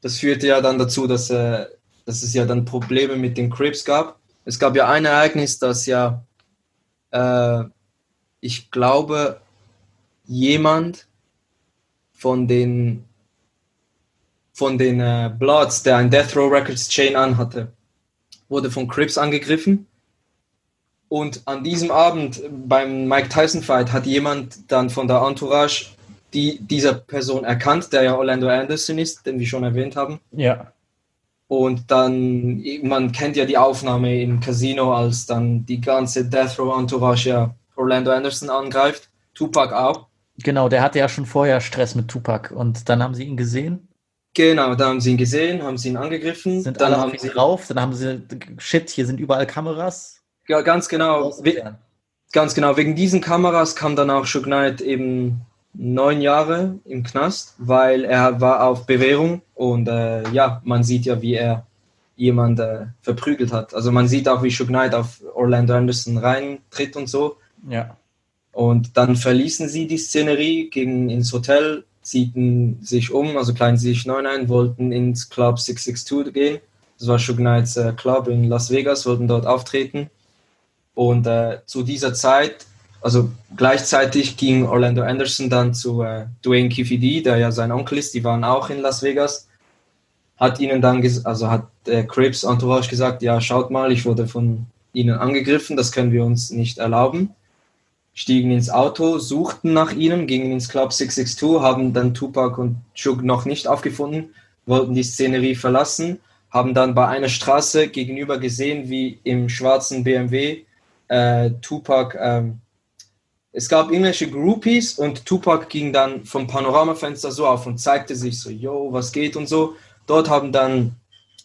das führte ja dann dazu, dass, äh, dass es ja dann Probleme mit den Crips gab. Es gab ja ein Ereignis, das ja, äh, ich glaube, jemand von den von den äh, Bloods, der ein Death Row Records Chain anhatte, wurde von Crips angegriffen. Und an diesem Abend beim Mike Tyson Fight hat jemand dann von der Entourage die, dieser Person erkannt, der ja Orlando Anderson ist, den wir schon erwähnt haben. Ja. Und dann, man kennt ja die Aufnahme im Casino, als dann die ganze Death Row Entourage ja Orlando Anderson angreift. Tupac auch. Genau, der hatte ja schon vorher Stress mit Tupac und dann haben sie ihn gesehen Genau, da haben sie ihn gesehen, haben sie ihn angegriffen. Sind dann haben sie drauf, dann haben sie, shit, hier sind überall Kameras. Ja, ganz genau. We ganz genau, wegen diesen Kameras kam dann auch Suge Knight eben neun Jahre im Knast, weil er war auf Bewährung und äh, ja, man sieht ja, wie er jemand äh, verprügelt hat. Also man sieht auch, wie Suge Knight auf Orlando Anderson reintritt und so. Ja. Und dann verließen sie die Szenerie, gingen ins Hotel, ziehten sich um, also kleiden sich neun ein, wollten ins Club 662 gehen. Das war Suge Knights äh, Club in Las Vegas, wollten dort auftreten. Und äh, zu dieser Zeit, also gleichzeitig ging Orlando Anderson dann zu äh, Dwayne Kifidi, der ja sein Onkel ist, die waren auch in Las Vegas. Hat ihnen dann, also hat äh, Cripes Entourage gesagt, ja, schaut mal, ich wurde von ihnen angegriffen, das können wir uns nicht erlauben stiegen ins Auto, suchten nach ihnen, gingen ins Club 662, haben dann Tupac und Chug noch nicht aufgefunden, wollten die Szenerie verlassen, haben dann bei einer Straße gegenüber gesehen, wie im schwarzen BMW äh, Tupac, ähm, es gab irgendwelche Groupies und Tupac ging dann vom Panoramafenster so auf und zeigte sich so, yo, was geht und so. Dort haben dann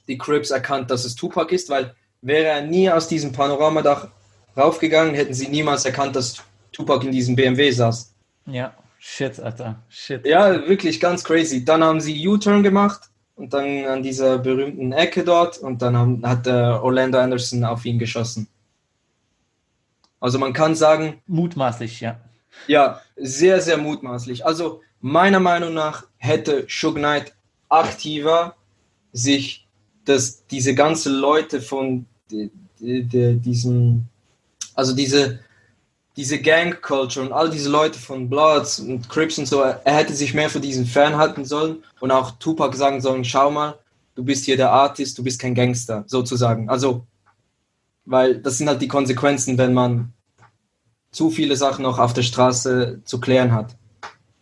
die Crips erkannt, dass es Tupac ist, weil wäre er nie aus diesem Panoramadach raufgegangen, hätten sie niemals erkannt, dass Tupac in diesem BMW saß. Ja, shit, Alter, shit. Ja, wirklich ganz crazy. Dann haben sie U-Turn gemacht und dann an dieser berühmten Ecke dort und dann haben, hat äh, Orlando Anderson auf ihn geschossen. Also man kann sagen. Mutmaßlich, ja. Ja, sehr, sehr mutmaßlich. Also meiner Meinung nach hätte Suge Knight aktiver sich das, diese ganze Leute von die, die, die, diesem, also diese, diese Gang Culture und all diese Leute von Bloods und Crips und so, er hätte sich mehr von diesen fernhalten sollen und auch Tupac sagen sollen, schau mal, du bist hier der Artist, du bist kein Gangster, sozusagen. Also, weil das sind halt die Konsequenzen, wenn man zu viele Sachen noch auf der Straße zu klären hat.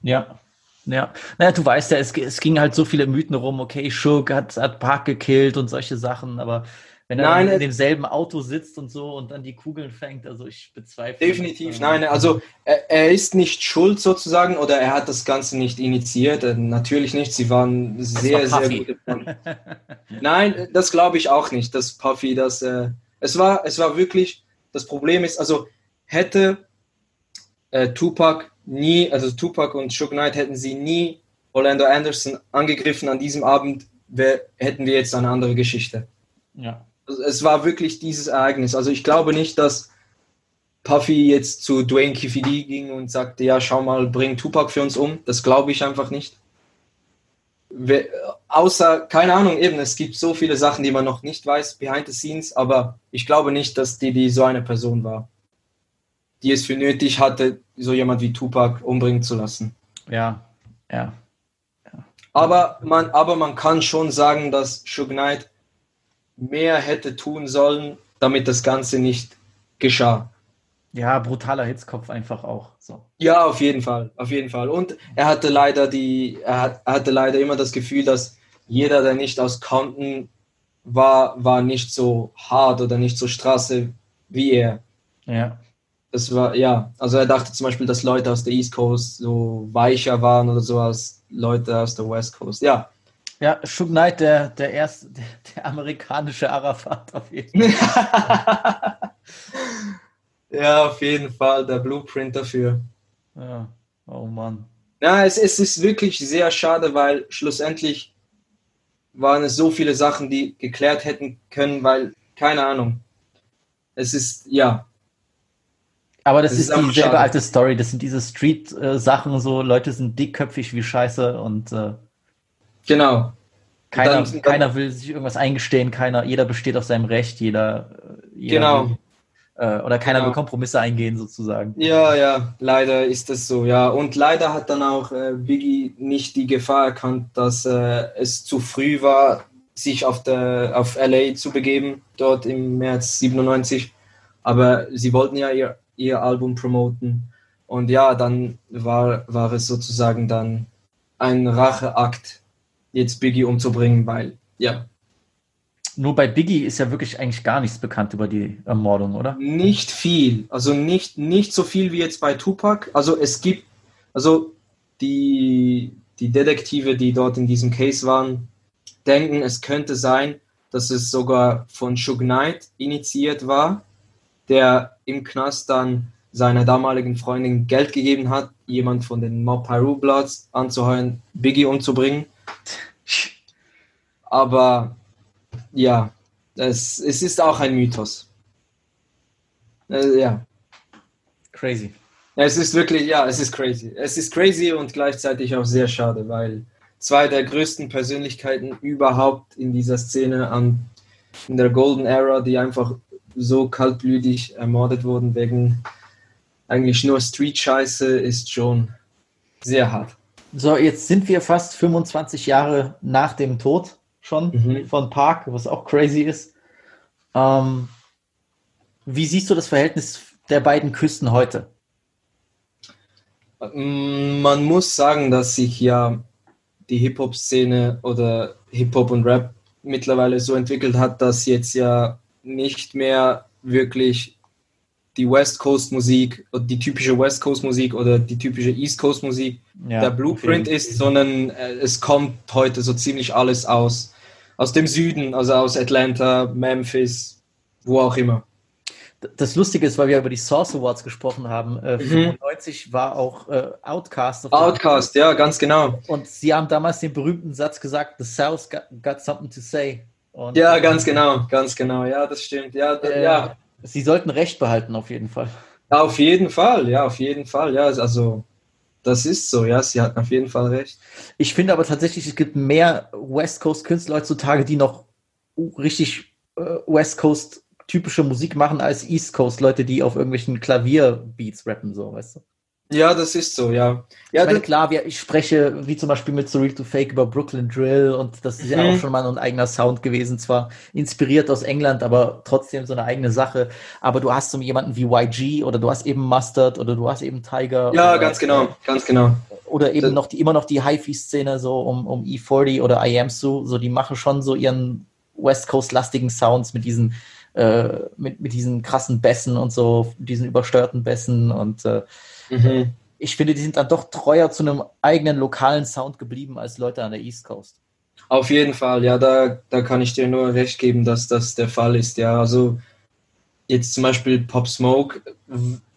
Ja. Ja, naja, du weißt ja, es, es ging halt so viele Mythen rum, okay, Shook hat, hat Park gekillt und solche Sachen, aber wenn er Nein, in äh, demselben Auto sitzt und so und dann die Kugeln fängt, also ich bezweifle. Definitiv, das. nein, also er, er ist nicht schuld sozusagen oder er hat das Ganze nicht initiiert. Äh, Natürlich nicht, sie waren sehr, war sehr gute Freunde. <laughs> Nein, das glaube ich auch nicht, dass Puffy das. Äh, es, war, es war wirklich, das Problem ist, also hätte äh, Tupac nie, also Tupac und Suge Knight hätten sie nie Orlando Anderson angegriffen an diesem Abend, wär, hätten wir jetzt eine andere Geschichte. Ja. Es war wirklich dieses Ereignis. Also ich glaube nicht, dass Puffy jetzt zu Dwayne KFD ging und sagte, ja, schau mal, bring Tupac für uns um. Das glaube ich einfach nicht. We- Außer, keine Ahnung, eben, es gibt so viele Sachen, die man noch nicht weiß, behind the scenes, aber ich glaube nicht, dass die, die so eine Person war, die es für nötig hatte, so jemand wie Tupac umbringen zu lassen. Ja, ja. Aber man, aber man kann schon sagen, dass Suge Knight mehr hätte tun sollen, damit das Ganze nicht geschah. Ja, brutaler Hitzkopf einfach auch. So. Ja, auf jeden Fall, auf jeden Fall. Und er hatte leider die, er, hat, hatte leider immer das Gefühl, dass jeder, der nicht aus Compton war, war nicht so hart oder nicht so Straße wie er. Ja. Das war, ja, also er dachte zum Beispiel, dass Leute aus der East Coast so weicher waren oder so als Leute aus der West Coast. Ja, Ja, Suge Knight, der, der erste, der, der amerikanische Arafat auf jeden Fall. <laughs> ja, auf jeden Fall der Blueprint dafür. Ja. Oh Mann. Ja, es, es ist wirklich sehr schade, weil schlussendlich waren es so viele Sachen, die geklärt hätten können, weil, keine Ahnung. Es ist, ja, Aber das, Das ist ist dieselbe schade. alte Story. Das sind diese Street-Sachen, so Leute sind dickköpfig wie Scheiße und äh, genau. keiner, Dann- keiner will sich irgendwas eingestehen, keiner, jeder besteht auf seinem Recht, jeder, jeder Genau. will, äh, oder keiner Genau. will Kompromisse eingehen sozusagen. Ja, ja, leider ist das so, ja. Und leider hat dann auch äh, Biggie nicht die Gefahr erkannt, dass äh, es zu früh war, sich auf, der, auf LA zu begeben, dort im März 97. Aber sie wollten ja ihr, ihr Album promoten. Und ja, dann war, war es sozusagen dann ein Racheakt, jetzt Biggie umzubringen, weil, ja, Nur bei Biggie ist ja wirklich eigentlich gar nichts bekannt über die Ermordung, oder? Nicht viel, also nicht, nicht so viel wie jetzt bei Tupac. Also es gibt, also die, die Detektive, die dort in diesem Case waren, denken, es könnte sein, dass es sogar von Suge Knight initiiert war, der im Knast dann seiner damaligen Freundin Geld gegeben hat, jemand von den Mob Piru Bloods anzuheuern, Biggie umzubringen. Aber ja, es, es ist auch ein Mythos. Äh, ja. Crazy. Es ist wirklich, ja, es ist crazy. Es ist crazy und gleichzeitig auch sehr schade, weil zwei der größten Persönlichkeiten überhaupt in dieser Szene an, in der Golden Era, die einfach so kaltblütig ermordet wurden wegen eigentlich nur Street-Scheiße, ist schon sehr hart. So, jetzt sind wir fast 25 Jahre nach dem Tod schon Mhm. von Park, was auch crazy ist. Ähm, wie siehst du das Verhältnis der beiden Küsten heute? Mm, Man muss sagen, dass sich ja die Hip-Hop-Szene oder Hip-Hop und Rap mittlerweile so entwickelt hat, dass jetzt ja nicht mehr wirklich die West Coast Musik oder die typische West Coast Musik oder die typische East Coast Musik Ja, der Blueprint ist, sondern äh, es kommt heute so ziemlich alles aus, aus dem Süden, also aus Atlanta, Memphis, wo auch immer. Das Lustige ist, weil wir über die Source Awards gesprochen haben, äh, Mhm. 95 war auch äh, Outcast. Outcast, ja, ganz genau. Und sie haben damals den berühmten Satz gesagt, The South got, got something to say. Und, Ja, ganz genau, ganz genau. Ja, das stimmt. Ja, Äh, ja. Sie sollten Recht behalten, auf jeden Fall. Auf jeden Fall, ja, auf jeden Fall, ja. Also, das ist so, ja, sie hatten auf jeden Fall recht. Ich finde aber tatsächlich, es gibt mehr West Coast Künstler heutzutage, die noch richtig äh, West Coast typische Musik machen als East Coast Leute, die auf irgendwelchen Klavierbeats rappen, so, weißt du? Ja, das ist so, ja. Ja, ich meine, klar, ich spreche wie zum Beispiel mit Surreal to Fake über Brooklyn Drill und das ist ja Mhm. auch schon mal ein eigener Sound gewesen, zwar inspiriert aus England, aber trotzdem so eine eigene Sache. Aber du hast so jemanden wie YG oder du hast eben Mustard oder du hast eben Tiger. ja, oder, ganz genau, ganz genau. Oder eben Das- noch die, immer noch die HiFi-Szene so um, um E40 oder IAMSU, so die machen schon so ihren West Coast-lastigen Sounds mit diesen, äh, mit, mit diesen krassen Bässen und so, diesen übersteuerten Bässen und äh, Mhm. ich finde, die sind dann doch treuer zu einem eigenen lokalen Sound geblieben als Leute an der East Coast. Auf jeden Fall, ja, da, da kann ich dir nur recht geben, dass das der Fall ist, ja. Also, jetzt zum Beispiel Pop Smoke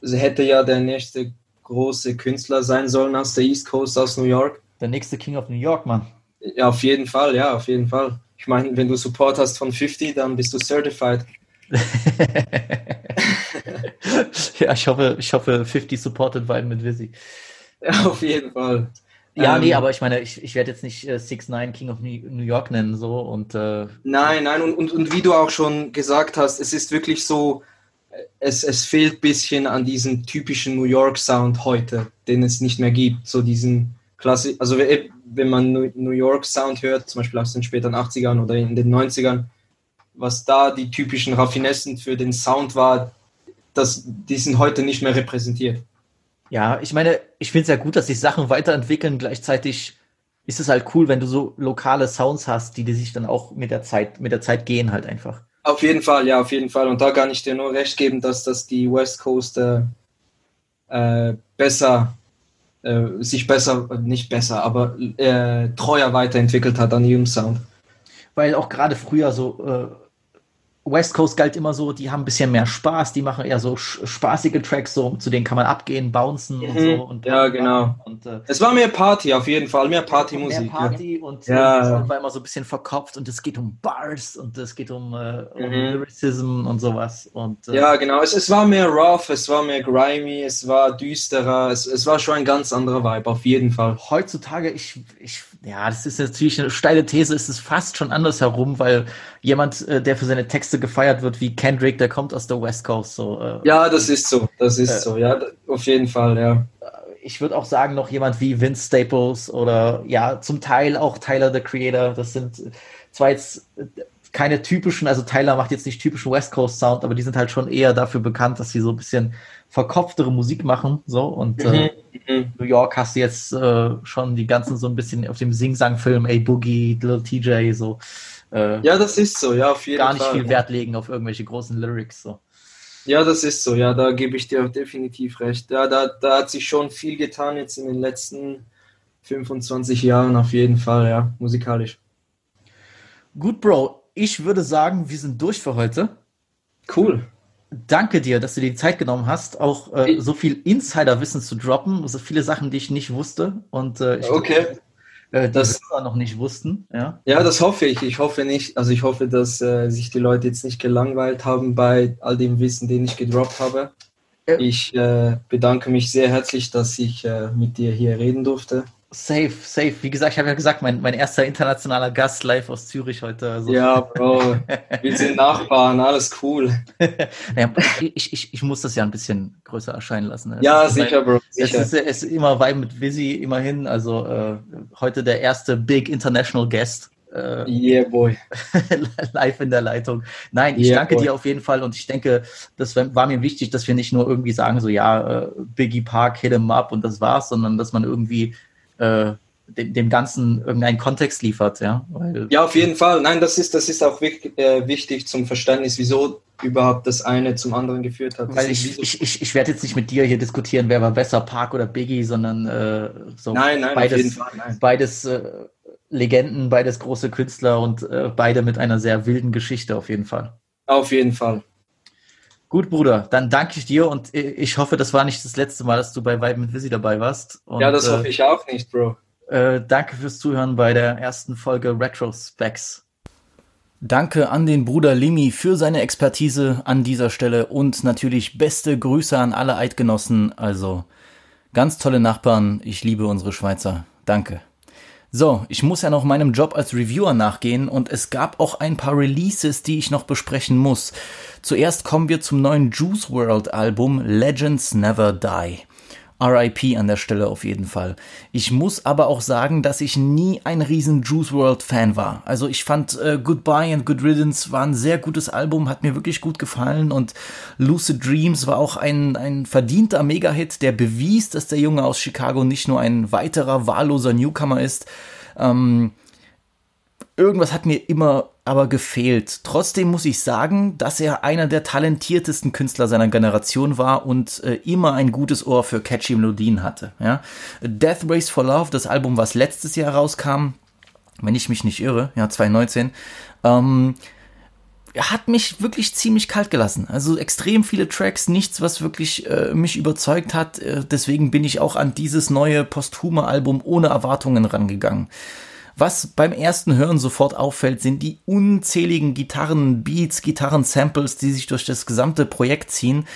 hätte ja der nächste große Künstler sein sollen aus der East Coast, aus New York. Der nächste King of New York, Mann. Ja, auf jeden Fall, ja, auf jeden Fall. Ich meine, wenn du Support hast von 50, dann bist du certified. <laughs> <laughs> ja, ich hoffe, ich hoffe, 50 supported Vibe mit Vizzy. Ja, auf jeden Fall. Ja, Ähm, nee, aber ich meine, ich, ich werde jetzt nicht äh, 6 9 King of New York nennen, so und äh, Nein, nein, und, und, und wie du auch schon gesagt hast, es ist wirklich so, es, es fehlt ein bisschen an diesem typischen New York Sound heute, den es nicht mehr gibt. So diesen Klassik, also we- wenn man New York Sound hört, zum Beispiel aus den späteren 80ern oder in den 90ern, was da die typischen Raffinessen für den Sound war, das, die sind heute nicht mehr repräsentiert. ja, ich meine, ich finde es ja gut, dass sich Sachen weiterentwickeln. Gleichzeitig ist es halt cool, wenn du so lokale Sounds hast, die, die sich dann auch mit der Zeit, mit der Zeit gehen halt einfach. Auf jeden Fall, ja, auf jeden Fall. Und da kann ich dir nur recht geben, dass das die West Coast äh, äh, besser, äh, sich besser, nicht besser, aber äh, treuer weiterentwickelt hat an ihrem Sound. Weil auch gerade früher so äh, West Coast galt immer so, die haben ein bisschen mehr Spaß, die machen eher so spaßige Tracks, so zu denen kann man abgehen, bouncen und Mhm. so. Und Ja, genau. Und äh, Es war mehr Party, auf jeden Fall, mehr Partymusik. mehr Party und Ja. äh, war immer so ein bisschen verkopft und es geht um Bars und es geht um, äh, um Mhm. Lyricism und sowas. Und Ja, äh, ja genau. Es, es war mehr rough, es war mehr grimy, es war düsterer, es, es war schon ein ganz anderer Vibe, auf jeden Fall. heutzutage, ich, ich, ja, das ist natürlich eine steile These, ist es fast schon andersherum, weil jemand, äh, der für seine Texte gefeiert wird, wie Kendrick, der kommt aus der West Coast. So, äh, Ja, das ist so, das ist Äh. so, ja, auf jeden Fall, ja. ich würde auch sagen, noch jemand wie Vince Staples oder ja, zum Teil auch Tyler the Creator. Das sind zwar jetzt äh, keine typischen, also Tyler macht jetzt nicht typischen West Coast Sound, aber die sind halt schon eher dafür bekannt, dass sie so ein bisschen verkopftere Musik machen. So und äh, Mhm. New York hast du jetzt äh, schon die ganzen so ein bisschen auf dem Sing-Sang-Film, A Boogie, Little TJ, so äh, Ja, das ist so, ja, auf jeden gar nicht Fall. viel Wert legen auf irgendwelche großen Lyrics. So. Ja, das ist so, ja, da gebe ich dir definitiv recht. Ja, da, da hat sich schon viel getan jetzt in den letzten 25 Jahren, auf jeden Fall, ja, musikalisch. Gut, Bro, ich würde sagen, wir sind durch für heute. Cool. Danke dir, dass du dir die Zeit genommen hast, auch äh, so viel Insiderwissen zu droppen, so viele Sachen, die ich nicht wusste und äh, ich Okay. Äh, Das- Hörer noch nicht wussten. Ja. Ja, das hoffe ich. Ich hoffe nicht, also ich hoffe, dass äh, sich die Leute jetzt nicht gelangweilt haben bei all dem Wissen, den ich gedroppt habe. Ich äh, bedanke mich sehr herzlich, dass ich äh, mit dir hier reden durfte. Safe, safe. Wie gesagt, ich habe ja gesagt, mein, mein erster internationaler Gast live aus Zürich heute. Also, Ja, Bro, <laughs> wir sind Nachbarn, alles cool. Naja, ich, ich, ich muss das ja ein bisschen größer erscheinen lassen. ne? Ja, ist mein- sicher, Bro, Es ist, es ist immer Vibe mit Visi, immerhin. Also äh, heute der erste Big International Guest. Äh, Yeah, boy. <laughs> live in der Leitung. Nein, ich Ja, danke voll. dir auf jeden Fall und ich denke, das war war mir wichtig, dass wir nicht nur irgendwie sagen, so ja, äh, Biggie Park, hit him up und das war's, sondern dass man irgendwie äh, dem, dem Ganzen irgendeinen Kontext liefert, ja. Weil, Ja, auf jeden Fall. Nein, das ist, das ist auch wichtig, äh, wichtig zum Verständnis, wieso überhaupt das eine zum anderen geführt hat. Weil ich, ich, ich, ich werde jetzt nicht mit dir hier diskutieren, wer war besser, Park oder Biggie, sondern äh, so nein, nein, beides, Fall. Nein. beides äh, Legenden, beides große Künstler und äh, beide mit einer sehr wilden Geschichte auf jeden Fall. Auf jeden Fall. Gut, Bruder, dann danke ich dir und ich hoffe, das war nicht das letzte Mal, dass du bei Vibe mit Visi dabei warst. Und, ja, das hoffe ich auch nicht, Bro. Äh, äh, danke fürs Zuhören bei der ersten Folge Retro Specs. Danke an den Bruder Limi für seine Expertise an dieser Stelle und natürlich beste Grüße an alle Eidgenossen. Also ganz tolle Nachbarn. Ich liebe unsere Schweizer. Danke. So, ich muss ja noch meinem Job als Reviewer nachgehen und es gab auch ein paar Releases, die ich noch besprechen muss. Zuerst kommen wir zum neuen Juice World Album Legends Never Die. RIP an der Stelle auf jeden Fall. Ich muss aber auch sagen, dass ich nie ein riesen Juice World Fan war. Also ich fand äh, Goodbye and Good Riddance war ein sehr gutes Album, hat mir wirklich gut gefallen und Lucid Dreams war auch ein, ein verdienter Mega-Hit, der bewies, dass der Junge aus Chicago nicht nur ein weiterer wahlloser Newcomer ist. Ähm, irgendwas hat mir immer aber gefehlt. Trotzdem muss ich sagen, dass er einer der talentiertesten Künstler seiner Generation war und äh, immer ein gutes Ohr für catchy Melodien hatte. Ja? Death Race for Love, das Album, was letztes Jahr rauskam, wenn ich mich nicht irre, ja 2019, ähm, hat mich wirklich ziemlich kalt gelassen. Also extrem viele Tracks, nichts, was wirklich äh, mich überzeugt hat. Äh, deswegen bin ich auch an dieses neue posthume Album ohne Erwartungen rangegangen. Was beim ersten Hören sofort auffällt, sind die unzähligen Gitarrenbeats, Gitarrensamples, die sich durch das gesamte Projekt ziehen.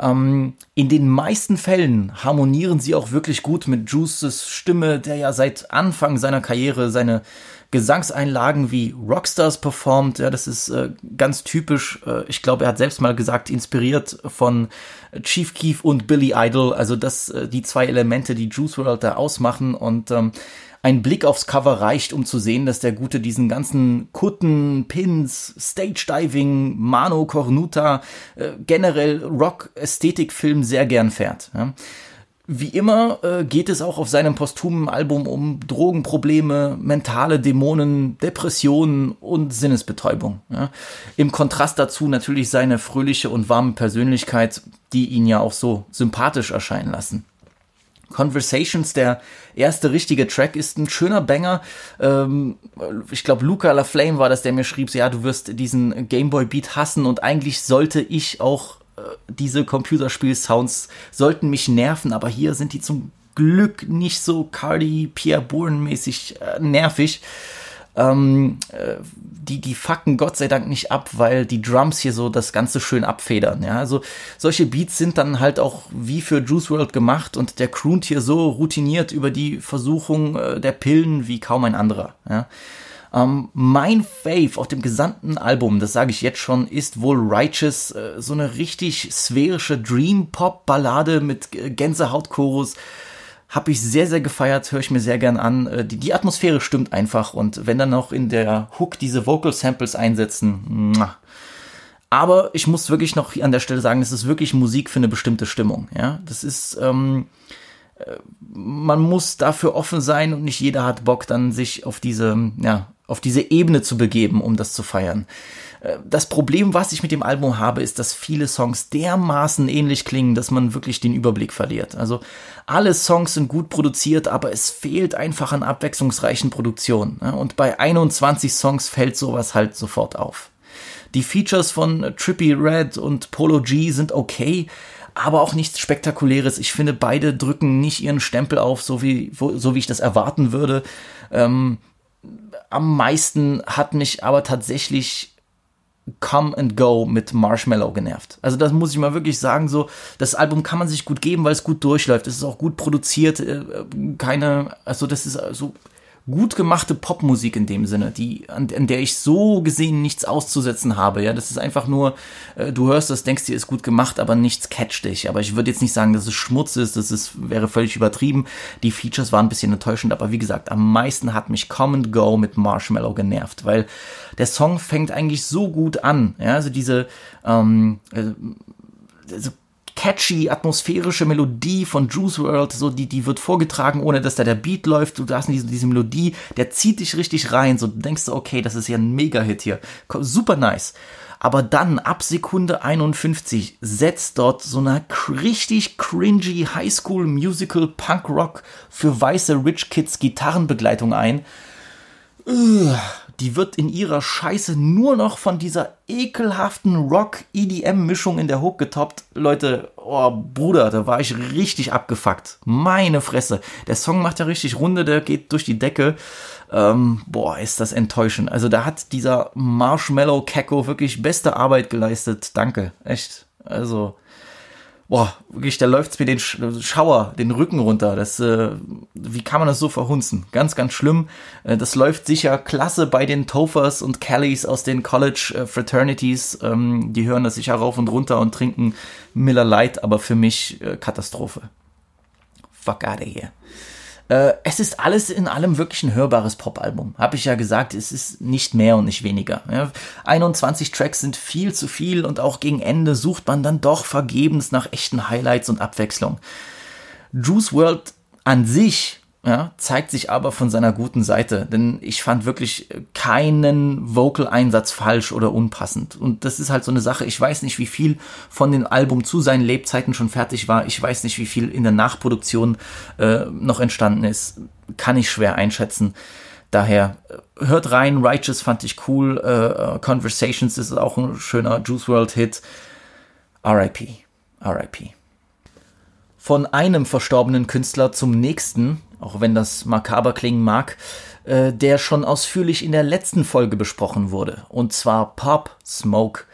Ähm, in den meisten Fällen harmonieren sie auch wirklich gut mit Juices Stimme, der ja seit Anfang seiner Karriere seine Gesangseinlagen wie Rockstars performt. Ja, das ist äh, ganz typisch. Äh, ich glaube, er hat selbst mal gesagt, inspiriert von Chief Keef und Billy Idol. Also das, äh, die zwei Elemente, die Juice World da ausmachen und ähm, ein Blick aufs Cover reicht, um zu sehen, dass der Gute diesen ganzen Kutten, Pins, Stage Diving, Mano Cornuta, äh, generell Rock-Ästhetik-Film sehr gern fährt. Ja. Wie immer äh, geht es auch auf seinem posthumen Album um Drogenprobleme, mentale Dämonen, Depressionen und Sinnesbetäubung. Ja. Im Kontrast dazu natürlich seine fröhliche und warme Persönlichkeit, die ihn ja auch so sympathisch erscheinen lassen. Conversations, der erste richtige Track, ist ein schöner Banger. Ähm, ich glaube, Luca LaFlame war das, der mir schrieb, ja, du wirst diesen Gameboy-Beat hassen und eigentlich sollte ich auch äh, diese Computerspiel-Sounds sollten mich nerven, aber hier sind die zum Glück nicht so Cardi Pierre Bourne mäßig äh, nervig ähm, äh, die, die fucken Gott sei Dank nicht ab, weil die Drums hier so das Ganze schön abfedern. Ja, also solche Beats sind dann halt auch wie für Juice World gemacht und der croont hier so routiniert über die Versuchung äh, der Pillen wie kaum ein anderer. Ja. Ähm, mein Fave auf dem gesamten Album, das sage ich jetzt schon, ist wohl Righteous, äh, so eine richtig sphärische Dream-Pop-Ballade mit äh, Gänsehauchorus. chorus habe ich sehr, sehr gefeiert, höre ich mir sehr gern an. Äh, die, die Atmosphäre stimmt einfach und wenn dann noch in der Hook diese Vocal Samples einsetzen, aber ich muss wirklich noch an der Stelle sagen, es ist wirklich Musik für eine bestimmte Stimmung. Ja, das ist, ähm, äh, man muss dafür offen sein und nicht jeder hat Bock, dann sich auf diese, ja, auf diese Ebene zu begeben, um das zu feiern. Äh, das Problem, was ich mit dem Album habe, ist, dass viele Songs dermaßen ähnlich klingen, dass man wirklich den Überblick verliert. Also alle Songs sind gut produziert, aber es fehlt einfach an abwechslungsreichen Produktionen. Und bei 21 Songs fällt sowas halt sofort auf. Die Features von Trippy Red und Polo G sind okay, aber auch nichts Spektakuläres. Ich finde, beide drücken nicht ihren Stempel auf, so wie, so wie ich das erwarten würde. Ähm, am meisten hat mich aber tatsächlich Come and Go mit Marshmallow genervt. Also das muss ich mal wirklich sagen, so das Album kann man sich gut geben, weil es gut durchläuft. Es ist auch gut produziert, äh, keine, also das ist so gut gemachte Popmusik in dem Sinne, die an, an, der ich so gesehen nichts auszusetzen habe. Ja, das ist einfach nur, äh, du hörst das, denkst dir, ist gut gemacht, aber nichts catcht dich. Aber ich würde jetzt nicht sagen, dass es Schmutz ist, das ist, wäre völlig übertrieben. Die Features waren ein bisschen enttäuschend, aber wie gesagt, am meisten hat mich Come and Go mit Marshmallow genervt, weil der Song fängt eigentlich so gut an. Ja, also diese ähm, äh, also catchy, atmosphärische Melodie von Juice World, so die, die wird vorgetragen, ohne dass da der Beat läuft. Du hast diese, diese Melodie, der zieht dich richtig rein. So denkst du, okay, das ist ja ein Mega-Hit hier. Super nice. Aber dann ab Sekunde 51 setzt dort so eine richtig cringy Highschool Musical Punk Rock für weiße Rich Kids Gitarrenbegleitung ein. Die wird in ihrer Scheiße nur noch von dieser ekelhaften Rock-EDM-Mischung in der Hook getoppt. Leute, oh Bruder, da war ich richtig abgefuckt. Meine Fresse. Der Song macht ja richtig Runde, der geht durch die Decke. Ähm, boah, ist das enttäuschend. Also da hat dieser Marshmallow Kecko wirklich beste Arbeit geleistet. Danke, echt. Also boah, wirklich, da läuft's mir den Schauer, den Rücken runter. Das, äh, wie kann man das so verhunzen? Ganz, ganz schlimm. Äh, das läuft sicher klasse bei den Tophers und Kellys aus den College äh, Fraternities. Ähm, die hören das sicher rauf und runter und trinken Miller Light, aber für mich äh, Katastrophe. Fuck out of here. Äh, es ist alles in allem wirklich ein hörbares Popalbum. Habe ich ja gesagt, es ist nicht mehr und nicht weniger. Ja, 21 Tracks sind viel zu viel und auch gegen Ende sucht man dann doch vergebens nach echten Highlights und Abwechslung. Juice World an sich ja, zeigt sich aber von seiner guten Seite, denn ich fand wirklich keinen Vocal-Einsatz falsch oder unpassend. Und das ist halt so eine Sache, ich weiß nicht, wie viel von dem Album zu seinen Lebzeiten schon fertig war, ich weiß nicht, wie viel in der Nachproduktion äh, noch entstanden ist, kann ich schwer einschätzen. Daher äh, hört rein, Righteous fand ich cool, äh, äh Conversations ist auch ein schöner Juice World Hit. RIP, RIP. Von einem verstorbenen Künstler zum nächsten auch wenn das makaber klingen mag, äh, der schon ausführlich in der letzten Folge besprochen wurde, und zwar Pop Smoke.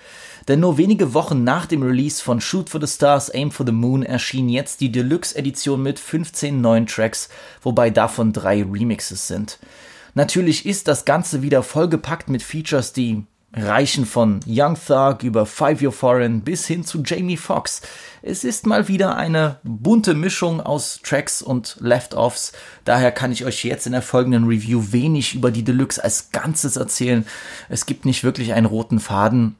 Denn nur wenige Wochen nach dem Release von Shoot for the Stars, Aim for the Moon erschien jetzt die Deluxe-Edition mit 15 neuen Tracks, wobei davon drei Remixes sind. Natürlich ist das Ganze wieder vollgepackt mit Features, die reichen von Young Thug über Five Year Foreign bis hin zu Jamie Foxx. Es ist mal wieder eine bunte Mischung aus Tracks und Left-Offs. Daher kann ich euch jetzt in der folgenden Review wenig über die Deluxe als Ganzes erzählen. Es gibt nicht wirklich einen roten Faden,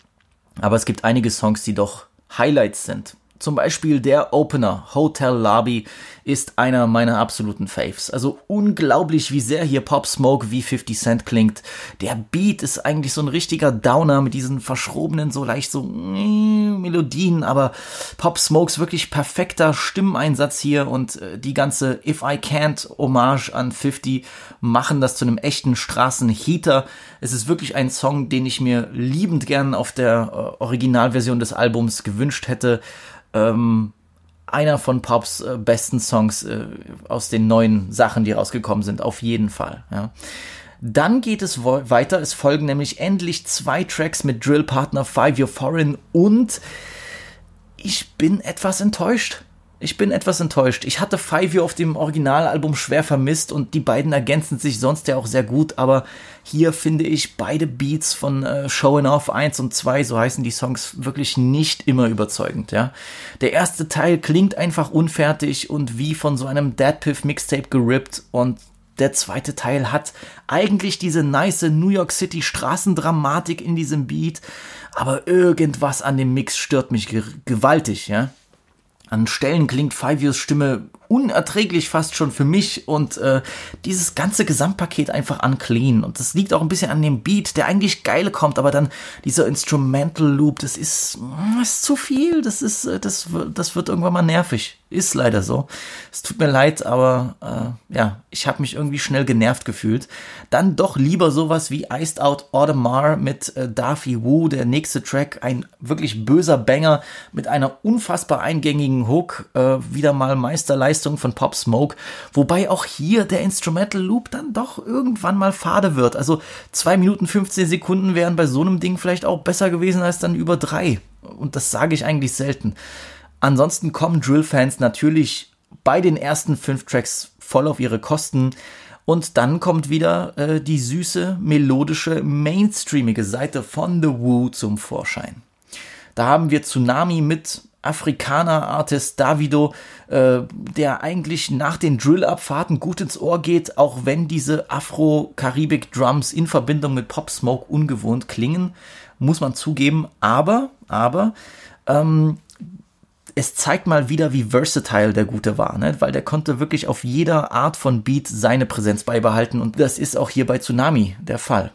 aber es gibt einige Songs, die doch Highlights sind. Zum Beispiel der Opener Hotel Lobby ist einer meiner absoluten Faves. Also unglaublich, wie sehr hier Pop Smoke wie 50 Cent klingt. Der Beat ist eigentlich so ein richtiger Downer mit diesen verschrobenen, so leicht so mm, Melodien, aber Pop Smokes wirklich perfekter Stimmeinsatz hier und äh, die ganze If I Can't Hommage an 50 machen das zu einem echten Straßenheater. Es ist wirklich ein Song, den ich mir liebend gern auf der äh, Originalversion des Albums gewünscht hätte ähm, einer von Pops äh, besten Songs äh, aus den neuen Sachen, die rausgekommen sind, auf jeden Fall. Ja. Dann geht es weiter, es folgen nämlich endlich zwei Tracks mit Drillpartner Five Year Foreign und ich bin etwas enttäuscht. Ich bin etwas enttäuscht. Ich hatte Five auf dem Originalalbum schwer vermisst und die beiden ergänzen sich sonst ja auch sehr gut, aber hier finde ich beide Beats von äh, Showing Off 1 und 2, so heißen die Songs, wirklich nicht immer überzeugend, ja. Der erste Teil klingt einfach unfertig und wie von so einem Deadpiff Mixtape gerippt und der zweite Teil hat eigentlich diese nice New York City Straßendramatik in diesem Beat, aber irgendwas an dem Mix stört mich gewaltig, ja. An Stellen klingt Five Years Stimme unerträglich fast schon für mich und äh, dieses ganze Gesamtpaket einfach unclean. Und das liegt auch ein bisschen an dem Beat, der eigentlich geil kommt, aber dann dieser Instrumental Loop, das ist, mm, ist zu viel. Das ist, äh, das, das wird irgendwann mal nervig. Ist leider so. Es tut mir leid, aber äh, ja, ich habe mich irgendwie schnell genervt gefühlt. Dann doch lieber sowas wie Iced Out Audemars mit äh, Darby Wu, der nächste Track, ein wirklich böser Banger mit einer unfassbar eingängigen Hook, äh, wieder mal Meisterleistung von Pop Smoke, wobei auch hier der Instrumental Loop dann doch irgendwann mal fade wird. Also zwei Minuten 15 Sekunden wären bei so einem Ding vielleicht auch besser gewesen als dann über drei. Und das sage ich eigentlich selten. Ansonsten kommen Drill-Fans natürlich bei den ersten fünf Tracks voll auf ihre Kosten. Und dann kommt wieder äh, die süße, melodische, mainstreamige Seite von The Woo zum Vorschein. Da haben wir Tsunami mit Afrikaner-Artist Davido, äh, der eigentlich nach den Drill-Abfahrten gut ins Ohr geht, auch wenn diese Afro-Karibik-Drums in Verbindung mit Pop Smoke ungewohnt klingen, muss man zugeben. Aber, aber, ähm, es zeigt mal wieder, wie versatile der Gute war, ne? weil der konnte wirklich auf jeder Art von Beat seine Präsenz beibehalten und das ist auch hier bei Tsunami der Fall.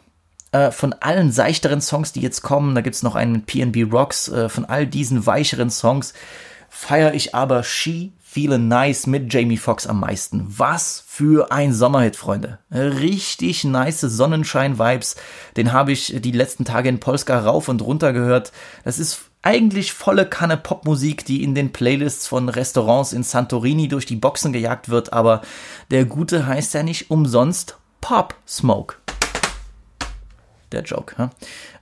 Äh, von allen seichteren Songs, die jetzt kommen, da gibt's noch einen PNB Rocks, äh, von all diesen weicheren Songs feiere ich aber She Feelin' Nice mit Jamie Foxx am meisten. Was für ein Sommerhit, Freunde. Richtig nice Sonnenschein-Vibes. Den habe ich die letzten Tage in Polska rauf und runter gehört. Das ist eigentlich volle Kanne Popmusik, die in den Playlists von Restaurants in Santorini durch die Boxen gejagt wird, aber der Gute heißt ja nicht umsonst Pop Smoke. Der Joke, ja?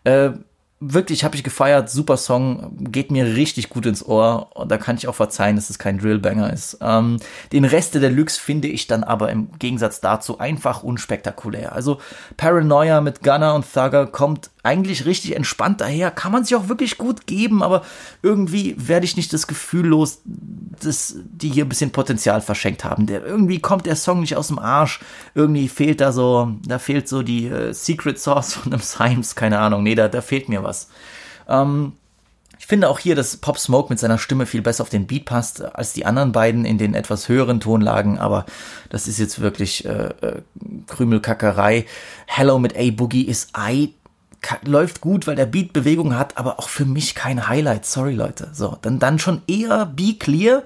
Äh, wirklich habe ich gefeiert, super Song, geht mir richtig gut ins Ohr und da kann ich auch verzeihen, dass es kein Drillbanger ist. Ähm, den Rest der Deluxe finde ich dann aber im Gegensatz dazu einfach unspektakulär. Also Paranoia mit Gunner und Thugger kommt eigentlich richtig entspannt daher, kann man sich auch wirklich gut geben, aber irgendwie werde ich nicht das Gefühl los, dass die hier ein bisschen Potenzial verschenkt haben. Der, irgendwie kommt der Song nicht aus dem Arsch, irgendwie fehlt da so, da fehlt so die äh, Secret Source von einem Symes, keine Ahnung, nee, da, da fehlt mir was. Ähm, ich finde auch hier, dass Pop Smoke mit seiner Stimme viel besser auf den Beat passt als die anderen beiden in den etwas höheren Tonlagen, aber das ist jetzt wirklich äh, äh, Krümelkackerei. Hello mit A Boogie ist I läuft gut, weil der Beat Bewegung hat, aber auch für mich kein Highlight. Sorry, Leute. So, dann, dann schon eher Be Clear,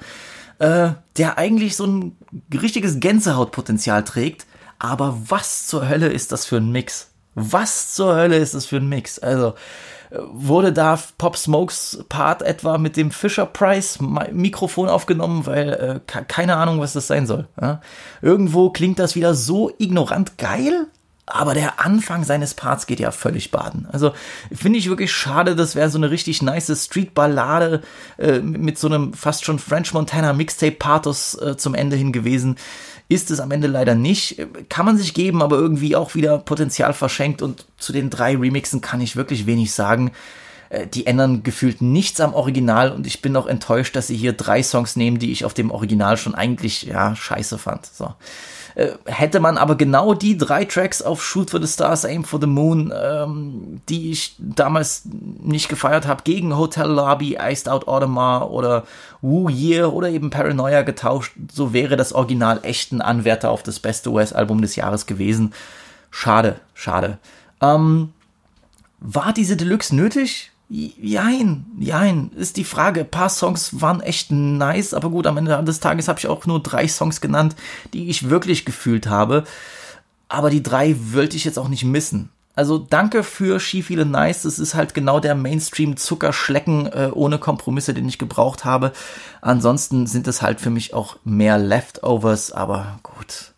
äh, der eigentlich so ein richtiges Gänsehautpotenzial trägt. Aber was zur Hölle ist das für ein Mix? Was zur Hölle ist das für ein Mix? Also, wurde da Pop Smokes Part etwa mit dem Fisher Price Mikrofon aufgenommen, weil äh, keine Ahnung, was das sein soll. Ja? Irgendwo klingt das wieder so ignorant geil, aber der Anfang seines Parts geht ja völlig baden. Also finde ich wirklich schade, das wäre so eine richtig nice Street-Ballade äh, mit so einem fast schon French Montana Mixtape-Pathos äh, zum Ende hin gewesen. Ist es am Ende leider nicht. Kann man sich geben, aber irgendwie auch wieder Potenzial verschenkt. Und zu den drei Remixen kann ich wirklich wenig sagen. Äh, die ändern gefühlt nichts am Original und ich bin auch enttäuscht, dass sie hier drei Songs nehmen, die ich auf dem Original schon eigentlich, ja, scheiße fand. So. Äh, hätte man aber genau die drei Tracks auf Shoot for the Stars, Aim for the Moon, ähm, die ich damals nicht gefeiert habe, gegen Hotel Lobby, Iced Out Audemars oder Woo Year oder eben Paranoia getauscht, so wäre das Original echt ein Anwärter auf das beste US-Album des Jahres gewesen. Schade, schade. Ähm, war diese Deluxe nötig? Jein, jein, ist die Frage. Ein paar Songs waren echt nice, aber gut, am Ende des Tages habe ich auch nur drei Songs genannt, die ich wirklich gefühlt habe. Aber die drei wollte ich jetzt auch nicht missen. Also danke für She Feel Nice. Das ist halt genau der Mainstream-Zuckerschlecken äh, ohne Kompromisse, den ich gebraucht habe. Ansonsten sind es halt für mich auch mehr Leftovers, aber gut.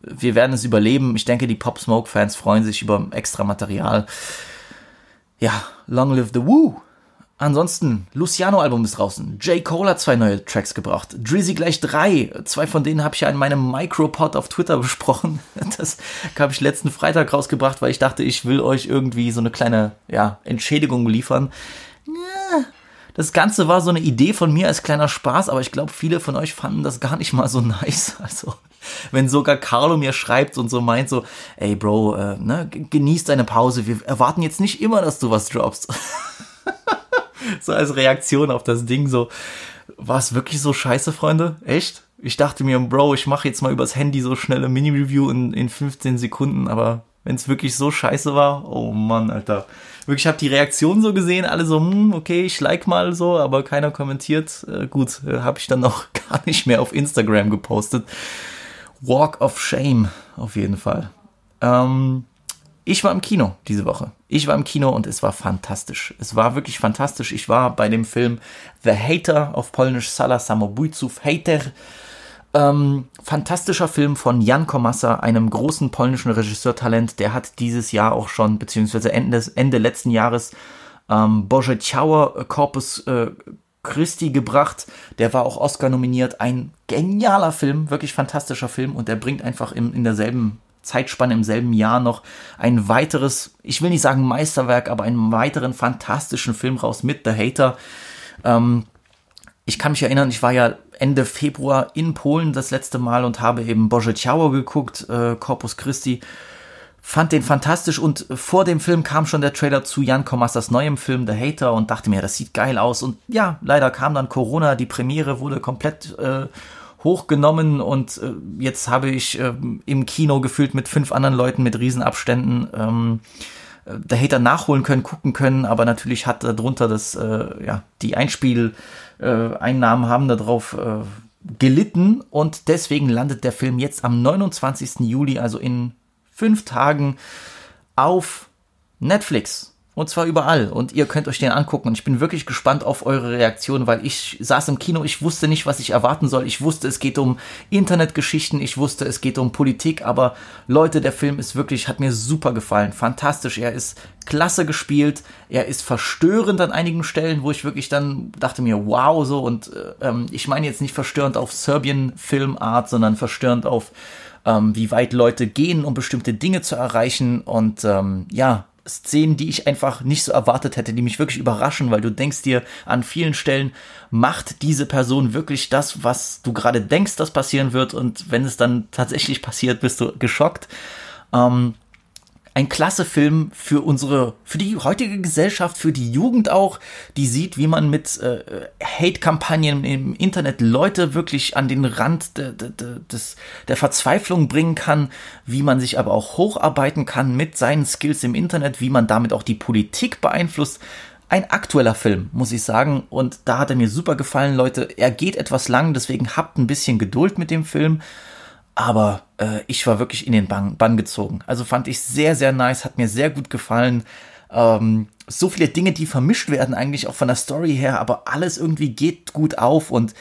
Wir werden es überleben. Ich denke, die Pop Smoke-Fans freuen sich über extra Material ja, Long Live the Woo. Ansonsten, Luciano-Album ist draußen. J. Cole hat zwei neue Tracks gebracht. Drizzy gleich drei. Zwei von denen habe ich ja in meinem Micropod auf Twitter <laughs> besprochen. Das habe ich letzten Freitag rausgebracht, weil ich dachte, ich will euch irgendwie so eine kleine ja, Entschädigung liefern. Das Ganze war so eine Idee von mir als kleiner Spaß, aber ich glaube, viele von euch fanden das gar nicht mal so <laughs> nice. Also wenn sogar Carlo mir schreibt und so meint so, ey Bro, äh, ne, genieß deine Pause, wir erwarten jetzt nicht immer, dass du was droppst. <laughs> so als Reaktion auf das Ding so, war es wirklich so scheiße, Freunde? Echt? Ich dachte mir, Bro, ich mache jetzt mal übers Handy so schnelle Mini-Review in, in 15 Sekunden, aber wenn es wirklich so scheiße war, oh Mann, Alter. Wirklich, ich habe die Reaktion so gesehen, alle so, hm, okay, ich like mal so, aber keiner kommentiert. Äh, gut, äh, habe ich dann auch <laughs> gar nicht mehr auf Instagram gepostet. Walk of Shame, auf jeden Fall. Ähm, ich war im Kino diese Woche. Ich war im Kino und es war fantastisch. Es war wirklich fantastisch. Ich war bei dem Film The Hater, auf Polnisch Sala Samobójców Hater. Ähm, fantastischer Film von Jan Komasa, einem großen polnischen Regisseurtalent. Der hat dieses Jahr auch schon, beziehungsweise Ende, Ende letzten Jahres, ähm, Boże Ciało, Corpus äh, Christi gebracht. Der war auch Oscar nominiert. Ein genialer Film, wirklich fantastischer Film und der bringt einfach im, in derselben Zeitspanne, im selben Jahr noch ein weiteres, ich will nicht sagen Meisterwerk, aber einen weiteren fantastischen Film raus mit The Hater. Ähm, ich kann mich erinnern, ich war ja Ende Februar in Polen das letzte Mal und habe eben Boże Ciało geguckt, äh, Corpus Christi. Fand den fantastisch und vor dem Film kam schon der Trailer zu Jan Komastas neuem Film The Hater und dachte mir, das sieht geil aus. Und ja, leider kam dann Corona, die Premiere wurde komplett äh, hochgenommen und äh, jetzt habe ich äh, im Kino gefühlt mit fünf anderen Leuten mit Riesenabständen ähm, The Hater nachholen können, gucken können, aber natürlich hat darunter das, äh, ja, die Einspieleinnahmen äh, haben darauf äh, gelitten und deswegen landet der Film jetzt am 29. Juli, also in fünf Tagen auf Netflix. Und zwar überall. Und ihr könnt euch den angucken. Und ich bin wirklich gespannt auf eure Reaktion, weil ich saß im Kino, ich wusste nicht, was ich erwarten soll. Ich wusste, es geht um Internetgeschichten, ich wusste, es geht um Politik. Aber Leute, der Film ist wirklich, hat mir super gefallen. Fantastisch. Er ist klasse gespielt. Er ist verstörend an einigen Stellen, wo ich wirklich dann dachte mir, wow, so. Und äh, ähm, ich meine jetzt nicht verstörend auf Serbien-Filmart, sondern verstörend auf ähm, wie weit Leute gehen, um bestimmte Dinge zu erreichen. Und ähm, ja, Szenen, die ich einfach nicht so erwartet hätte, die mich wirklich überraschen, weil du denkst dir an vielen Stellen, macht diese Person wirklich das, was du gerade denkst, das passieren wird und wenn es dann tatsächlich passiert, bist du geschockt. Ähm, ein klasse Film für unsere, für die heutige Gesellschaft, für die Jugend auch, die sieht, wie man mit äh, Hate-Kampagnen im Internet Leute wirklich an den Rand de, de, de, des, der Verzweiflung bringen kann, wie man sich aber auch hocharbeiten kann mit seinen Skills im Internet, wie man damit auch die Politik beeinflusst. Ein aktueller Film, muss ich sagen. Und da hat er mir super gefallen, Leute. Er geht etwas lang, deswegen habt ein bisschen Geduld mit dem Film aber äh, ich war wirklich in den Bann, Bann gezogen. Also fand ich sehr, sehr nice, hat mir sehr gut gefallen. Ähm, so viele Dinge, die vermischt werden, eigentlich auch von der Story her, aber alles irgendwie geht gut auf und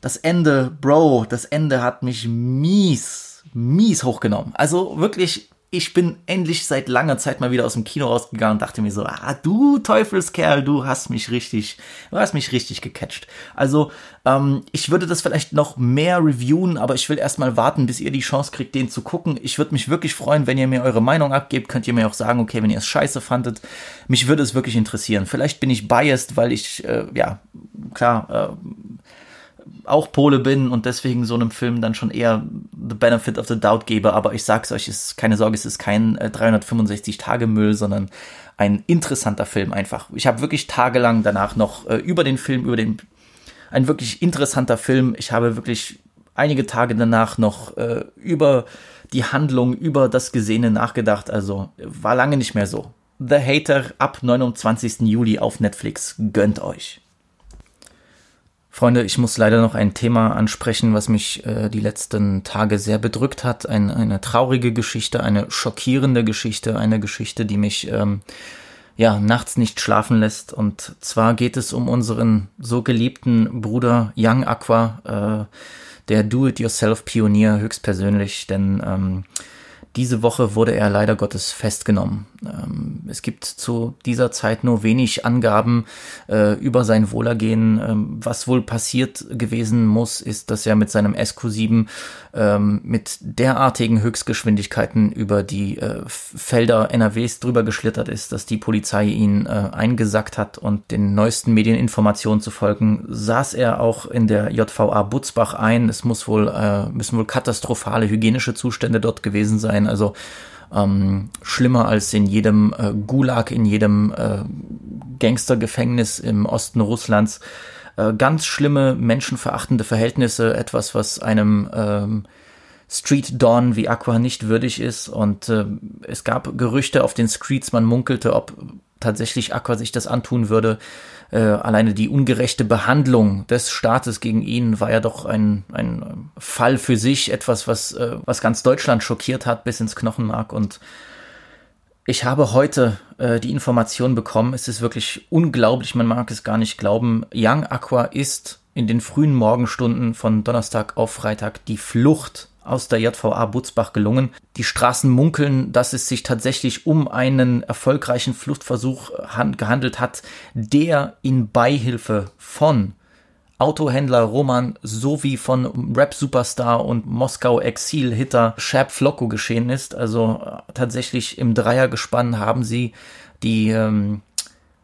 das Ende, Bro, das Ende hat mich mies, mies hochgenommen. Also wirklich ich bin endlich seit langer Zeit mal wieder aus dem Kino rausgegangen und dachte mir so, ah, du Teufelskerl, du hast mich richtig, du hast mich richtig gecatcht. Also, ähm, ich würde das vielleicht noch mehr reviewen, aber ich will erstmal warten, bis ihr die Chance kriegt, den zu gucken. Ich würde mich wirklich freuen, wenn ihr mir eure Meinung abgebt. Könnt ihr mir auch sagen, okay, wenn ihr es scheiße fandet. Mich würde es wirklich interessieren. Vielleicht bin ich biased, weil ich, äh, ja, klar, äh, auch Pole bin und deswegen so einem Film dann schon eher the benefit of the doubt gebe. Aber ich sag's euch, ist keine Sorge, es ist kein äh, 365-Tage-Müll, sondern ein interessanter Film einfach. Ich habe wirklich tagelang danach noch äh, über den Film, über den, ein wirklich interessanter Film. Ich habe wirklich einige Tage danach noch äh, über die Handlung, über das Gesehene nachgedacht. Also war lange nicht mehr so. The Hater ab 29. Juli auf Netflix. Gönnt euch. Freunde, ich muss leider noch ein Thema ansprechen, was mich äh, die letzten Tage sehr bedrückt hat. Ein, eine traurige Geschichte, eine schockierende Geschichte, eine Geschichte, die mich ähm, ja nachts nicht schlafen lässt. Und zwar geht es um unseren so geliebten Bruder Young Aqua, äh, der Do-it-yourself-Pionier höchstpersönlich, denn ähm, diese Woche wurde er leider Gottes festgenommen. Ähm, es gibt zu dieser Zeit nur wenig Angaben äh, über sein Wohlergehen. Ähm, was wohl passiert gewesen muss, ist, dass er mit seinem SQ7 ähm, mit derartigen Höchstgeschwindigkeiten über die äh, Felder NRWs drüber geschlittert ist, dass die Polizei ihn äh, eingesackt hat und den neuesten Medieninformationen zu folgen, saß er auch in der JVA Butzbach ein. Es muss wohl, äh, müssen wohl katastrophale hygienische Zustände dort gewesen sein. Also ähm, schlimmer als in jedem äh, Gulag, in jedem äh, Gangstergefängnis im Osten Russlands. Äh, ganz schlimme, menschenverachtende Verhältnisse, etwas, was einem ähm, Street Dawn wie Aqua nicht würdig ist. Und äh, es gab Gerüchte auf den Streets, man munkelte, ob tatsächlich Aqua sich das antun würde. Äh, alleine die ungerechte Behandlung des Staates gegen ihn war ja doch ein, ein Fall für sich, etwas, was, äh, was ganz Deutschland schockiert hat bis ins Knochenmark. Und ich habe heute äh, die Information bekommen, es ist wirklich unglaublich, man mag es gar nicht glauben. Young Aqua ist in den frühen Morgenstunden von Donnerstag auf Freitag die Flucht aus der JVA Butzbach gelungen. Die Straßen munkeln, dass es sich tatsächlich um einen erfolgreichen Fluchtversuch gehandelt hat, der in Beihilfe von Autohändler Roman sowie von Rap-Superstar und Moskau-Exil-Hitter Shab Flocko geschehen ist. Also äh, tatsächlich im Dreiergespann haben sie die ähm,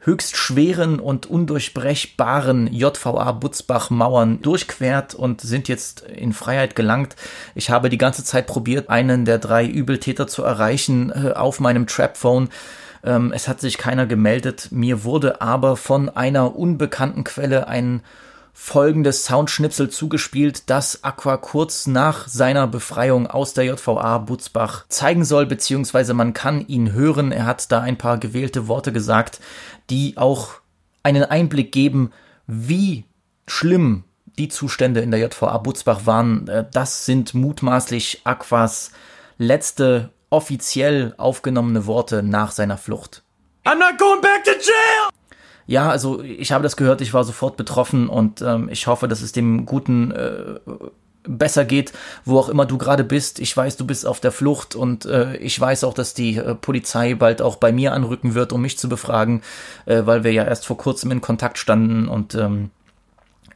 höchst schweren und undurchbrechbaren JVA Butzbach Mauern durchquert und sind jetzt in Freiheit gelangt. Ich habe die ganze Zeit probiert, einen der drei Übeltäter zu erreichen äh, auf meinem Trapphone. Ähm, es hat sich keiner gemeldet. Mir wurde aber von einer unbekannten Quelle ein folgendes Soundschnipsel zugespielt, das Aqua kurz nach seiner Befreiung aus der JVA Butzbach zeigen soll, beziehungsweise man kann ihn hören. Er hat da ein paar gewählte Worte gesagt, die auch einen Einblick geben, wie schlimm die Zustände in der JVA Butzbach waren. Äh, das sind mutmaßlich Aquas letzte offiziell aufgenommene Worte nach seiner Flucht. I'm not going back to jail! Ja, also ich habe das gehört, ich war sofort betroffen und ähm, ich hoffe, dass es dem Guten äh, besser geht, wo auch immer du gerade bist. Ich weiß, du bist auf der Flucht und äh, ich weiß auch, dass die äh, Polizei bald auch bei mir anrücken wird, um mich zu befragen, äh, weil wir ja erst vor kurzem in Kontakt standen und ähm,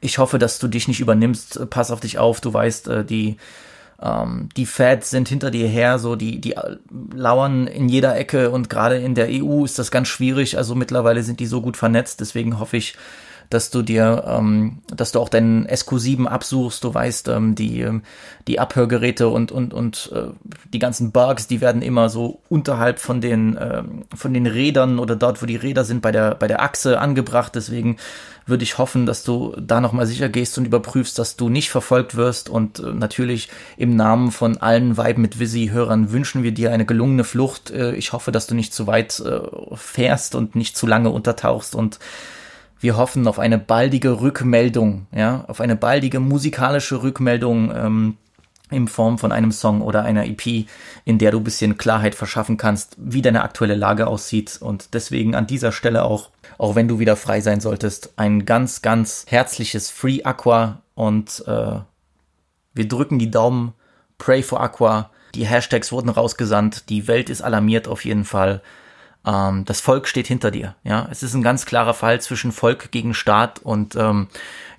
ich hoffe, dass du dich nicht übernimmst. Pass auf dich auf. Du weißt, äh, die ähm, die Feds sind hinter dir her, so die, die lauern in jeder Ecke und gerade in der EU ist das ganz schwierig. Also mittlerweile sind die so gut vernetzt, deswegen hoffe ich, dass du dir, ähm, dass du auch deinen SQ7 absuchst, du weißt, ähm, die, ähm, die Abhörgeräte und, und, und äh, die ganzen Bugs, die werden immer so unterhalb von den, ähm, von den Rädern oder dort, wo die Räder sind, bei der, bei der Achse angebracht. Deswegen würde ich hoffen, dass du da nochmal sicher gehst und überprüfst, dass du nicht verfolgt wirst. Und äh, natürlich im Namen von allen Vibe mit Visi-Hörern wünschen wir dir eine gelungene Flucht. Äh, ich hoffe, dass du nicht zu weit äh, fährst und nicht zu lange untertauchst und wir hoffen auf eine baldige Rückmeldung, ja, auf eine baldige musikalische Rückmeldung ähm, in Form von einem Song oder einer EP, in der du ein bisschen Klarheit verschaffen kannst, wie deine aktuelle Lage aussieht. Und deswegen an dieser Stelle auch, auch wenn du wieder frei sein solltest, ein ganz, ganz herzliches Free Aqua und äh, wir drücken die Daumen. Pray for Aqua. Die Hashtags wurden rausgesandt. Die Welt ist alarmiert auf jeden Fall ähm, das Volk steht hinter dir. Ja, es ist ein ganz klarer Fall zwischen Volk gegen Staat und ähm,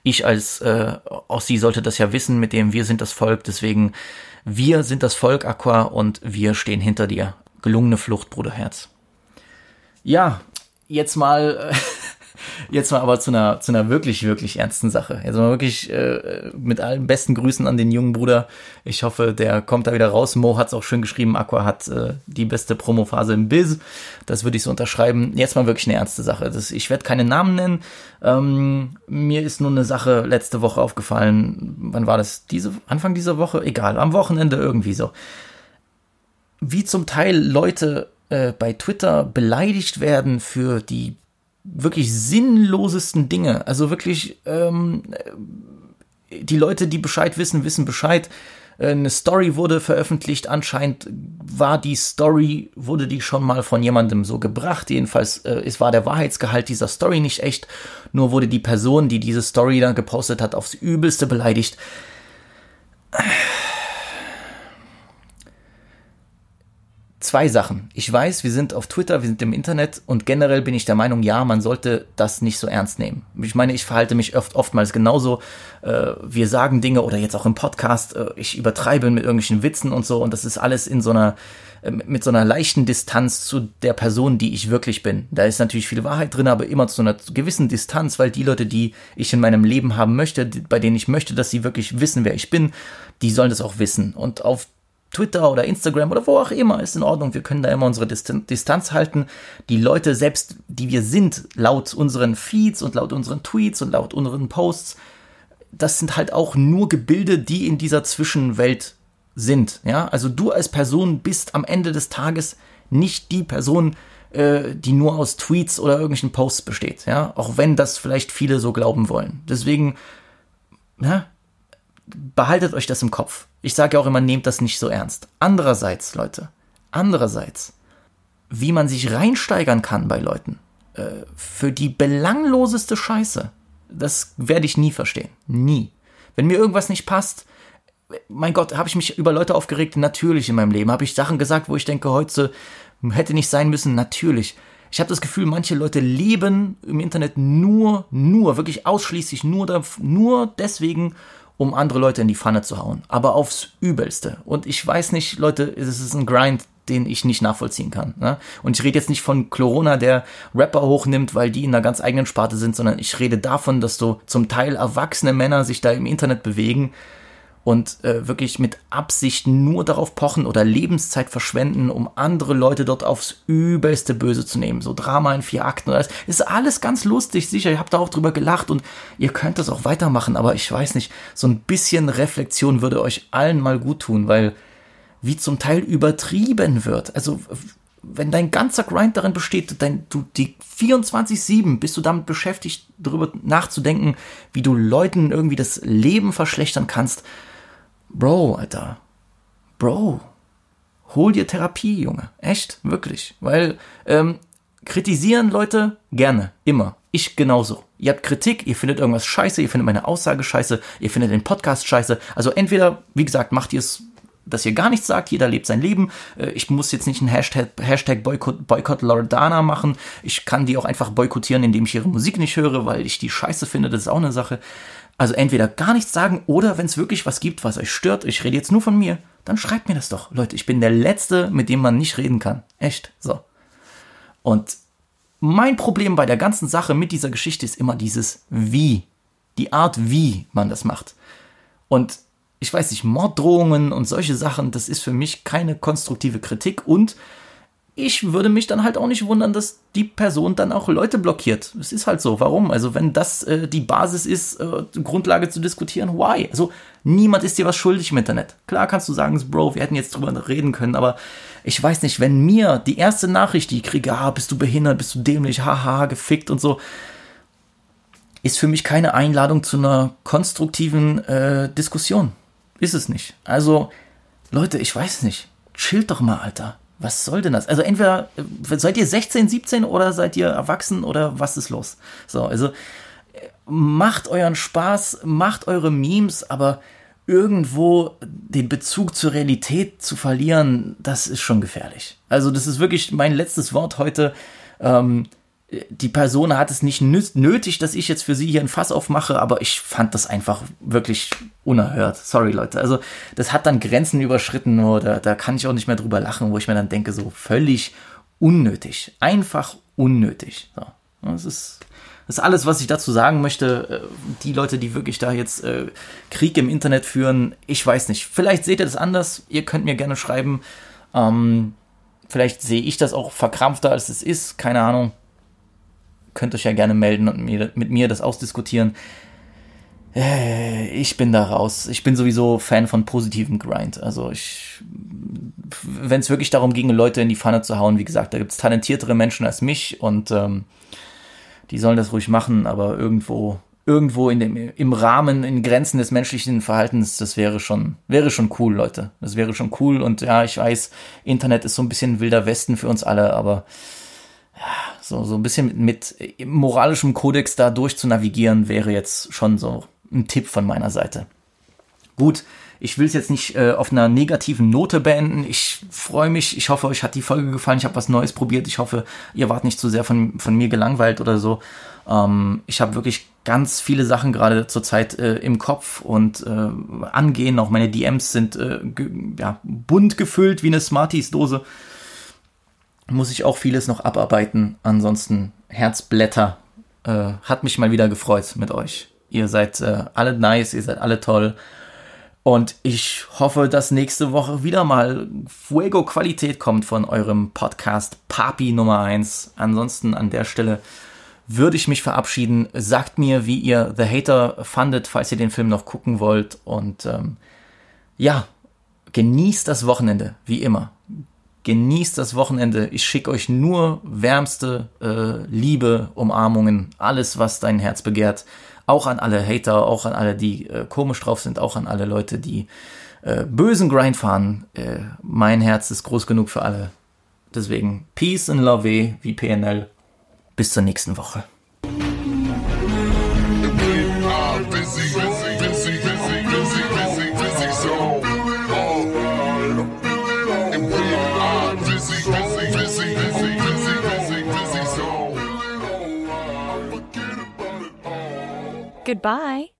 ich als äh, Ossi sollte das ja wissen, mit dem wir sind das Volk. Deswegen wir sind das Volk Aqua und wir stehen hinter dir. Gelungene Flucht, Bruderherz. Ja, jetzt mal äh, <laughs> Jetzt mal aber zu einer, zu einer wirklich, wirklich ernsten Sache. Jetzt mal wirklich äh, mit allen besten Grüßen an den jungen Bruder. Ich hoffe, der kommt da wieder raus. Mo hat es auch schön geschrieben. Aqua hat äh, die beste Promophase im Biz. Das würde ich so unterschreiben. Jetzt mal wirklich eine ernste Sache. Das, ich werde keine Namen nennen. Ähm, mir ist nur eine Sache letzte Woche aufgefallen. Wann war das? Diese, Anfang dieser Woche? Egal. Am Wochenende irgendwie so. Wie zum Teil Leute äh, bei Twitter beleidigt werden für die wirklich sinnlosesten Dinge. Also wirklich, ähm, die Leute, die Bescheid wissen, wissen Bescheid. Äh, eine Story wurde veröffentlicht. Anscheinend war die Story, wurde die schon mal von jemandem so gebracht. Jedenfalls, äh, es war der Wahrheitsgehalt dieser Story nicht echt. Nur wurde die Person, die diese Story dann gepostet hat, aufs Übelste beleidigt. Zwei Sachen. Ich weiß, wir sind auf Twitter, wir sind im Internet und generell bin ich der Meinung, ja, man sollte das nicht so ernst nehmen. Ich meine, ich verhalte mich oft, oftmals genauso. Äh, wir sagen Dinge oder jetzt auch im Podcast, äh, ich übertreibe mit irgendwelchen Witzen und so und das ist alles in so einer äh, mit so einer leichten Distanz zu der Person, die ich wirklich bin. Da ist natürlich viel Wahrheit drin, aber immer zu einer gewissen Distanz, weil die Leute, die ich in meinem Leben haben möchte, bei denen ich möchte, dass sie wirklich wissen, wer ich bin, die sollen das auch wissen. Und auf Twitter oder Instagram oder wo auch immer, ist in Ordnung. Wir können da immer unsere Distanz halten. Die Leute, selbst die wir sind, laut unseren Feeds und laut unseren Tweets und laut unseren Posts, das sind halt auch nur Gebilde, die in dieser Zwischenwelt sind. Ja, also du als Person bist am Ende des Tages nicht die Person, äh, die nur aus Tweets oder irgendwelchen Posts besteht. Ja, auch wenn das vielleicht viele so glauben wollen. Deswegen, ja, behaltet euch das im Kopf. Ich sage ja auch immer, nehmt das nicht so ernst. Andererseits, Leute, andererseits, wie man sich reinsteigern kann bei Leuten, äh, für die belangloseste Scheiße, das werde ich nie verstehen. Nie. Wenn mir irgendwas nicht passt, mein Gott, habe ich mich über Leute aufgeregt? Natürlich in meinem Leben. Habe ich Sachen gesagt, wo ich denke, heute hätte nicht sein müssen? Natürlich. Ich habe das Gefühl, manche Leute leben im Internet nur, nur, wirklich ausschließlich nur, nur deswegen, um andere Leute in die Pfanne zu hauen. Aber aufs Übelste. Und ich weiß nicht, Leute, es ist ein Grind, den ich nicht nachvollziehen kann. Ne? Und ich rede jetzt nicht von Corona, der Rapper hochnimmt, weil die in einer ganz eigenen Sparte sind, sondern ich rede davon, dass so zum Teil erwachsene Männer sich da im Internet bewegen und äh, wirklich mit Absicht nur darauf pochen oder Lebenszeit verschwenden, um andere Leute dort aufs übelste Böse zu nehmen. So Drama in vier Akten oder das ist alles ganz lustig, sicher, ihr habt da auch drüber gelacht und ihr könnt das auch weitermachen, aber ich weiß nicht, so ein bisschen Reflexion würde euch allen mal gut tun, weil wie zum Teil übertrieben wird. Also wenn dein ganzer Grind darin besteht, dein, du die 24-7 bist du damit beschäftigt, darüber nachzudenken, wie du Leuten irgendwie das Leben verschlechtern kannst, Bro, Alter. Bro. Hol dir Therapie, Junge. Echt, wirklich. Weil, ähm, Kritisieren, Leute, gerne, immer. Ich genauso. Ihr habt Kritik, ihr findet irgendwas scheiße, ihr findet meine Aussage scheiße, ihr findet den Podcast scheiße. Also entweder, wie gesagt, macht ihr es, dass ihr gar nichts sagt, jeder lebt sein Leben. Äh, ich muss jetzt nicht einen Hashtag, Hashtag Boykott, Boykott Loredana machen. Ich kann die auch einfach boykottieren, indem ich ihre Musik nicht höre, weil ich die scheiße finde. Das ist auch eine Sache. Also entweder gar nichts sagen oder wenn es wirklich was gibt, was euch stört, ich rede jetzt nur von mir, dann schreibt mir das doch. Leute, ich bin der Letzte, mit dem man nicht reden kann. Echt. So. Und mein Problem bei der ganzen Sache mit dieser Geschichte ist immer dieses Wie. Die Art, wie man das macht. Und ich weiß nicht, Morddrohungen und solche Sachen, das ist für mich keine konstruktive Kritik und ich würde mich dann halt auch nicht wundern, dass die Person dann auch Leute blockiert. Es ist halt so. Warum? Also wenn das äh, die Basis ist, äh, Grundlage zu diskutieren, why? Also niemand ist dir was schuldig im Internet. Klar kannst du sagen, Bro, wir hätten jetzt drüber reden können, aber ich weiß nicht, wenn mir die erste Nachricht, die ich kriege, ah, bist du behindert, bist du dämlich, haha, gefickt und so, ist für mich keine Einladung zu einer konstruktiven äh, Diskussion. Ist es nicht. Also, Leute, ich weiß nicht. Chillt doch mal, Alter was soll denn das? Also entweder äh, seid ihr 16, 17 oder seid ihr erwachsen oder was ist los? So, also äh, macht euren Spaß, macht eure Memes, aber irgendwo den Bezug zur Realität zu verlieren, das ist schon gefährlich. Also das ist wirklich mein letztes Wort heute. Ähm, die Person hat es nicht nötig, dass ich jetzt für sie hier ein Fass aufmache, aber ich fand das einfach wirklich unerhört. Sorry, Leute. Also, das hat dann Grenzen überschritten, oder da kann ich auch nicht mehr drüber lachen, wo ich mir dann denke, so völlig unnötig. Einfach unnötig. So. Das ist, das ist alles, was ich dazu sagen möchte. Äh, die Leute, die wirklich da jetzt äh, Krieg im Internet führen, ich weiß nicht. Vielleicht seht ihr das anders. Ihr könnt mir gerne schreiben. Ähm, vielleicht sehe ich das auch verkrampfter, als es ist. Keine Ahnung könnt euch ja gerne melden und mir, mit mir das ausdiskutieren. Äh, ich bin da raus. Ich bin sowieso Fan von positivem Grind. Also ich, wenn es wirklich darum ging, Leute in die Pfanne zu hauen, wie gesagt, da gibt es talentiertere Menschen als mich und ähm, die sollen das ruhig machen, aber irgendwo, irgendwo in dem, im Rahmen, in Grenzen des menschlichen Verhaltens, das wäre schon, wäre schon cool, Leute. Das wäre schon cool und ja, ich weiß, Internet ist so ein bisschen wilder Westen für uns alle, aber so, so ein bisschen mit, mit moralischem Kodex da durch zu navigieren, wäre jetzt schon so ein Tipp von meiner Seite. Gut, ich will es jetzt nicht äh, auf einer negativen Note beenden. Ich freue mich. Ich hoffe, euch hat die Folge gefallen. Ich habe was Neues probiert. Ich hoffe, ihr wart nicht zu sehr von, von mir gelangweilt oder so. Ähm, ich habe wirklich ganz viele Sachen gerade zurzeit äh, im Kopf und äh, angehen. Auch meine DMs sind äh, ja, bunt gefüllt wie eine Smarties-Dose muss ich auch vieles noch abarbeiten. Ansonsten Herzblätter. Äh, hat mich mal wieder gefreut mit euch. Ihr seid äh, alle nice, ihr seid alle toll. Und ich hoffe, dass nächste Woche wieder mal Fuego-Qualität kommt von eurem Podcast Papi Nummer 1. Ansonsten an der Stelle würde ich mich verabschieden. Sagt mir, wie ihr The Hater fandet, falls ihr den Film noch gucken wollt. Und ähm, ja, genießt das Wochenende, wie immer genießt das Wochenende. Ich schicke euch nur wärmste äh, Liebe, Umarmungen, alles, was dein Herz begehrt. Auch an alle Hater, auch an alle, die äh, komisch drauf sind, auch an alle Leute, die äh, bösen Grind fahren. Äh, mein Herz ist groß genug für alle. Deswegen Peace and Love wie PNL. Bis zur nächsten Woche. Goodbye.